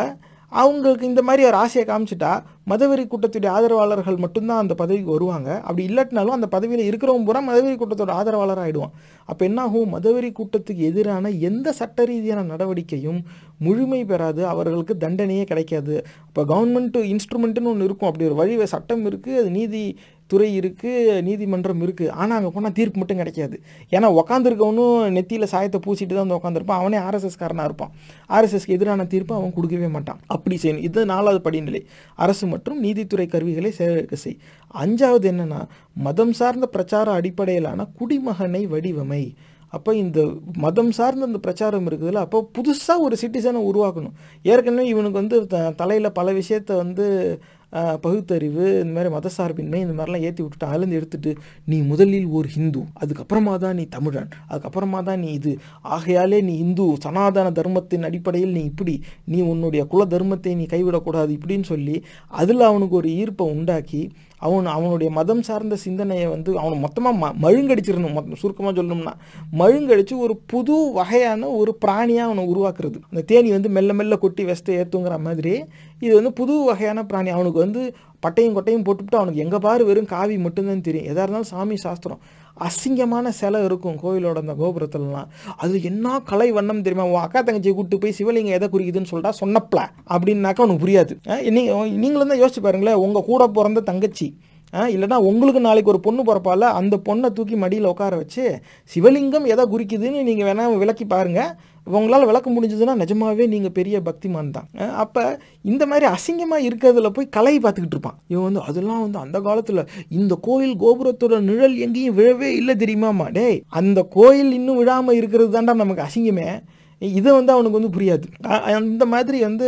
அவங்களுக்கு இந்த மாதிரி ஒரு ஆசையை காமிச்சிட்டா மதவெறி கூட்டத்துடைய ஆதரவாளர்கள் மட்டும்தான் அந்த பதவிக்கு வருவாங்க. அப்படி இல்லாட்டினாலும் அந்த பதவியில் இருக்கிறவங்க பூரா மதவெறி கூட்டத்தோட ஆதரவாளர் ஆகிடுவான் அப்போ என்ன ஆகும்? மதவெறி கூட்டத்துக்கு எதிரான எந்த சட்ட ரீதியான நடவடிக்கையும் முழுமை பெறாது. அவர்களுக்கு தண்டனையே கிடைக்காது. இப்போ கவர்மெண்ட் இன்ஸ்ட்ருமெண்ட்டுன்னு ஒன்று இருக்கும். அப்படி ஒரு வழி சட்டம் இருக்குது அது நீதி துறை இருக்குது நீதிமன்றம் இருக்குது ஆனால் அங்கே போனால் தீர்ப்பு மட்டும் கிடைக்காது. ஏன்னா உக்காந்துருக்கவனும் நெத்தியில் சாயத்தை பூசிட்டு தான் வந்து உட்காந்துருப்பான் அவனே ஆர்எஸ்எஸ்காரனாக இருப்பான். ஆர்எஸ்எஸ்க்கு எதிரான தீர்ப்பு அவன் கொடுக்கவே மாட்டான். அப்படி செய்யணும். இது நாலாவது படிநிலை. அரசு மற்றும் நீதித்துறை கருவிகளை செயலிழக்க செய். அஞ்சாவது என்னென்னா மதம் சார்ந்த பிரச்சார அடிப்படையிலான குடிமகனை வடிவமை. அப்போ இந்த மதம் சார்ந்த அந்த பிரச்சாரம் இருக்குதுல்ல அப்போ புதுசாக ஒரு சிட்டிசனை உருவாக்கணும். ஏற்கனவே இவனுக்கு வந்து த தலையில் பல விஷயத்த வந்து பகுத்தறிவு இந்த மாதிரி மதசார்பின்மை இந்த மாதிரிலாம் ஏற்றி விட்டுட்டு அதுலேருந்து எடுத்துட்டு நீ முதலில் ஒரு ஹிந்து அதுக்கப்புறமா தான் நீ தமிழன் அதுக்கப்புறமா தான் நீ இது. ஆகையாலே நீ இந்து சனாதன தர்மத்தின் அடிப்படையில் நீ இப்படி நீ உன்னுடைய குல தர்மத்தை நீ கைவிடக்கூடாது இப்படின்னு சொல்லி அதில் அவனுக்கு ஒரு ஈர்ப்பை உண்டாக்கி அவன் அவனுடைய மதம் சார்ந்த சிந்தனையை வந்து அவனை மொத்தமாக ம மழுங்கடிச்சிடணும். மொத்தம் சுருக்கமாக சொல்லணும்னா மழுங்கடிச்சு ஒரு புது வகையான ஒரு பிராணியாக அவனை உருவாக்குறது. அந்த தேனி வந்து மெல்ல மெல்ல கொட்டி வெஸ்ட்டை ஏற்றுங்கிற மாதிரி இது வந்து புது வகையான பிராணி. அவனுக்கு வந்து பட்டையும் கொட்டையும் போட்டுவிட்டு அவனுக்கு எங்கே பாரு வெறும் காவி மட்டும்தான் தெரியும். எதாக இருந்தாலும் சாமி சாஸ்திரம். அசிங்கமான சிலை இருக்கும் கோயிலோட அந்த கோபுரத்துலலாம். அது என்ன கலை வண்ணம் தெரியுமா? உன் அக்கா தங்கச்சியை கூப்பிட்டு போய் சிவலிங்கம் எதை குறிக்குதுன்னு சொல்லிட்டா சொன்னப்ல அப்படின்னாக்கா உனக்கு புரியாது. நீங்களும் தான் யோசிச்சு பாருங்களேன். உங்கள் கூட பிறந்த தங்கச்சி ஆ இல்லைனா உங்களுக்கு நாளைக்கு ஒரு பொண்ணு பிறப்பால அந்த பொண்ணை தூக்கி மடியில் உட்கார வச்சு சிவலிங்கம் எதை குறிக்குதுன்னு நீங்கள் வேணால் விளக்கி பாருங்கள் உங்களால் விளக்க முடிஞ்சதுன்னா நிஜமாவே நீங்கள் பெரிய பக்திமான் தான். அப்போ இந்த மாதிரி அசிங்கமாக இருக்கிறதுல போய் கலை பார்த்துக்கிட்டு இருப்பான். இவன் வந்து அதெல்லாம் வந்து அந்த காலத்தில் இந்த கோயில் கோபுரத்தோட நிழல் எங்கேயும் விழவே இல்லை தெரியுமாமா டேய் அந்த கோயில் இன்னும் விழாமல் இருக்கிறது தான்டா நமக்கு அசிங்கமே. இதை வந்து அவனுக்கு வந்து புரியாது. அந்த மாதிரி வந்து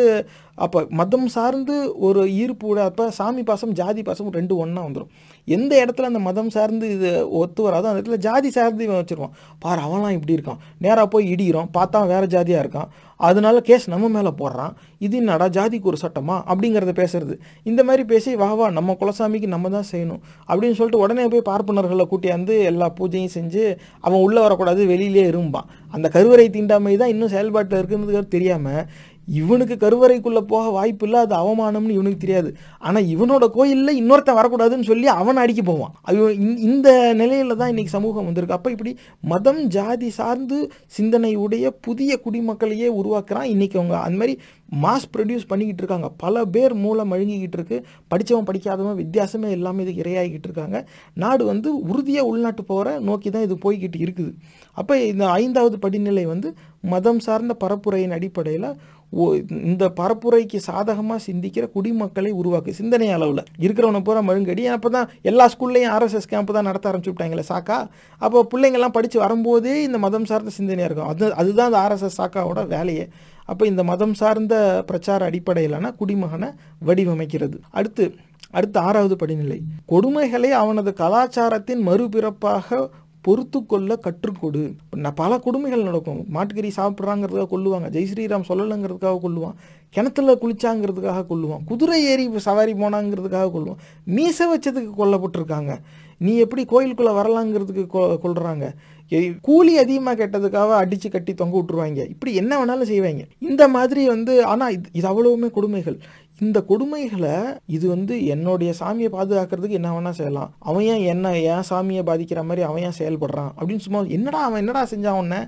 அப்போ மதம் சார்ந்து ஒரு ஈர்ப்பு விட அப்போ சாமி பாசம் ஜாதி பாசம் ரெண்டு ஒன்றா வந்துடும் எந்த இடத்துல அந்த மதம் சார்ந்து இது ஒத்து வராதோ அந்த இடத்துல ஜாதி சார்ந்து இவன் வச்சுருவான். பாரு அவன்லாம் இப்படி இருக்கான். நேராக போய் இடிக்கிறோம் பார்த்தா வேற ஜாதியாக இருக்கான். அதனால கேஸ் நம்ம மேலே போடுறான். இது என்னடா ஜாதிக்கு ஒரு சட்டமா? அப்படிங்கிறத பேசுறது. இந்த மாதிரி பேசி வா வா நம்ம குலசாமிக்கு நம்ம தான் செய்யணும். அப்படின்னு சொல்லிட்டு உடனே போய் பார்ப்பனர்களை கூட்டியாந்து எல்லா பூஜையும் செஞ்சு அவன் உள்ளே வரக்கூடாது வெளியிலே இரும்பான். அந்த கருவறை தீண்டாமை தான் இன்னும் செயல்பாட்டில் இருக்குன்னு தெரியாமல் இவனுக்கு கருவறைக்குள்ளே போக வாய்ப்பு இல்லை அது அவமானம்னு இவனுக்கு தெரியாது. ஆனால் இவனோட கோயிலில் இன்னொருத்தன் வரக்கூடாதுன்னு சொல்லி அவனை அடிக்க போவான். அவன் இந்த- இந்த நிலையில தான் இன்றைக்கி சமூகம் வந்திருக்கு. அப்போ இப்படி மதம் ஜாதி சார்ந்து சிந்தனை உடைய புதிய குடிமக்களையே உருவாக்குறான் இன்றைக்கி அவங்க. அந்த மாதிரி மாஸ் ப்ரொடியூஸ் பண்ணிக்கிட்டு இருக்காங்க. பல பேர் மூலம் அழுங்கிக்கிட்டு இருக்கு. படித்தவன் படிக்காதவன் வித்தியாசமே எல்லாமே இதுக்கு இரையாகிக்கிட்டு இருக்காங்க. நாடு வந்து உறுதியாக உள்நாட்டு போகிற நோக்கி தான் இது போய்கிட்டு இருக்குது. அப்போ இந்த ஐந்தாவது படிநிலை வந்து மதம் சார்ந்த பரப்புரையின் அடிப்படையில் இந்த பரப்புரைக்கு சாதகமாக சிந்திக்கிற குடிமக்களை உருவாக்கு. சிந்தனை அளவில். இருக்கிறவனை பூரா மழுங்கடி. அப்போ தான் எல்லா ஸ்கூல்லையும் ஆர்எஸ்எஸ் கேம்ப் தான் நடத்த ஆரம்பிச்சு விட்டாங்களே சாக்கா? அப்போ பிள்ளைங்கள்லாம் படித்து வரும்போதே இந்த மதம் சார்ந்த சிந்தனையாக இருக்கும். அது அதுதான் அந்த ஆர்எஸ்எஸ் சாக்காவோட வேலையே. அப்போ இந்த மதம் சார்ந்த பிரச்சார அடிப்படையிலான குடிமகனை வடிவமைக்கிறது. அடுத்து அடுத்த ஆறாவது படிநிலை. கொடுமைகளை அவனது கலாச்சாரத்தின் மறுபிறப்பாக பொறுத்து கொள்ள கற்றுக்கொடு நான் பல கொடுமைகள் நடக்கும். மாட்டுக்கறி சாப்பிட்றாங்கிறதுக்காக கொள்ளுவாங்க ஜெய் ஸ்ரீராம் சொல்லலைங்கிறதுக்காக கொள்ளுவான் கிணத்துல குளிச்சாங்கிறதுக்காக கொள்ளுவான் குதிரை ஏறி சவாரி போனாங்கிறதுக்காக கொள்ளுவான் மீசை வச்சதுக்கு கொல்லப்பட்டிருக்காங்க. நீ எப்படி கோயிலுக்குள்ளே வரலாங்கிறதுக்கு கொ கொள்றாங்க எ- கூலி அதிகமாக கேட்டதுக்காக அடித்து கட்டி தொங்க விட்டுருவாங்க. இப்படி என்ன வேணாலும் செய்வாங்க. இந்த மாதிரி வந்து ஆனால் இது இது அவ்வளவுமே கொடுமைகள். இந்த கொடுமைகளை இது வந்து என்னுடைய சாமியை பாதுகாக்கிறதுக்கு என்ன வேணா செய்யலாம். அவன் ஏன் என்ன என் சாமியை பாதிக்கிற மாதிரி அவன் ஏன் செயல்படுறான்? அப்படின்னு சும்மா என்னடா அவன் என்னடா செஞ்சான் உன்னை?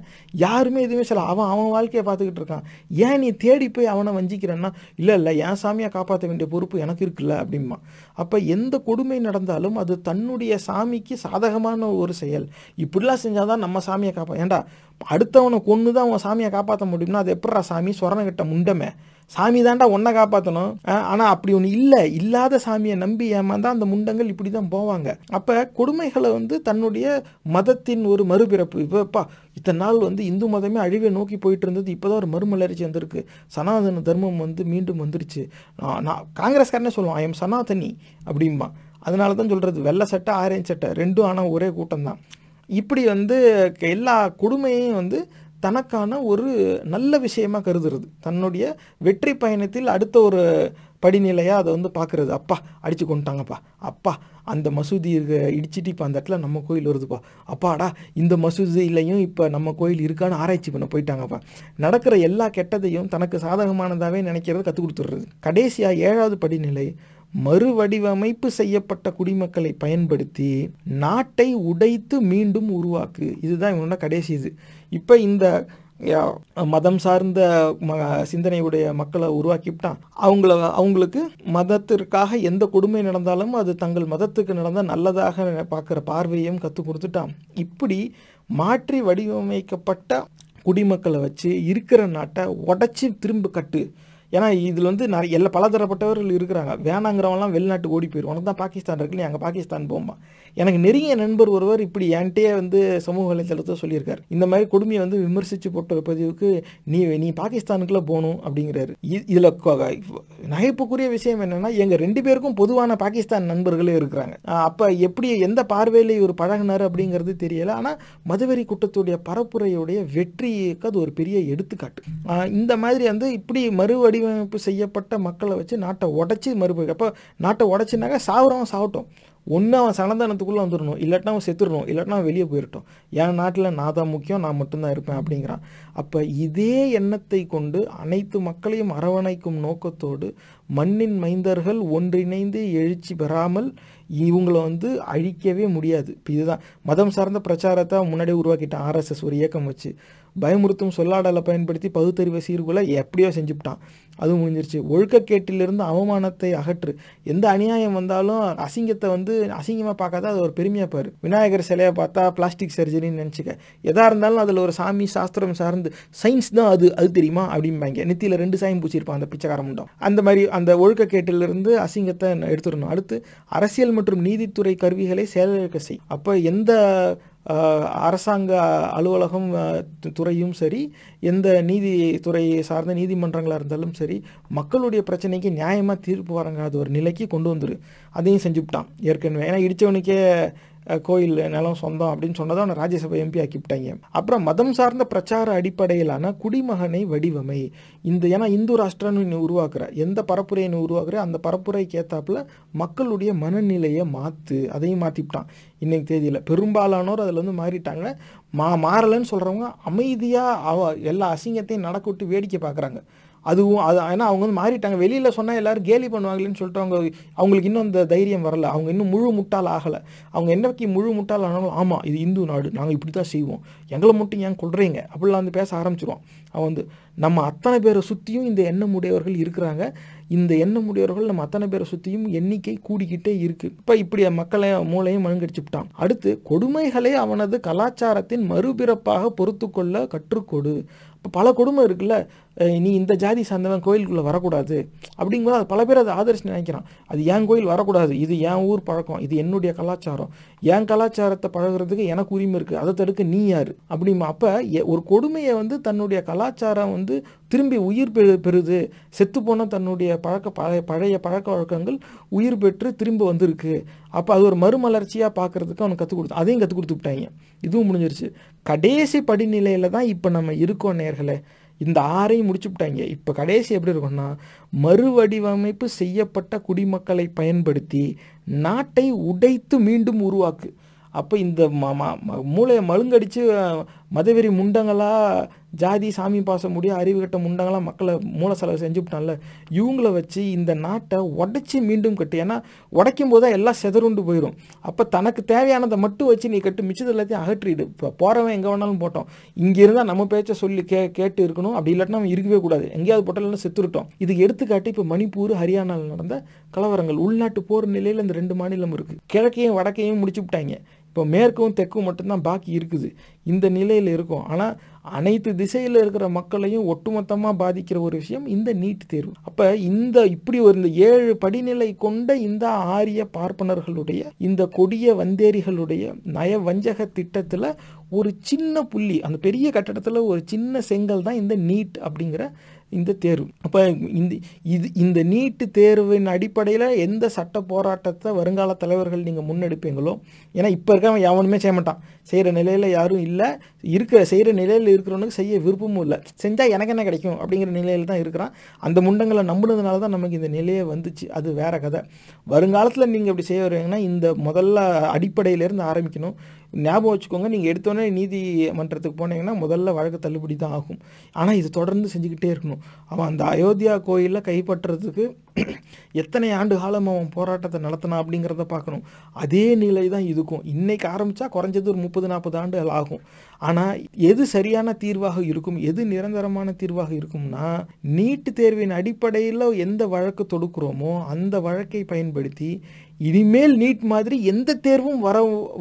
யாருமே எதுவுமே செய்யலாம் அவன் அவன் வாழ்க்கையை பார்த்துக்கிட்டு இருக்கான். ஏன் நீ தேடி போய் அவனை வஞ்சிக்கிறேன்னா இல்லை இல்லை என் சாமியை காப்பாற்ற வேண்டிய பொறுப்பு எனக்கு இருக்குல்ல அப்படிமா அப்போ எந்த கொடுமை நடந்தாலும் அது தன்னுடைய சாமிக்கு சாதகமான ஒரு செயல். இப்படிலாம் செஞ்சால் தான் நம்ம சாமியை காப்பா ஏன்டா அடுத்தவனை கொன்று தான் அவன் சாமியை காப்பாற்ற முடியும்னா அது எப்படா சாமி? சொரணக்கிட்ட கிட்ட முண்டமே. சாமி தாண்டா ஒன்றை காப்பாற்றணும் ஆனால் அப்படி ஒன்று இல்லை. இல்லாத சாமியை நம்பி ஏமாந்தா அந்த முண்டங்கள் இப்படி தான் போவாங்க. அப்போ கொடுமைகளை வந்து தன்னுடைய மதத்தின் ஒரு மறுபிறப்பு. இப்போப்பா இத்தனை நாள் வந்து இந்து மதமே அழிவை நோக்கி போயிட்டு இருந்தது இப்போ தான் ஒரு மறுமலர்ச்சி வந்திருக்கு. சனாதன தர்மம் வந்து மீண்டும் வந்துருச்சு. நான் நான் காங்கிரஸ்காரனே சொல்லுவான் ஐ எம் சனாதனி அப்படிம்பா. அதனால தான் சொல்கிறது வெள்ளை சட்டை ஆரஞ்சு சட்டை ரெண்டும் ஆனால் ஒரே கூட்டம் தான் இப்படி வந்து எல்லா கொடுமையும் வந்து தனக்கான ஒரு நல்ல விஷயமா கருதுறது. தன்னுடைய வெற்றி பயணத்தில் அடுத்த ஒரு படிநிலையாக அதை வந்து பார்க்குறது. அப்பா அடித்து கொண்டுட்டாங்கப்பா. அப்பா அந்த மசூதி இருக்க இடிச்சிட்டு இப்போ அந்த இடத்துல நம்ம கோயில் வருதுப்பா. அப்பாடா இந்த மசூதியிலையும் இப்போ நம்ம கோயில் இருக்கான்னு ஆராய்ச்சி பண்ண போயிட்டாங்கப்பா. நடக்கிற எல்லா கெட்டதையும் தனக்கு சாதகமானதாகவே நினைக்கிறத கற்றுக் கொடுத்துடுறது. கடைசியாக ஏழாவது படிநிலை மறுவடிவமைப்பு செய்யப்பட்ட குடிமக்களை பயன்படுத்தி நாட்டை உடைத்து மீண்டும் உருவாக்கு. இதுதான் இவனோட கடைசி இது. இப்போ இந்த மதம் சார்ந்த ம சிந்தனையுடைய மக்களை உருவாக்கிவிட்டான் அவங்கள அவங்களுக்கு மதத்திற்காக எந்த கொடுமை நடந்தாலும் அது தங்கள் மதத்துக்கு நடந்தால் நல்லதாக பார்க்குற பார்வையும் கற்றுக் கொடுத்துட்டான். இப்படி மாற்றி வடிவமைக்கப்பட்ட குடிமக்களை வச்சு இருக்கிற நாட்டை உடச்சி திரும்ப கட்டு. ஏன்னா இதில் வந்து நிறைய எல்லா பலதரப்பட்டவர்கள் இருக்கிறாங்க. வேணாங்கிறவங்களாம் வெளிநாட்டு ஓடி போயிடும் உனக்கு தான் பாகிஸ்தான் இருக்குல்ல அங்கே பாகிஸ்தான் போமா எனக்கு நெருங்கிய நண்பர் ஒருவர் இப்படி என்கிட்டயே வந்து சமூக வலைத்தளத்தை சொல்லியிருக்கார். இந்த மாதிரி கொடுமையை வந்து விமர்சித்து போட்ட பதிவுக்கு நீ நீ பாகிஸ்தானுக்குள்ளே போகணும் அப்படிங்கிறாரு. இதில் நகைப்புக்குரிய விஷயம் என்னென்னா எங்கள் ரெண்டு பேருக்கும் பொதுவான பாகிஸ்தான் நண்பர்களே இருக்கிறாங்க. அப்போ எப்படி எந்த பார்வையில் இவர் பழகினார் அப்படிங்கிறது தெரியலை. ஆனால் மதுவெறி கூட்டத்துடைய பரப்புரையுடைய வெற்றிக்கு அது ஒரு பெரிய எடுத்துக்காட்டு. இந்த மாதிரி வந்து இப்படி மறுவடிவமைப்பு செய்யப்பட்ட மக்களை வச்சு நாட்டை உடச்சி மறுபடி அப்போ நாட்டை உடச்சினாக்கா சாவுறவன் சாகட்டும். ஒன்று அவன் சனந்தனத்துக்குள்ளே வந்துடணும் இல்லாட்டினா அவன் செத்துடணும் இல்லாட்டினா அவன் வெளியே போயிடட்டும் என் நாட்டில் நான் தான் முக்கியம் நான் மட்டும்தான் இருப்பேன் அப்படிங்கிறான். அப்போ இதே எண்ணத்தை கொண்டு அனைத்து மக்களையும் அரவணைக்கும் நோக்கத்தோடு மண்ணின் மைந்தர்கள் ஒன்றிணைந்து எழுச்சி பெறாமல் இவங்களை வந்து அழிக்கவே முடியாது. இப்போ இதுதான் மதம் சார்ந்த பிரச்சாரத்தை முன்னாடியே உருவாக்கிட்டான் ஆர்எஸ்எஸ் ஒரு இயக்கம் வச்சு. பயமுறுத்தும் சொல்லாடலை பயன்படுத்தி பகுத்தறிவை சீர்குலை எப்படியோ செஞ்சுவிட்டான். அதுவும் முடிஞ்சிருச்சு. ஒழுக்கக்கேட்டிலிருந்து அவமானத்தை அகற்று. எந்த அநியாயம் வந்தாலும் அசிங்கத்தை வந்து அசிங்கமாக பார்க்காத அது ஒரு பெருமையாக பாரு. விநாயகர் சிலையை பார்த்தா பிளாஸ்டிக் சர்ஜரின்னு நினச்சிக்க. எதாக இருந்தாலும் அதில் ஒரு சாமி சாஸ்திரம் சார்ந்து சயின்ஸ் தான் அது அது தெரியுமா? அப்படிம்பாங்க. நெத்தியில் ரெண்டு சாயம் பூச்சிருப்பான் அந்த பிச்சைக்கார முண்டம். அந்த மாதிரி அந்த ஒழுக்கக்கேட்டிலிருந்து அசிங்கத்தை எடுத்துடணும். அடுத்து அரசியல் மற்றும் நீதித்துறை கருவிகளை செயலிழக்க செய். அப்போ எந்த அரசாங்க அலுவலகம் துறையும் சரி எந்த நீதித்துறை சார்ந்த நீதிமன்றங்களாக இருந்தாலும் சரி மக்களுடைய பிரச்சனைக்கு நியாயமாக தீர்ப்பு வழங்காத ஒரு நிலைக்கு கொண்டு வந்துரு. அதையும் செஞ்சுவிட்டான் ஏற்கனவே. ஏன்னா இடித்தவனுக்கே கோயில் நிலம் சொந்தம் அப்படின்னு சொன்னதை அவனை ராஜ்யசபா எம்பி ஆக்கிவிட்டாங்க. அப்புறம் மதம் சார்ந்த பிரச்சார அடிப்படையிலான குடிமகனை வடிவமை. இந்த ஏன்னா இந்து ராஷ்டிரன்னு நீ உருவாக்குற எந்த பரப்புரையை நீ உருவாக்குற அந்த பரப்புரைக்கு ஏற்றாப்புல மக்களுடைய மனநிலையை மாற்று அதையும் மாற்றிவிட்டான் இன்னைக்கு தேதியில் பெரும்பாலானோர் அதில் வந்து மாறிட்டாங்க. மா மாறலைன்னு சொல்கிறவங்க அமைதியாக அவ எல்லா அசிங்கத்தையும் நடக்க விட்டு வேடிக்கை பார்க்குறாங்க அதுவும் அது ஏன்னா அவங்க வந்து மாறிட்டாங்க. வெளியில் சொன்னால் எல்லோரும் கேலி பண்ணுவாங்களேன்னு சொல்லிட்டு அவங்க அவங்களுக்கு இன்னும் அந்த தைரியம் வரல. அவங்க இன்னும் முழு முட்டால் ஆகலை. அவங்க என்னைக்கு முழு முட்டால் ஆனாலும் ஆமாம் இது இந்து நாடு நாங்கள் இப்படி தான் செய்வோம். எங்களை மட்டும் ஏன் கொள்றீங்க அப்படிலாம் வந்து பேச ஆரம்பிச்சிருவோம். அவன் வந்து நம்ம அத்தனை பேரை சுற்றியும் இந்த எண்ணமுடையவர்கள் இருக்கிறாங்க. இந்த எண்ணமுடையவர்கள் நம்ம அத்தனை பேரை சுற்றியும் எண்ணிக்கை கூடிக்கிட்டே இருக்குது இப்போ இப்படி மக்களை மூளையும் மழுங்கடிச்சுட்டான் அடுத்து கொடுமைகளை அவனது கலாச்சாரத்தின் மறுபிறப்பாக பொறுத்து கொள்ள கற்றுக்கொடு. இப்போ பல கொடுமை இருக்குல்ல? நீ இந்த ஜாதி சார்ந்தவன் கோயிலுக்குள்ளே வரக்கூடாது. அப்படிங்கும்போது அது பல பேர் அதை ஆதரிச்சு நினைக்கிறான். அது என் கோயில் வரக்கூடாது? இது என் ஊர் பழக்கம்? இது என்னுடைய கலாச்சாரம். என் கலாச்சாரத்தை பழகிறதுக்கு எனக்கு உரிமை இருக்குது அதை தடுக்க நீ யார்? அப்படிமா அப்போ ஒரு கொடுமையை வந்து தன்னுடைய கலாச்சாரம் வந்து திரும்பி உயிர் பெறு பெறுது. செத்துப்போன தன்னுடைய பழக்க பழைய பழைய பழக்க வழக்கங்கள் உயிர் பெற்று திரும்ப வந்திருக்கு. அப்போ அது ஒரு மறுமலர்ச்சியாக பார்க்குறதுக்கு அவனுக்கு கற்றுக் கொடுத்து அதையும் கற்றுக் கொடுத்து விட்டாங்க. இதுவும் முடிஞ்சிருச்சு. கடைசி படிநிலையில் தான் இப்போ நம்ம இருக்கோம் நேர்களை. இந்த ஆறையும் முடிச்சு விட்டாங்க இப்போ கடைசி எப்படி இருக்கும்னா மறுவடிவமைப்பு செய்யப்பட்ட குடிமக்களை பயன்படுத்தி நாட்டை உடைத்து மீண்டும் உருவாக்கு. அப்போ இந்த மூளையை மழுங்கடிச்சு மதவெறி முண்டங்களாக ஜாதி சாமி பாசம் முடிய அறிவு கட்ட முண்டங்களாக மக்களை மூல செலவு செஞ்சுவிட்டான்ல இவங்கள வச்சு இந்த நாட்டை உடைச்சி மீண்டும் கட்டு. ஏன்னா உடைக்கும் போது தான் எல்லாம் செதறுண்டு போயிடும் அப்போ தனக்கு தேவையானதை மட்டும் வச்சு நீ கட்டு. மிச்சது எல்லாத்தையும் அகற்றிடு. இப்போ போகிறவன் எங்கே வேணாலும் போட்டோம். இங்கே இருந்தால் நம்ம பேச்சை சொல்லி கே கேட்டு இருக்கணும். அப்படி இல்லாட்டினா நம்ம இருக்கவே கூடாது. எங்கேயாவது போட்டாலும் செத்துருட்டோம். இதுக்கு எடுத்துக்காட்டு இப்போ மணிப்பூர் ஹரியானாவில் நடந்த கலவரங்கள். உள்நாட்டு போர் நிலையில் இந்த ரெண்டு மாநிலம் இருக்குது கிழக்கையும் வடக்கையும் முடிச்சு விட்டாங்க. இப்போ மேற்கும் தெற்கும் மட்டும்தான் பாக்கி இருக்குது. இந்த நிலையில் இருக்கும். ஆனால் அனைத்து திசையில் இருக்கிற மக்களையும் ஒட்டுமொத்தமாக பாதிக்கிற ஒரு விஷயம் இந்த நீட் தேர்வு. அப்போ இந்த இப்படி ஒரு இந்த ஏழு படிநிலை கொண்ட இந்த ஆரிய பார்ப்பனர்களுடைய இந்த கொடிய வந்தேரிகளுடைய நய வஞ்சக திட்டத்தில் ஒரு சின்ன புள்ளி அந்த பெரிய கட்டடத்தில் ஒரு சின்ன செங்கல் தான் இந்த நீட் அப்படிங்கிற இந்த தேர்வு. அப்போ இந்த இது இந்த நீட்டு தேர்வின் அடிப்படையில் எந்த சட்ட போராட்டத்தை வருங்கால தலைவர்கள் நீங்கள் முன்னெடுப்பீங்களோ ஏன்னா இப்போ இருக்கவன் எவனுமே செய்ய மாட்டான். செய்கிற நிலையில் யாரும் இல்லை. இருக்கிற செய்கிற நிலையில் இருக்கிறவனுக்கு செய்ய விருப்பமும் இல்லை. செஞ்சால் எனக்கு என்ன கிடைக்கும் அப்படிங்கிற நிலையில் தான் இருக்கிறான். அந்த முண்டங்களை நம்பினதுனால தான் நமக்கு இந்த நிலையே வந்துச்சு. அது வேற கதை. வருங்காலத்தில் நீங்கள் இப்படி செய்ய வருவீங்கன்னா இந்த முதல்ல அடிப்படையிலேருந்து ஆரம்பிக்கணும். ஞாபகம் வச்சுக்கோங்க நீங்கள் எடுத்தோடனே நீதிமன்றத்துக்கு போனீங்கன்னா முதல்ல வழக்கு தள்ளுபடி தான் ஆகும். ஆனால் இது தொடர்ந்து செஞ்சுக்கிட்டே இருக்கணும். அவன் அந்த அயோத்தியா கோயிலில் கைப்பற்றுறதுக்கு எத்தனை ஆண்டு காலம் அவன் போராட்டத்தை நடத்தினா அப்படிங்கிறத பார்க்கணும். அதே நிலை தான் இதுக்கும். இன்னைக்கு ஆரம்பித்தா குறைஞ்சது ஒரு முப்பது நாற்பது ஆண்டுகள் ஆகும். ஆனால் எது சரியான தீர்வாக இருக்கும் எது நிரந்தரமான தீர்வாக இருக்கும்னா நீட்டு தேர்வின் அடிப்படையில் எந்த வழக்கு தொடுக்கிறோமோ அந்த வழக்கை பயன்படுத்தி இனிமேல் நீட் மாதிரி எந்த தேர்வும் வர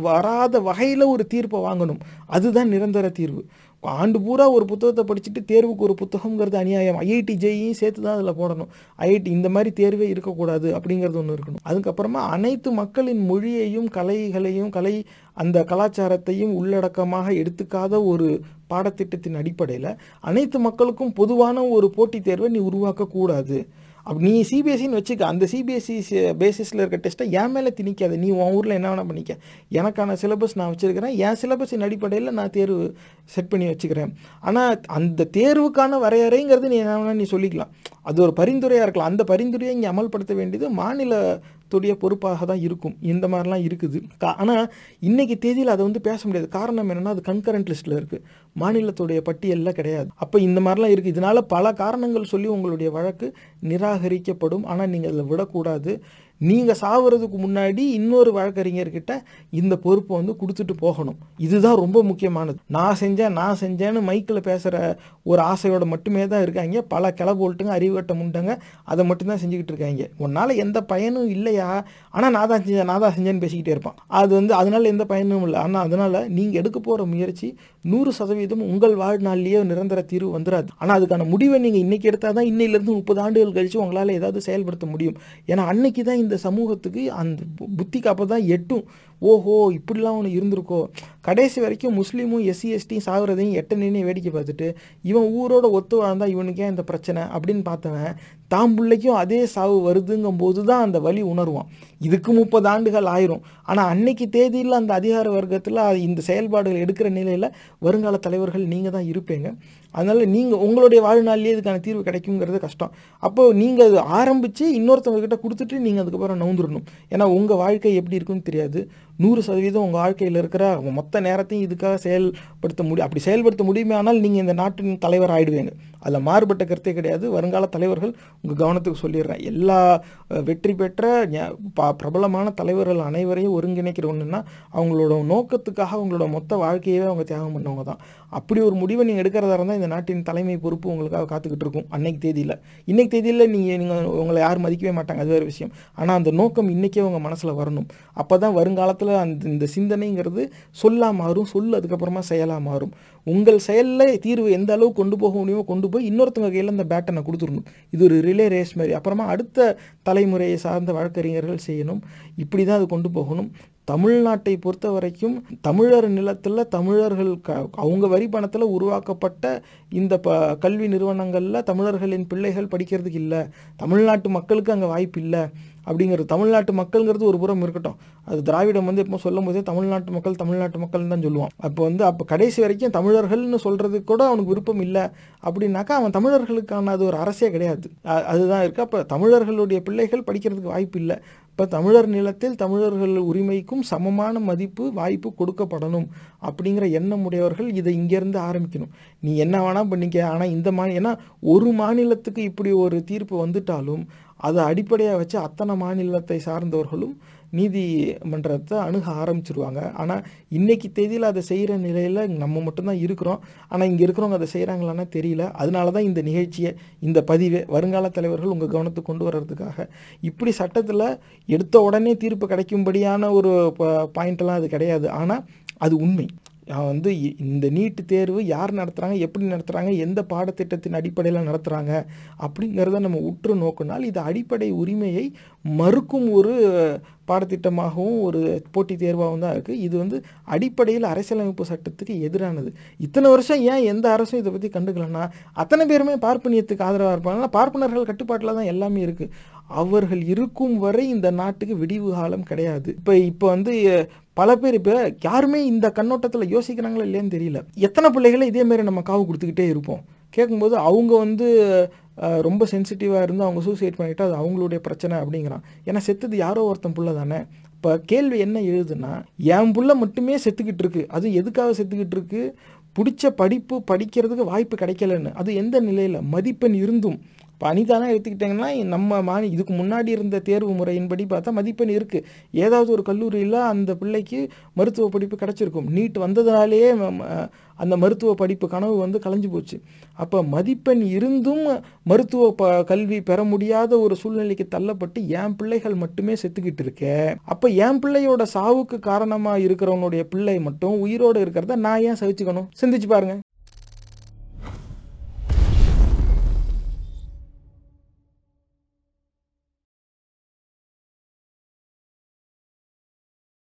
வராத வகையில் ஒரு தீர்ப்பை வாங்கணும். அதுதான் நிரந்தர தீர்வு. ஆண்டு பூரா ஒரு புத்தகத்தை படிச்சுட்டு தேர்வுக்கு ஒரு புத்தகங்கிறது அநியாயம். ஐஐடி ஜெயியும் சேர்த்து தான் அதில் போடணும். ஐஐடி இந்த மாதிரி தேர்வே இருக்கக்கூடாது அப்படிங்கிறது ஒன்று இருக்கணும். அதுக்கப்புறமா அனைத்து மக்களின் மொழியையும் கலைகளையும் கலை அந்த கலாச்சாரத்தையும் உள்ளடக்கமாக எடுத்துக்காத ஒரு பாடத்திட்டத்தின் அடிப்படையில் அனைத்து மக்களுக்கும் பொதுவான ஒரு போட்டித் தேர்வை நீ உருவாக்கக்கூடாது. அப்படி நீ சிபிஎஸ்சின்னு வச்சுக்க அந்த சிபிஎஸ்சி பேசிஸில் இருக்க டெஸ்ட்டை என் மேலே திணிக்காது. நீ உன் ஊரில் என்ன வேணால் பண்ணிக்க. எனக்கான சிலபஸ் நான் வச்சுருக்கிறேன். என் சிலபஸின் அடிப்படையில் நான் தேர்வு செட் பண்ணி வச்சுக்கிறேன். ஆனால் அந்த தேர்வுக்கான வரையறைங்கிறது நீ என்ன வேணால் நீ சொல்லிக்கலாம். அது ஒரு பரிந்துரையாக இருக்கலாம். அந்த பரிந்துரையை இங்கே அமல்படுத்த வேண்டியது மாநிலத்துடைய பொறுப்பாக தான் இருக்கும். இந்த மாதிரிலாம் இருக்குது. ஆனால் இன்றைக்கி தேதியில் அதை வந்து பேச முடியாது. காரணம் என்னென்னா அது கன்கரண்ட் லிஸ்ட்டில் இருக்குது மாநிலத்துடைய பட்டியலில் கிடையாது. அப்போ இந்த மாதிரிலாம் இருக்குது இதனால் பல காரணங்கள் சொல்லி உங்களுடைய வழக்கு நிராகரிக்கப்படும். ஆனால் நீங்கள் அதில் விடக்கூடாது. நீங்கள் சாகுறதுக்கு முன்னாடி இன்னொரு வழக்கறிஞர்கிட்ட இந்த பொறுப்பை வந்து கொடுத்துட்டு போகணும். இதுதான் ரொம்ப முக்கியமானது. நான் செஞ்சேன் நான் செஞ்சேன்னு மைக்கில் பேசுகிற ஒரு ஆசையோட மட்டுமே தான் இருக்காங்க. பல கிளப்போல்ட்டுங்க அறிவுகட்ட முண்டங்க அதை மட்டும்தான் செஞ்சுக்கிட்டு இருக்காங்க. உன்னால் எந்த பயனும் இல்லையா? ஆனால் நான் தான் செஞ்சேன் நான் தான் செஞ்சேன்னு பேசிக்கிட்டே இருப்பான். அது வந்து அதனால் எந்த பயனும் இல்லை. ஆனால் அதனால் நீங்கள் எடுக்க போகிற முயற்சி நூறு சதவீதம் உங்கள் வாழ்நாள்லேயே நிரந்தர தீர்வு வந்துடாது ஆனால் அதுக்கான முடிவை நீங்கள் இன்றைக்கி எடுத்தால் தான் இன்னையிலேருந்து முப்பது ஆண்டுகள் கழித்து உங்களால் ஏதாவது செயல்படுத்த முடியும். ஏன்னா அன்னைக்கு தான் இந்த சமூகத்துக்கு அந்த புத்திக்கு அப்போ தான் எட்டும். ஓஹோ இப்படிலாம் ஒன்று இருந்திருக்கோ. கடைசி வரைக்கும் முஸ்லீமும் எஸ்சி எஸ்டியும் சாகுறதையும் எட்ட நின்று வேடிக்கை பார்த்துட்டு இவன் ஊரோட ஒத்து வாழ்ந்தா இவனுக்கே இந்த பிரச்சனை அப்படின்னு பார்த்தவன் தாம் பிள்ளைக்கும் அதே சாவு வருதுங்கும் போது தான் அந்த வழி உணர்வான். இதுக்கு முப்பது ஆண்டுகள் ஆயிரும். ஆனால் அன்னைக்கு தேதியில் அந்த அதிகார வர்க்கத்தில் இந்த செயல்பாடுகள் எடுக்கிற நிலையில் வருங்கால தலைவர்கள் நீங்கள் தான் இருப்பீங்க. அதனால் நீங்கள் உங்களுடைய வாழ்நாள்லேயே இதுக்கான தீர்வு கிடைக்குங்கிறது கஷ்டம். அப்போது நீங்கள் அது ஆரம்பித்து இன்னொருத்தவங்ககிட்ட கொடுத்துட்டு நீங்கள் அதுக்கப்புறம் நவுந்துடணும் ஏன்னா உங்கள் வாழ்க்கை எப்படி இருக்குன்னு தெரியாது. நூறு சதவீதம் உங்கள் வாழ்க்கையில் இருக்கிற மொத்த நேரத்தையும் இதுக்காக செயல்படுத்த முடியும் அப்படி செயல்படுத்த முடியுமே ஆனால் நீங்கள் இந்த நாட்டின் தலைவர் ஆகிடுவீங்க அதில் மாறுபட்ட கருத்தே கிடையாது. வருங்கால தலைவர்கள் உங்கள் கவனத்துக்கு சொல்லிடுறேன். எல்லா வெற்றி பெற்ற பிரபலமான தலைவர்கள் அனைவரையும் ஒருங்கிணைக்கிற ஒன்றுன்னா அவங்களோட நோக்கத்துக்காக அவங்களோட மொத்த வாழ்க்கையவே அவங்க தியாகம் பண்ணவங்க தான். அப்படி ஒரு முடிவை நீங்கள் எடுக்கிறதா இருந்தால் இந்த நாட்டின் தலைமை பொறுப்பு உங்களுக்காக காத்துக்கிட்டு இருக்கும் அன்னைக்கு தேதியில். இன்னைக்கு தேதியில் நீங்கள் நீங்கள் உங்களை யாரும் மதிக்கவே மாட்டாங்க அது வேறு விஷயம். ஆனால் அந்த நோக்கம் இன்றைக்கே உங்கள் மனசில் வரணும். அப்போ தான் வருங்காலத்தில் அந்த இந்த சிந்தனைங்கிறது சொல்லாக மாறும் சொல் அதுக்கப்புறமா செயலாக மாறும். உங்கள் செயலில் தீர்வு எந்த அளவுக்கு கொண்டு போக முடியுமோ கொண்டு போய் இன்னொருத்தவங்க கையில் அந்த பேட்டனை கொடுத்துடணும். இது ஒரு ரிலே ரேஸ் மாதிரி. அப்புறமா அடுத்த தலைமுறையை சார்ந்த வழக்கறிஞர்கள் செய்யணும். இப்படி தான் அது கொண்டு போகணும். தமிழ்நாட்டை பொறுத்த வரைக்கும் தமிழர் நிலத்தில் தமிழர்கள் க அவங்க வரி பணத்தில் உருவாக்கப்பட்ட இந்த ப கல்வி நிறுவனங்களில் தமிழர்களின் பிள்ளைகள் படிக்கிறதுக்கு இல்லை. தமிழ்நாட்டு மக்களுக்கு அங்கே வாய்ப்பு இல்லை. அப்படிங்கிறது தமிழ்நாட்டு மக்கள்ங்கிறது ஒரு புறம் இருக்கட்டும். அது திராவிடம் வந்து எப்போ சொல்லும் போதே தமிழ்நாட்டு மக்கள் தமிழ்நாட்டு மக்கள் தான் சொல்லுவான். அப்போ வந்து அப்போ கடைசி வரைக்கும் தமிழர்கள்னு சொல்கிறதுக்கு கூட அவனுக்கு விருப்பம் இல்லை. அப்படின்னாக்கா அவன் தமிழர்களுக்கான அது ஒரு அரசே கிடையாது. அதுதான் இருக்குது அப்போ தமிழர்களுடைய பிள்ளைகள் படிக்கிறதுக்கு வாய்ப்பு இல்லை. இப்போ தமிழர் நிலத்தில் தமிழர்கள் உரிமைக்கும் சமமான மதிப்பு வாய்ப்பு கொடுக்கப்படணும் அப்படிங்கிற எண்ணம் உடையவர்கள் இதை இங்கேருந்து ஆரம்பிக்கணும். நீ என்ன வேணால் பண்ணிக்க. ஆனால் இந்த மாநில ஏன்னா ஒரு மாநிலத்துக்கு இப்படி ஒரு தீர்ப்பு வந்துட்டாலும் அதை அடிப்படையாக வச்சு அத்தனை மாநிலத்தை சார்ந்தவர்களும் நீதிமன்றத்தை அணுக ஆரம்பிச்சிருவாங்க. ஆனால் இன்னைக்கு தேதியில் அதை செய்கிற நிலையில் நம்ம மட்டும்தான் இருக்கிறோம். ஆனால் இங்கே இருக்கிறவங்க அதை செய்கிறாங்களான்னா தெரியல. அதனால தான் இந்த நிகழ்ச்சியை இந்த பதிவை வருங்கால தலைவர்கள் உங்கள் கவனத்துக்கு கொண்டு வர்றதுக்காக இப்படி சட்டத்தில் எடுத்த உடனே தீர்ப்பு கிடைக்கும்படியான ஒரு பாயிண்ட்லாம் அது கிடையாது. ஆனால் அது உண்மை. வந்து இ- இந்த நீட்டு தேர்வு யார் நடத்துகிறாங்க எப்படி நடத்துகிறாங்க எந்த பாடத்திட்டத்தின் அடிப்படையில் நடத்துகிறாங்க அப்படிங்கிறத நம்ம உற்று நோக்கினால் இது அடிப்படை உரிமையை மறுக்கும் ஒரு பாடத்திட்டமாகவும் ஒரு போட்டித் தேர்வாகவும் தான் இருக்குது இது வந்து அடிப்படையில் அரசியலமைப்பு சட்டத்துக்கு எதிரானது. இத்தனை வருஷம் ஏன் எந்த அரசும் இதை பற்றி கண்டுக்கலன்னா அத்தனை பேருமே பார்ப்பனியத்துக்கு ஆதரவாக இருப்பாங்கன்னா பார்ப்பனர்கள் கட்டுப்பாட்டில் தான் எல்லாமே இருக்குது அவர்கள் இருக்கும் வரை இந்த நாட்டுக்கு விடிவு காலம் கிடையாது. இப்போ இப்போ வந்து பல பேர் இப்போ யாருமே இந்த கண்ணோட்டத்தில் யோசிக்கிறாங்களா இல்லையான்னு தெரியல. எத்தனை பிள்ளைகளை இதே மாதிரி நம்ம காவு கொடுத்துக்கிட்டே இருப்போம். கேட்கும்போது அவங்க வந்து ரொம்ப சென்சிட்டிவாக இருந்து அவங்க சூசைட் பண்ணிட்டா அது அவங்களுடைய பிரச்சனை அப்படிங்கிறான். ஏன்னா செத்தது யாரோ ஒருத்தன் புள்ள தானே. இப்போ கேள்வி என்ன எழுதுன்னா என் புள்ள மட்டுமே செத்துக்கிட்டு இருக்கு. அது எதுக்காக செத்துக்கிட்டு இருக்கு? பிடிச்ச படிப்பு படிக்கிறதுக்கு வாய்ப்பு கிடைக்கலன்னு. அது எந்த நிலையில்? மதிப்பெண் இருந்தும். இப்போ அனிதானா எடுத்துக்கிட்டிங்கன்னா நம்ம மாணி இதுக்கு முன்னாடி இருந்த தேர்வு முறையின்படி பார்த்தா மதிப்பெண் இருக்குது ஏதாவது ஒரு கல்லூரியில் அந்த பிள்ளைக்கு மருத்துவ படிப்பு கிடச்சிருக்கும். நீட் வந்ததுனாலேயே அந்த மருத்துவ படிப்பு கனவு வந்து கலைஞ்சு போச்சு. அப்போ மதிப்பெண் இருந்தும் மருத்துவ ப கல்வி பெற முடியாத ஒரு சூழ்நிலைக்கு தள்ளப்பட்டு என் பிள்ளைகள் மட்டுமே செத்துக்கிட்டு இருக்கே. அப்போ என் பிள்ளையோட சாவுக்கு காரணமாக இருக்கிறவனுடைய பிள்ளை மட்டும் உயிரோடு இருக்கிறத நான் ஏன் சகிச்சுக்கணும்? சிந்திச்சு பாருங்கள்